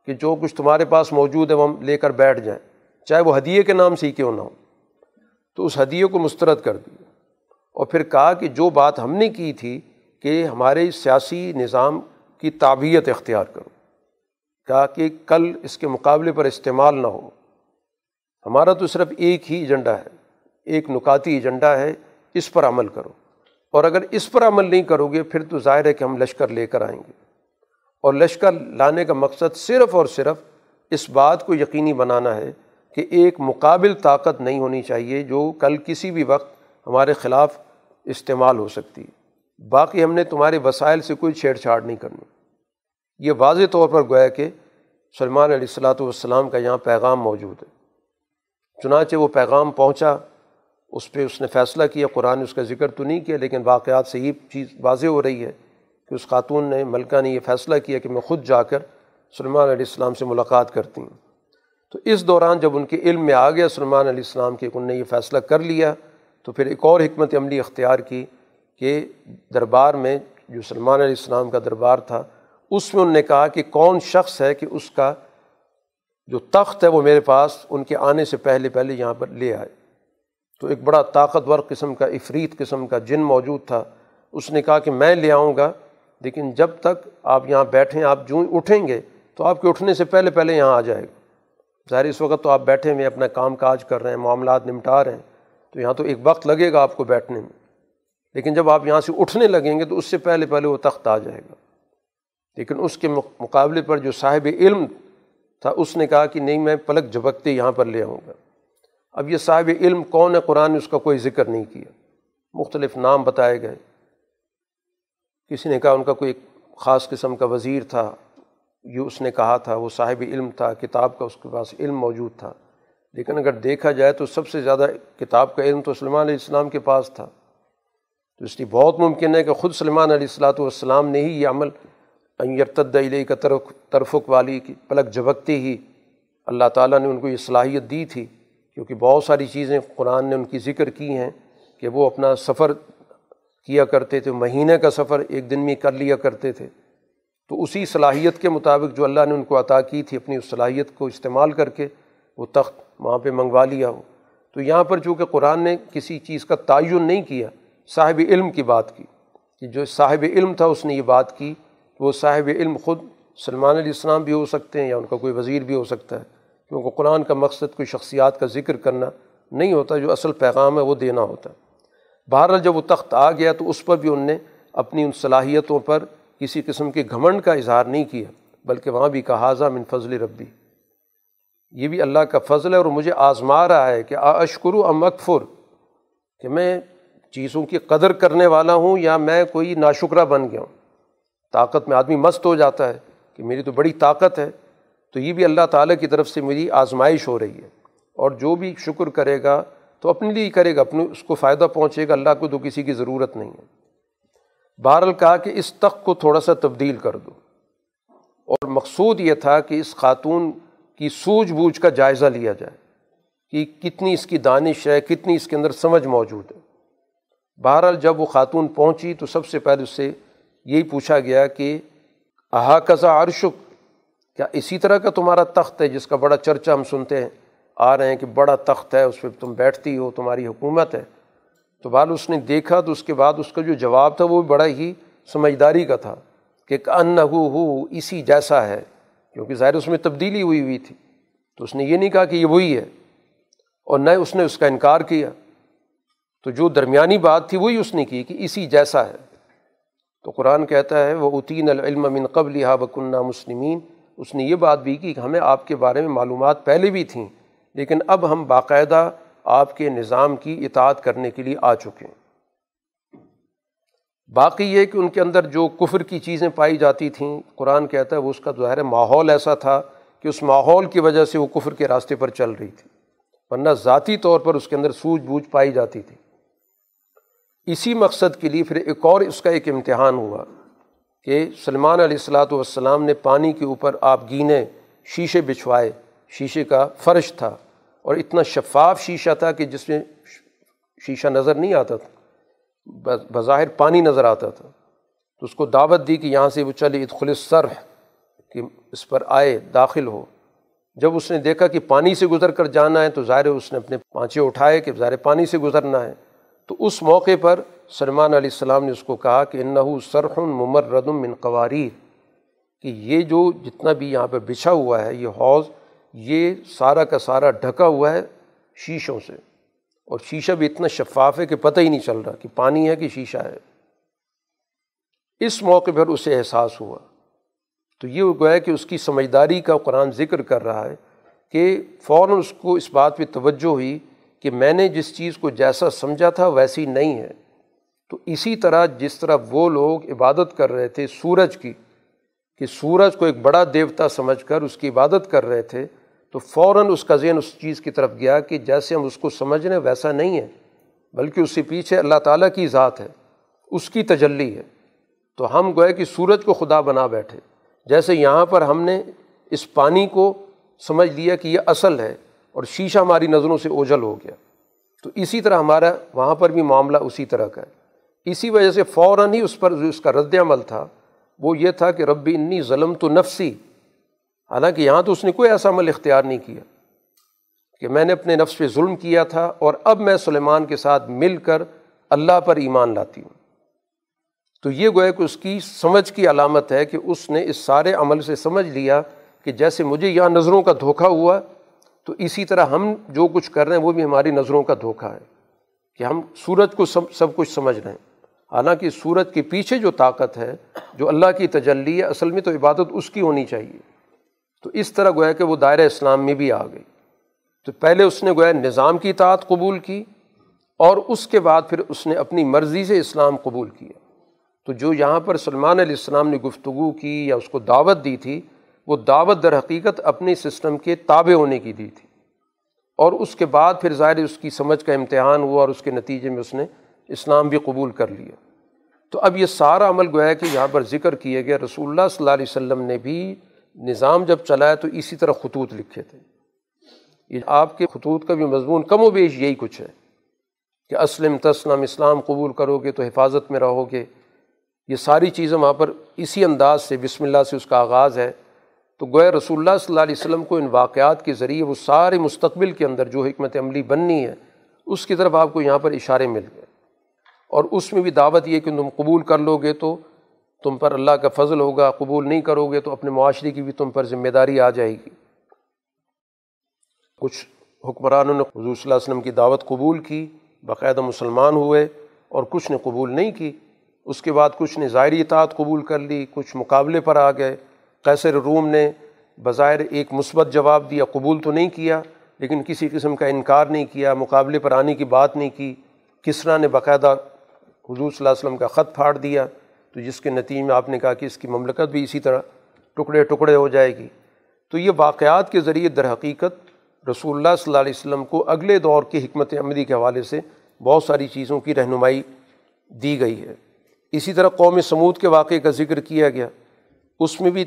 کہ جو کچھ تمہارے پاس موجود ہے، وہ ہم لے کر بیٹھ جائیں، چاہے وہ ہدیے کے نام سے ہی کیوں نہ ہو۔ تو اس ہدیے کو مسترد کر دیا اور پھر کہا کہ جو بات ہم نے کی تھی کہ ہمارے سیاسی نظام کی تعبیت اختیار کرو۔ کہا کہ کل اس کے مقابلے پر استعمال نہ ہو۔ ہمارا تو صرف ایک ہی ایجنڈا ہے، ایک نکاتی ایجنڈا ہے، اس پر عمل کرو۔ اور اگر اس پر عمل نہیں کرو گے، پھر تو ظاہر ہے کہ ہم لشکر لے کر آئیں گے۔ اور لشکر لانے کا مقصد صرف اور صرف اس بات کو یقینی بنانا ہے کہ ایک مقابل طاقت نہیں ہونی چاہیے جو کل کسی بھی وقت ہمارے خلاف استعمال ہو سکتی۔ ہے باقی ہم نے تمہارے وسائل سے کوئی چھیڑ چھاڑ نہیں کرنی۔ یہ واضح طور پر گویا کہ سلمان علیہ السلاۃ والسلام کا یہاں پیغام موجود ہے۔ چنانچہ وہ پیغام پہنچا، اس پہ اس نے فیصلہ کیا، قرآن اس کا ذکر تو نہیں کیا، لیکن واقعات سے یہ چیز واضح ہو رہی ہے کہ اس خاتون نے ملکہ نے یہ فیصلہ کیا کہ میں خود جا کر سلمان علیہ السلام سے ملاقات کرتی ہوں۔ تو اس دوران جب ان کے علم میں آ گیا سلمان علیہ السلام کہ ان نے یہ فیصلہ کر لیا، تو پھر ایک اور حکمت عملی اختیار کی کہ دربار میں جو سلمان علیہ السلام کا دربار تھا، اس میں انہوں نے کہا کہ کون شخص ہے کہ اس کا جو تخت ہے وہ میرے پاس ان کے آنے سے پہلے پہلے یہاں پر لے آئے۔ تو ایک بڑا طاقتور قسم کا افریت قسم کا جن موجود تھا۔ اس نے کہا کہ میں لے آؤں گا، لیکن جب تک آپ یہاں بیٹھیں، آپ جو اٹھیں گے، تو آپ کے اٹھنے سے پہلے پہلے یہاں آ جائے گا۔ ظاہر اس وقت تو آپ بیٹھے ہوئے اپنا کام کاج کر رہے ہیں، معاملات نمٹا رہے ہیں۔ تو یہاں تو ایک وقت لگے گا آپ کو بیٹھنے میں۔ لیکن جب آپ یہاں سے اٹھنے لگیں گے تو اس سے پہلے پہلے وہ تخت آ جائے گا۔ لیکن اس کے مقابلے پر جو صاحب علم تھا، اس نے کہا کہ نہیں، میں پلک جھپکتے یہاں پر لے آؤں گا۔ اب یہ صاحب علم کون ہے؟ قرآن نے اس کا کوئی ذکر نہیں کیا۔ مختلف نام بتائے گئے۔ کسی نے کہا ان کا کوئی خاص قسم کا وزیر تھا۔ یہ اس نے کہا تھا، وہ صاحب علم تھا، کتاب کا اس کے پاس علم موجود تھا۔ لیکن اگر دیکھا جائے تو سب سے زیادہ کتاب کا علم تو سلمان علیہ السلام کے پاس تھا۔ تو اس لیے بہت ممکن ہے کہ خود سلمان علیہ السلاۃ والسلام نے ہی یہ عمل یرتد علیہ کا طرف ترفق والی کی پلک جھبکتے ہی اللہ تعالیٰ نے ان کو یہ صلاحیت دی تھی۔ کیونکہ بہت ساری چیزیں قرآن نے ان کی ذکر کی ہیں کہ وہ اپنا سفر کیا کرتے تھے، مہینے کا سفر ایک دن میں کر لیا کرتے تھے۔ تو اسی صلاحیت کے مطابق جو اللہ نے ان کو عطا کی تھی، اپنی اس صلاحیت کو استعمال کر کے وہ تخت وہاں پہ منگوا لیا ہو۔ تو یہاں پر چونکہ قرآن نے کسی چیز کا تعین نہیں کیا، صاحب علم کی بات کی کہ جو صاحب علم تھا اس نے یہ بات کی وہ صاحب علم خود سلمان علیہ السلام بھی ہو سکتے ہیں یا ان کا کوئی وزیر بھی ہو سکتا ہے۔ کیونکہ قرآن کا مقصد کوئی شخصیات کا ذکر کرنا نہیں ہوتا، جو اصل پیغام ہے وہ دینا ہوتا۔ ہے بہرحال جب وہ تخت آ گیا تو اس پر بھی ان نے اپنی ان صلاحیتوں پر کسی قسم کے گھمنڈ کا اظہار نہیں کیا، بلکہ وہاں بھی کہا من فضل ربی. یہ بھی اللہ کا فضل ہے اور مجھے آزما رہا ہے کہ اشکرو ام اکفر، کہ میں چیزوں کی قدر کرنے والا ہوں یا میں کوئی ناشکرہ بن گیا ہوں۔ طاقت میں آدمی مست ہو جاتا ہے کہ میری تو بڑی طاقت ہے۔ تو یہ بھی اللہ تعالیٰ کی طرف سے میری آزمائش ہو رہی ہے۔ اور جو بھی شکر کرے گا تو اپنے لیے کرے گا، اپنے اس کو فائدہ پہنچے گا، اللہ کو تو کسی کی ضرورت نہیں ہے۔ بہرحال کہا کہ اس تخت کو تھوڑا سا تبدیل کر دو۔ اور مقصود یہ تھا کہ اس خاتون کی سوجھ بوجھ کا جائزہ لیا جائے کہ کتنی اس کی دانش ہے، کتنی اس کے اندر سمجھ موجود ہے۔ بہرحال جب وہ خاتون پہنچی تو سب سے پہلے اس سے یہی پوچھا گیا کہ احاقہ عرشک، کیا اسی طرح کا تمہارا تخت ہے جس کا بڑا چرچا ہم سنتے ہیں؟ آ رہے ہیں کہ بڑا تخت ہے، اس پہ تم بیٹھتی ہو، تمہاری حکومت ہے۔ تو بال اس نے دیکھا تو اس کے بعد اس کا جو جواب تھا وہ بڑا ہی سمجھداری کا تھا کہ ان ہو ہو اسی جیسا ہے، کیونکہ ظاہر اس میں تبدیلی ہوئی ہوئی تھی۔ تو اس نے یہ نہیں کہا کہ یہ وہی ہے، اور نہ اس نے اس کا انکار کیا۔ تو جو درمیانی بات تھی وہی اس نے کی کہ اسی جیسا ہے۔ تو قرآن کہتا ہے، وہ عطین العلم من قبل ہا بکنہ مسلمین اس نے یہ بات بھی کی کہ ہمیں آپ کے بارے میں معلومات پہلے بھی تھیں، لیکن اب ہم باقاعدہ آپ کے نظام کی اطاعت کرنے کے لیے آ چکے ہیں۔ باقی یہ کہ ان کے اندر جو کفر کی چیزیں پائی جاتی تھیں، قرآن کہتا ہے وہ اس کا ظاہر ماحول ایسا تھا کہ اس ماحول کی وجہ سے وہ کفر کے راستے پر چل رہی تھی، ورنہ ذاتی طور پر اس کے اندر سوجھ بوجھ پائی جاتی تھی۔ اسی مقصد کے لیے پھر ایک اور اس کا ایک امتحان ہوا کہ سلمان علیہ السلاۃ والسلام نے پانی کے اوپر آپ گینے شیشے بچھوائے، شیشے کا فرش تھا۔ اور اتنا شفاف شیشہ تھا کہ جس میں شیشہ نظر نہیں آتا تھا بظاہر پانی نظر آتا تھا۔ تو اس کو دعوت دی کہ یہاں سے وہ چلے، ادخل سر کہ اس پر آئے، داخل ہو۔ جب اس نے دیکھا کہ پانی سے گزر کر جانا ہے، تو ظاہر اس نے اپنے پانچے اٹھائے کہ ظاہر پانی سے گزرنا ہے۔ تو اس موقع پر سلمان علیہ السلام نے اس کو کہا کہ انّو یہ یہ سارا کا سارا ڈھکا ہوا ہے شیشوں سے۔ اور شیشہ بھی اتنا شفاف ہے کہ پتہ ہی نہیں چل رہا کہ پانی ہے کہ شیشہ ہے۔ اس موقع پر اسے احساس ہوا۔ تو یہ گویا کہ اس کی سمجھداری کا قرآن ذکر کر رہا ہے کہ فوراً اس کو اس بات پہ توجہ ہوئی کہ میں نے جس چیز کو جیسا سمجھا تھا ویسی نہیں ہے۔ تو اسی طرح جس طرح وہ لوگ عبادت کر رہے تھے سورج کی کہ سورج کو ایک بڑا دیوتا سمجھ کر اس کی عبادت کر رہے تھے، تو فوراً اس کا ذہن اس چیز کی طرف گیا کہ جیسے ہم اس کو سمجھ رہے ہیں ویسا نہیں ہے، بلکہ اس سے پیچھے اللہ تعالیٰ کی ذات ہے، اس کی تجلی ہے۔ تو ہم گوئے کہ سورج کو خدا بنا بیٹھے۔ جیسے یہاں پر ہم نے اس پانی کو سمجھ لیا کہ یہ اصل ہے اور شیشہ ہماری نظروں سے اوجل ہو گیا۔ تو اسی طرح ہمارا وہاں پر بھی معاملہ اسی طرح کا ہے۔ اسی وجہ سے فوراً ہی اس پر جو اس کا رد عمل تھا وہ یہ تھا کہ ربی انی ظلم تو نفسی۔ حالانکہ یہاں تو اس نے کوئی ایسا عمل اختیار نہیں کیا کہ میں نے اپنے نفس پہ ظلم کیا تھا اور اب میں سلیمان کے ساتھ مل کر اللہ پر ایمان لاتی ہوں۔ تو یہ گویا کہ اس کی سمجھ کی علامت ہے کہ اس نے اس سارے عمل سے سمجھ لیا کہ جیسے مجھے یہاں نظروں کا دھوکہ ہوا، تو اسی طرح ہم جو کچھ کر رہے ہیں وہ بھی ہماری نظروں کا دھوکہ ہے کہ ہم سورج کو سب سب کچھ سمجھ رہے ہیں۔ حالانکہ سورج کے پیچھے جو طاقت ہے، جو اللہ کی تجلی ہے، اصل میں تو عبادت اس کی ہونی چاہیے۔ تو اس طرح گویا کہ وہ دائرۂ اسلام میں بھی آ گئی۔ تو پہلے اس نے گویا نظام کی اطاعت قبول کی اور اس کے بعد پھر اس نے اپنی مرضی سے اسلام قبول کیا۔ تو جو یہاں پر سلمان علیہ السلام نے گفتگو کی یا اس کو دعوت دی تھی، وہ دعوت در حقیقت اپنے سسٹم کے تابع ہونے کی دی تھی۔ اور اس کے بعد پھر ظاہر اس کی سمجھ کا امتحان ہوا اور اس کے نتیجے میں اس نے اسلام بھی قبول کر لیا۔ تو اب یہ سارا عمل گویا کہ یہاں پر ذکر کیا گیا رسول اللہ صلی اللہ علیہ وسلم نے بھی نظام جب چلایا تو اسی طرح خطوط لکھے تھے۔ یہ آپ کے خطوط کا بھی مضمون کم و بیش یہی کچھ ہے کہ اسلم تسلم، اسلام قبول کرو گے تو حفاظت میں رہو گے یہ ساری چیزیں وہاں پر اسی انداز سے بسم اللہ سے اس کا آغاز ہے۔ تو گویا رسول اللہ صلی اللہ علیہ وسلم کو ان واقعات کے ذریعے وہ سارے مستقبل کے اندر جو حکمت عملی بننی ہے، اس کی طرف آپ کو یہاں پر اشارے مل گئے۔ اور اس میں بھی دعوت یہ کہ تم قبول کر لو گے تو تم پر اللہ کا فضل ہوگا، قبول نہیں کرو گے تو اپنے معاشرے کی بھی تم پر ذمہ داری آ جائے گی۔ کچھ حکمرانوں نے حضور صلی اللہ علیہ وسلم کی دعوت قبول کی، باقاعدہ مسلمان ہوئے اور کچھ نے قبول نہیں کی۔ اس کے بعد کچھ نے ظاہری اطاعت قبول کر لی، کچھ مقابلے پر آ گئے۔ قیصر روم نے بظاہر ایک مثبت جواب دیا، قبول تو نہیں کیا، لیکن کسی قسم کا انکار نہیں کیا، مقابلے پر آنے کی بات نہیں کی۔ کسرا نے باقاعدہ حضور صلی اللہ علیہ وسلم کا خط پھاڑ دیا تو جس کے نتیجے میں آپ نے کہا کہ اس کی مملکت بھی اسی طرح ٹکڑے ٹکڑے ہو جائے گی۔ تو یہ واقعات کے ذریعے در حقیقت رسول اللہ صلی اللہ علیہ وسلم کو اگلے دور کی حکمت عملی کے حوالے سے بہت ساری چیزوں کی رہنمائی دی گئی ہے۔ اسی طرح قوم سمود کے واقعے کا ذکر کیا گیا۔ اس میں بھی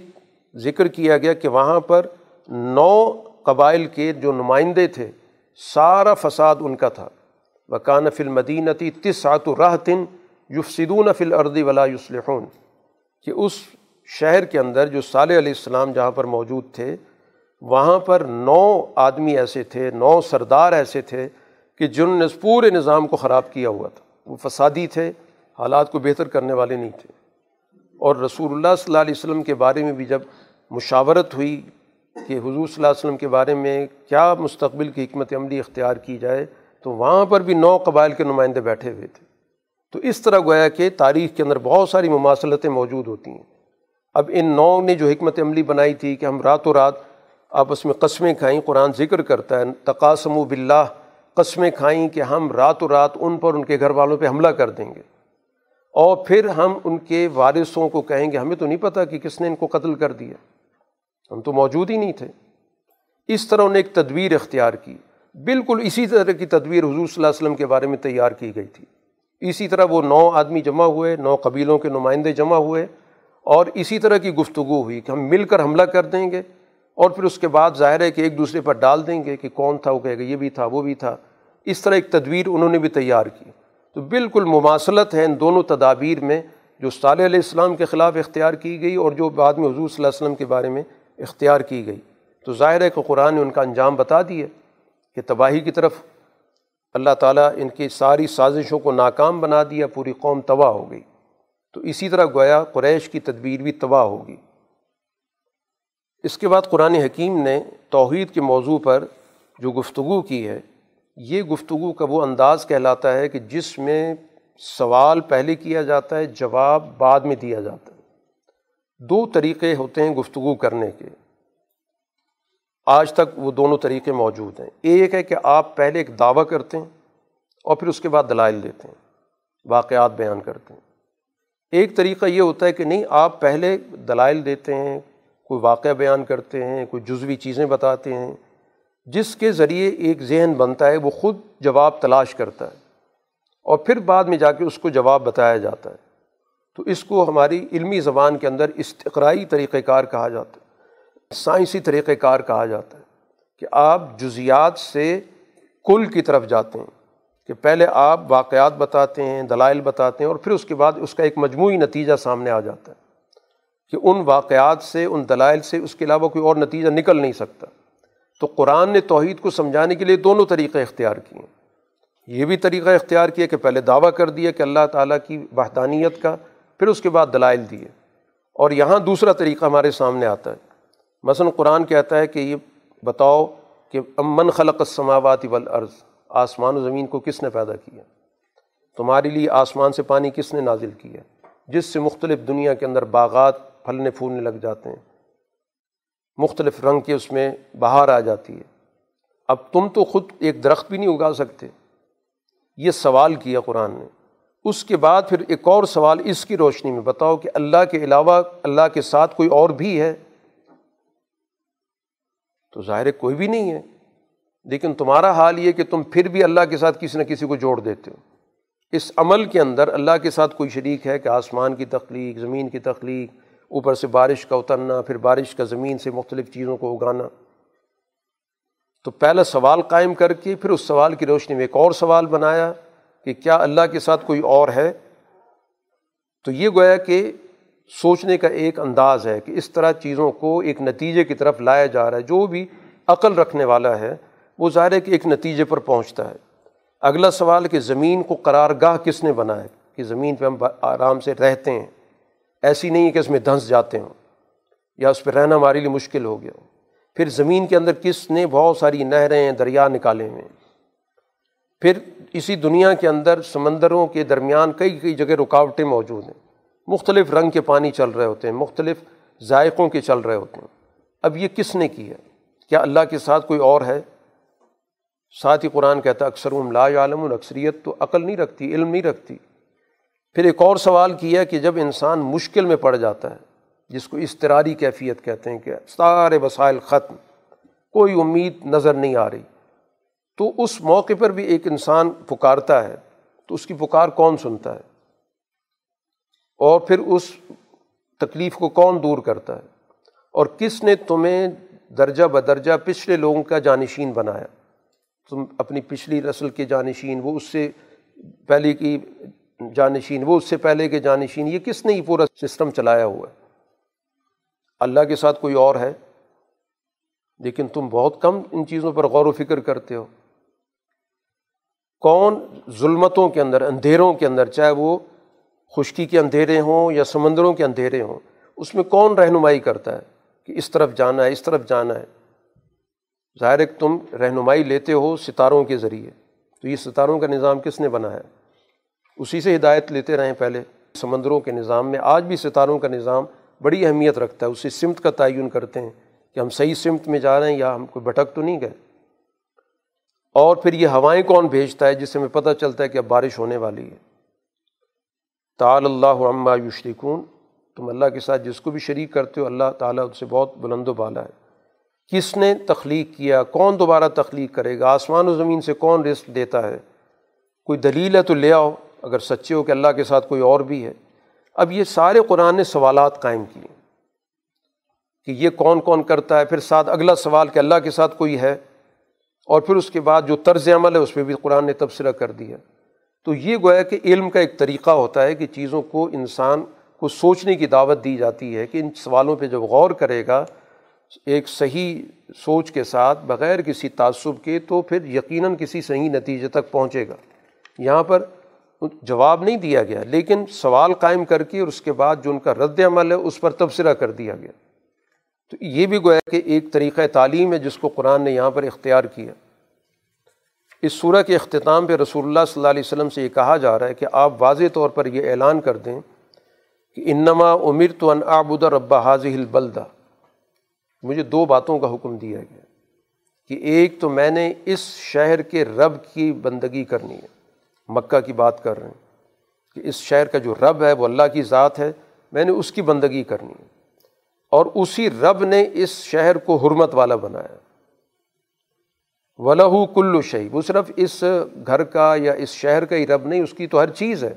ذکر کیا گیا کہ وہاں پر نو قبائل کے جو نمائندے تھے، سارا فساد ان کا تھا۔ وکان فل مدینتی تسعت راہ تن یفسدون فل اردی ولا یوسلحون کہ اس شہر کے اندر جو صالح علیہ السلام جہاں پر موجود تھے، وہاں پر نو آدمی ایسے تھے، نو سردار ایسے تھے کہ جن نے پورے نظام کو خراب کیا ہوا تھا۔ وہ فسادی تھے، حالات کو بہتر کرنے والے نہیں تھے۔ اور رسول اللہ صلی اللہ علیہ وسلم کے بارے میں بھی جب مشاورت ہوئی کہ حضور صلی اللہ علیہ وسلم کے بارے میں کیا مستقبل کی حکمت عملی اختیار کی جائے تو وہاں پر بھی نو قبائل کے نمائندے بیٹھے ہوئے تھے۔ تو اس طرح گویا کہ تاریخ کے اندر بہت ساری مماثلتیں موجود ہوتی ہیں۔ اب ان نو نے جو حکمت عملی بنائی تھی کہ ہم رات و رات آپس میں قسمیں کھائیں، قرآن ذکر کرتا ہے تقاسم و بلّہ قسمیں کھائیں کہ ہم رات و رات ان پر ان کے گھر والوں پہ حملہ کر دیں گے۔ اور پھر ہم ان کے وارثوں کو کہیں گے، ہمیں تو نہیں پتہ کہ کس نے ان کو قتل کر دیا۔ ہم تو موجود ہی نہیں تھے۔ اس طرح انہیں ایک تدبیر اختیار کی۔ بالکل اسی طرح کی تدبیر حضور صلی اللہ علیہ وسلم کے بارے میں تیار کی گئی تھی۔ اسی طرح وہ نو آدمی جمع ہوئے، نو قبیلوں کے نمائندے جمع ہوئے اور اسی طرح کی گفتگو ہوئی کہ ہم مل کر حملہ کر دیں گے اور پھر اس کے بعد ظاہر ہے کہ ایک دوسرے پر ڈال دیں گے کہ کون تھا، وہ کہے گا یہ بھی تھا، وہ بھی تھا۔ اس طرح ایک تدبیر انہوں نے بھی تیار کی۔ تو بالکل مماثلت ہے ان دونوں تدابیر میں جو صالح علیہ السلام کے خلاف اختیار کی گئی اور جو بعد میں حضور صلی اللہ علیہ وسلم کے بارے میں اختیار کی گئی۔ تو ظاہر ہے کہ قرآن نے ان کا انجام بتا دیا۔ کہ تباہی کی طرف اللہ تعالیٰ ان کی ساری سازشوں کو ناکام بنا دیا، پوری قوم تباہ ہو گئی۔ تو اسی طرح گویا قریش کی تدبیر بھی تباہ ہوگی۔ اس کے بعد قرآن حکیم نے توحید کے موضوع پر جو گفتگو کی ہے، یہ گفتگو کا وہ انداز کہلاتا ہے کہ جس میں سوال پہلے کیا جاتا ہے، جواب بعد میں دیا جاتا ہے۔ دو طریقے ہوتے ہیں گفتگو کرنے کے۔ آج تک وہ دونوں طریقے موجود ہیں۔ ایک ہے کہ آپ پہلے ایک دعویٰ کرتے ہیں اور پھر اس کے بعد دلائل دیتے ہیں، واقعات بیان کرتے ہیں۔ ایک طریقہ یہ ہوتا ہے کہ نہیں، آپ پہلے دلائل دیتے ہیں، کوئی واقعہ بیان کرتے ہیں، کوئی جزوی چیزیں بتاتے ہیں، جس کے ذریعے ایک ذہن بنتا ہے، وہ خود جواب تلاش کرتا ہے اور پھر بعد میں جا کے اس کو جواب بتایا جاتا ہے۔ تو اس کو ہماری علمی زبان کے اندر استقرائی طریقۂ کار کہا جاتا ہے۔ سائنسی طریقۂ کار کہا جاتا ہے کہ آپ جزیات سے کل کی طرف جاتے ہیں، کہ پہلے آپ واقعات بتاتے ہیں، دلائل بتاتے ہیں اور پھر اس کے بعد اس کا ایک مجموعی نتیجہ سامنے آ جاتا ہے کہ ان واقعات سے، ان دلائل سے اس کے علاوہ کوئی اور نتیجہ نکل نہیں سکتا۔ تو قرآن نے توحید کو سمجھانے کے لیے دونوں طریقے اختیار کیے۔ یہ بھی طریقہ اختیار کیا کہ پہلے دعویٰ کر دیا کہ اللہ تعالیٰ کی وحدانیت کا، پھر اس کے بعد دلائل دیے۔ اور یہاں دوسرا طریقہ ہمارے سامنے آتا ہے۔ مثلاً قرآن کہتا ہے کہ یہ بتاؤ کہ امن خلق السماوات والارض، آسمان و زمین کو کس نے پیدا کیا؟ تمہارے لیے آسمان سے پانی کس نے نازل کیا؟ جس سے مختلف دنیا کے اندر باغات پھلنے پھولنے لگ جاتے ہیں۔ مختلف رنگ کے اس میں بہار آ جاتی ہے۔ اب تم تو خود ایک درخت بھی نہیں اگا سکتے۔ یہ سوال کیا قرآن نے۔ اس کے بعد پھر ایک اور سوال اس کی روشنی میں، بتاؤ کہ اللہ کے علاوہ اللہ کے ساتھ کوئی اور بھی ہے؟ تو ظاہر کوئی بھی نہیں ہے۔ لیکن تمہارا حال یہ کہ تم پھر بھی اللہ کے ساتھ کسی نہ کسی کو جوڑ دیتے ہو۔ اس عمل کے اندر اللہ کے ساتھ کوئی شریک ہے کہ آسمان کی تخلیق، زمین کی تخلیق، اوپر سے بارش کا اترنا، پھر بارش کا زمین سے مختلف چیزوں کو اگانا۔ تو پہلا سوال قائم کر کے پھر اس سوال کی روشنی میں ایک اور سوال بنایا کہ کیا اللہ کے ساتھ کوئی اور ہے؟ تو یہ گویا کہ سوچنے کا ایک انداز ہے کہ اس طرح چیزوں کو ایک نتیجے کی طرف لایا جا رہا ہے۔ جو بھی عقل رکھنے والا ہے، وہ ظاہر ہے کہ ایک نتیجے پر پہنچتا ہے۔ اگلا سوال، کہ زمین کو قرار گاہ کس نے بنایا؟ کہ زمین پہ ہم آرام سے رہتے ہیں۔ ایسی نہیں ہے کہ اس میں دھنس جاتے ہوں، یا اس پہ رہنا ہمارے لیے مشکل ہو گیا پھر زمین کے اندر کس نے بہت ساری نہریں، دریا نکالے ہوئے ہیں۔ پھر اسی دنیا کے اندر سمندروں کے درمیان کئی کئی جگہ رکاوٹیں موجود ہیں۔ مختلف رنگ کے پانی چل رہے ہوتے ہیں، مختلف ذائقوں کے چل رہے ہوتے ہیں۔ اب یہ کس نے کی ہے؟ کیا اللہ کے ساتھ کوئی اور ہے؟ ساتھ ہی قرآن کہتا ہے اکثر لا عالم اکثریت تو عقل نہیں رکھتی، علم نہیں رکھتی۔ پھر ایک اور سوال کیا کہ جب انسان مشکل میں پڑ جاتا ہے، جس کو استراری کیفیت کہتے ہیں کہ سارے وسائل ختم، کوئی امید نظر نہیں آ رہی، تو اس موقع پر بھی ایک انسان پکارتا ہے، تو اس کی پکار کون سنتا ہے؟ اور پھر اس تکلیف کو کون دور کرتا ہے؟ اور کس نے تمہیں درجہ بدرجہ پچھلے لوگوں کا جانشین بنایا؟ تم اپنی پچھلی نسل کے جانشین، وہ اس سے پہلے کی جانشین، وہ اس سے پہلے کے جانشین، یہ کس نے یہ پورا سسٹم چلایا ہوا ہے؟ اللہ کے ساتھ کوئی اور ہے؟ لیکن تم بہت کم ان چیزوں پر غور و فکر کرتے ہو۔ کون ظلمتوں کے اندر، اندھیروں کے اندر، چاہے وہ خشکی کے اندھیرے ہوں یا سمندروں کے اندھیرے ہوں، اس میں کون رہنمائی کرتا ہے؟ کہ اس طرف جانا ہے، اس طرف جانا ہے۔ ظاہر تم رہنمائی لیتے ہو ستاروں کے ذریعے۔ تو یہ ستاروں کا نظام کس نے بنا ہے؟ اسی سے ہدایت لیتے رہیں پہلے۔ سمندروں کے نظام میں آج بھی ستاروں کا نظام بڑی اہمیت رکھتا ہے۔ اسی سمت کا تعین کرتے ہیں کہ ہم صحیح سمت میں جا رہے ہیں یا ہم کوئی بھٹک تو نہیں گئے۔ اور پھر یہ ہوائیں کون بھیجتا ہے جس سے ہمیں پتہ چلتا ہے کہ اب بارش ہونے والی ہے؟ تعال اللہ عما یشرکون، تم اللہ کے ساتھ جس کو بھی شریک کرتے ہو، اللہ تعالیٰ اس سے بہت بلند و بالا ہے۔ کس نے تخلیق کیا؟ کون دوبارہ تخلیق کرے گا؟ آسمان و زمین سے کون رزق دیتا ہے؟ کوئی دلیل ہے تو لے آؤ، اگر سچے ہو کہ اللہ کے ساتھ کوئی اور بھی ہے۔ اب یہ سارے قرآن نے سوالات قائم کیے کہ یہ کون کون کرتا ہے، پھر ساتھ اگلا سوال کہ اللہ کے ساتھ کوئی ہے، اور پھر اس کے بعد جو طرز عمل ہے، اس پہ بھی قرآن نے تبصرہ کر دیا۔ تو یہ گویا کہ علم کا ایک طریقہ ہوتا ہے کہ چیزوں کو انسان کو سوچنے کی دعوت دی جاتی ہے کہ ان سوالوں پہ جب غور کرے گا، ایک صحیح سوچ کے ساتھ بغیر کسی تعصب کے تو پھر یقیناً کسی صحیح نتیجے تک پہنچے گا۔ یہاں پر جواب نہیں دیا گیا، لیکن سوال قائم کر کے اور اس کے بعد جو ان کا رد عمل ہے اس پر تبصرہ کر دیا گیا۔ تو یہ بھی گویا کہ ایک طریقۂ تعلیم ہے جس کو قرآن نے یہاں پر اختیار کیا۔ اس صورح کے اختتام پہ رسول اللہ صلی اللہ علیہ وسلم سے یہ کہا جا رہا ہے کہ آپ واضح طور پر یہ اعلان کر دیں کہ انما امیر تو ان آبود ربا حاضی البلدہ۔ مجھے دو باتوں کا حکم دیا گیا۔ کہ ایک تو میں نے اس شہر کے رب کی بندگی کرنی ہے، مکہ کی بات کر رہے ہیں۔ کہ اس شہر کا جو رب ہے وہ اللہ کی ذات ہے، میں نے اس کی بندگی کرنی ہے۔ اور اسی رب نے اس شہر کو حرمت والا بنایا۔ ولہ کلو شہی وہ صرف اس گھر کا یا اس شہر کا ہی رب نہیں، اس کی تو ہر چیز ہے۔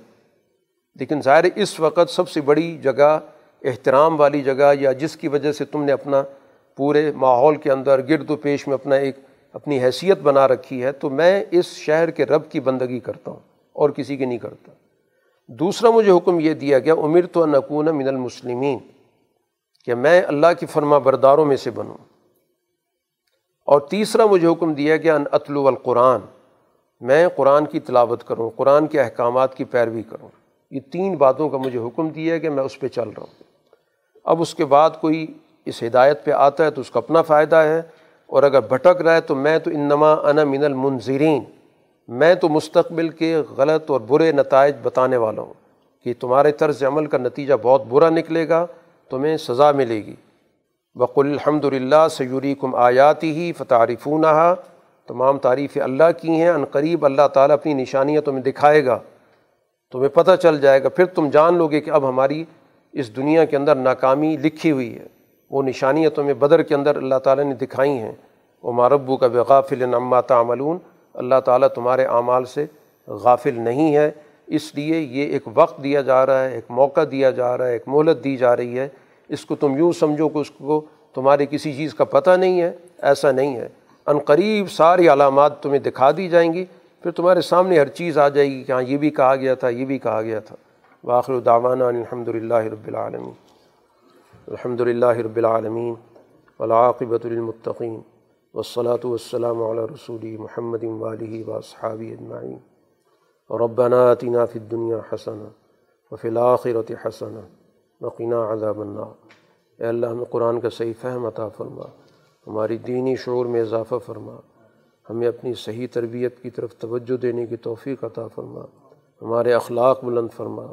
لیکن ظاہر اس وقت سب سے بڑی جگہ، احترام والی جگہ یا جس کی وجہ سے تم نے اپنا پورے ماحول کے اندر گرد و پیش میں اپنا ایک، اپنی حیثیت بنا رکھی ہے، تو میں اس شہر کے رب کی بندگی کرتا ہوں اور کسی کی نہیں کرتا۔ دوسرا مجھے حکم یہ دیا گیا امیر تو نقون من المسلمین، کہ میں اللہ کی فرما برداروں میں سے بنوں۔ اور تیسرا مجھے حکم دیا گیا، ان اطلو القرآن۔ میں قرآن کی تلاوت کروں، قرآن کے احکامات کی پیروی کروں۔ یہ تین باتوں کا مجھے حکم دیا کہ میں اس پہ چل رہا ہوں۔ اب اس کے بعد کوئی اس ہدایت پہ آتا ہے تو اس کا اپنا فائدہ ہے۔ اور اگر بھٹک رہا ہے تو میں تو انما انا من المنظرین میں تو مستقبل کے غلط اور برے نتائج بتانے والا ہوں کہ تمہارے طرز عمل کا نتیجہ بہت برا نکلے گا، تمہیں سزا ملے گی۔ بق الحمد للہ سیوری کم آیاتی ہی فتعارفون تمام تعریف اللہ کی ہیں عن قریب اللہ تعالیٰ اپنی نشانیاں تمہیں دکھائے گا۔ تمہیں پتہ چل جائے گا، پھر تم جان لو گے کہ اب ہماری اس دنیا کے اندر ناکامی لکھی ہوئی ہے۔ وہ نشانیاں تمہیں بدر کے اندر اللہ تعالیٰ نے دکھائی ہیں۔ وہ ماربو کا بغافل نما تعملون، اللہ تعالیٰ تمہارے اعمال سے غافل نہیں ہے۔ اس لیے یہ ایک وقت دیا جا رہا ہے، ایک موقع دیا جا رہا ہے، ایک مہلت دی جا رہی ہے۔ اس کو تم یوں سمجھو کہ اس کو تمہاری کسی چیز کا پتہ نہیں ہے، ایسا نہیں ہے۔ ان قریب ساری علامات تمہیں دکھا دی جائیں گی، پھر تمہارے سامنے ہر چیز آ جائے گی کہ ہاں یہ بھی کہا گیا تھا، یہ بھی کہا گیا تھا۔ باخر داوانہ الحمد للہ رب العالمین۔ الحمد للہ رب العالمین ولاقبۃ المطقین وصلاۃ والسلام علی رسول محمد والی و صحابی اجمعین۔ ربنا آتنا فی الدنیا حسن وفی الآخرت حسن وقنا عذاب النار۔ اے اللہ، ہمیں قرآن کا صحیح فہم عطا فرما، ہماری دینی شعور میں اضافہ فرما، ہمیں اپنی صحیح تربیت کی طرف توجہ دینے کی توفیق عطا فرما۔ ہمارے اخلاق بلند فرما،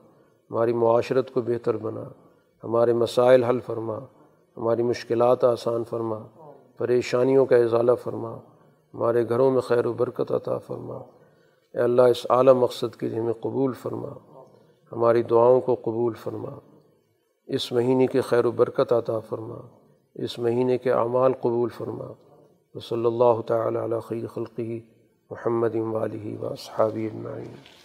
ہماری معاشرت کو بہتر بنا، ہمارے مسائل حل فرما، ہماری مشکلات آسان فرما، پریشانیوں کا اضالہ فرما، ہمارے گھروں میں خیر و برکت عطا فرما۔ اے اللہ، اس اعلیٰ مقصد کے لیے ہمیں قبول فرما، ہماری دعاؤں کو قبول فرما۔ اس مہینے کی خیر و برکت عطا فرما، اس مہینے کے اعمال قبول فرما۔ و صلی اللہ تعالیٰ علیہ خیر خلقی محمد والی و صحابی اجمعین۔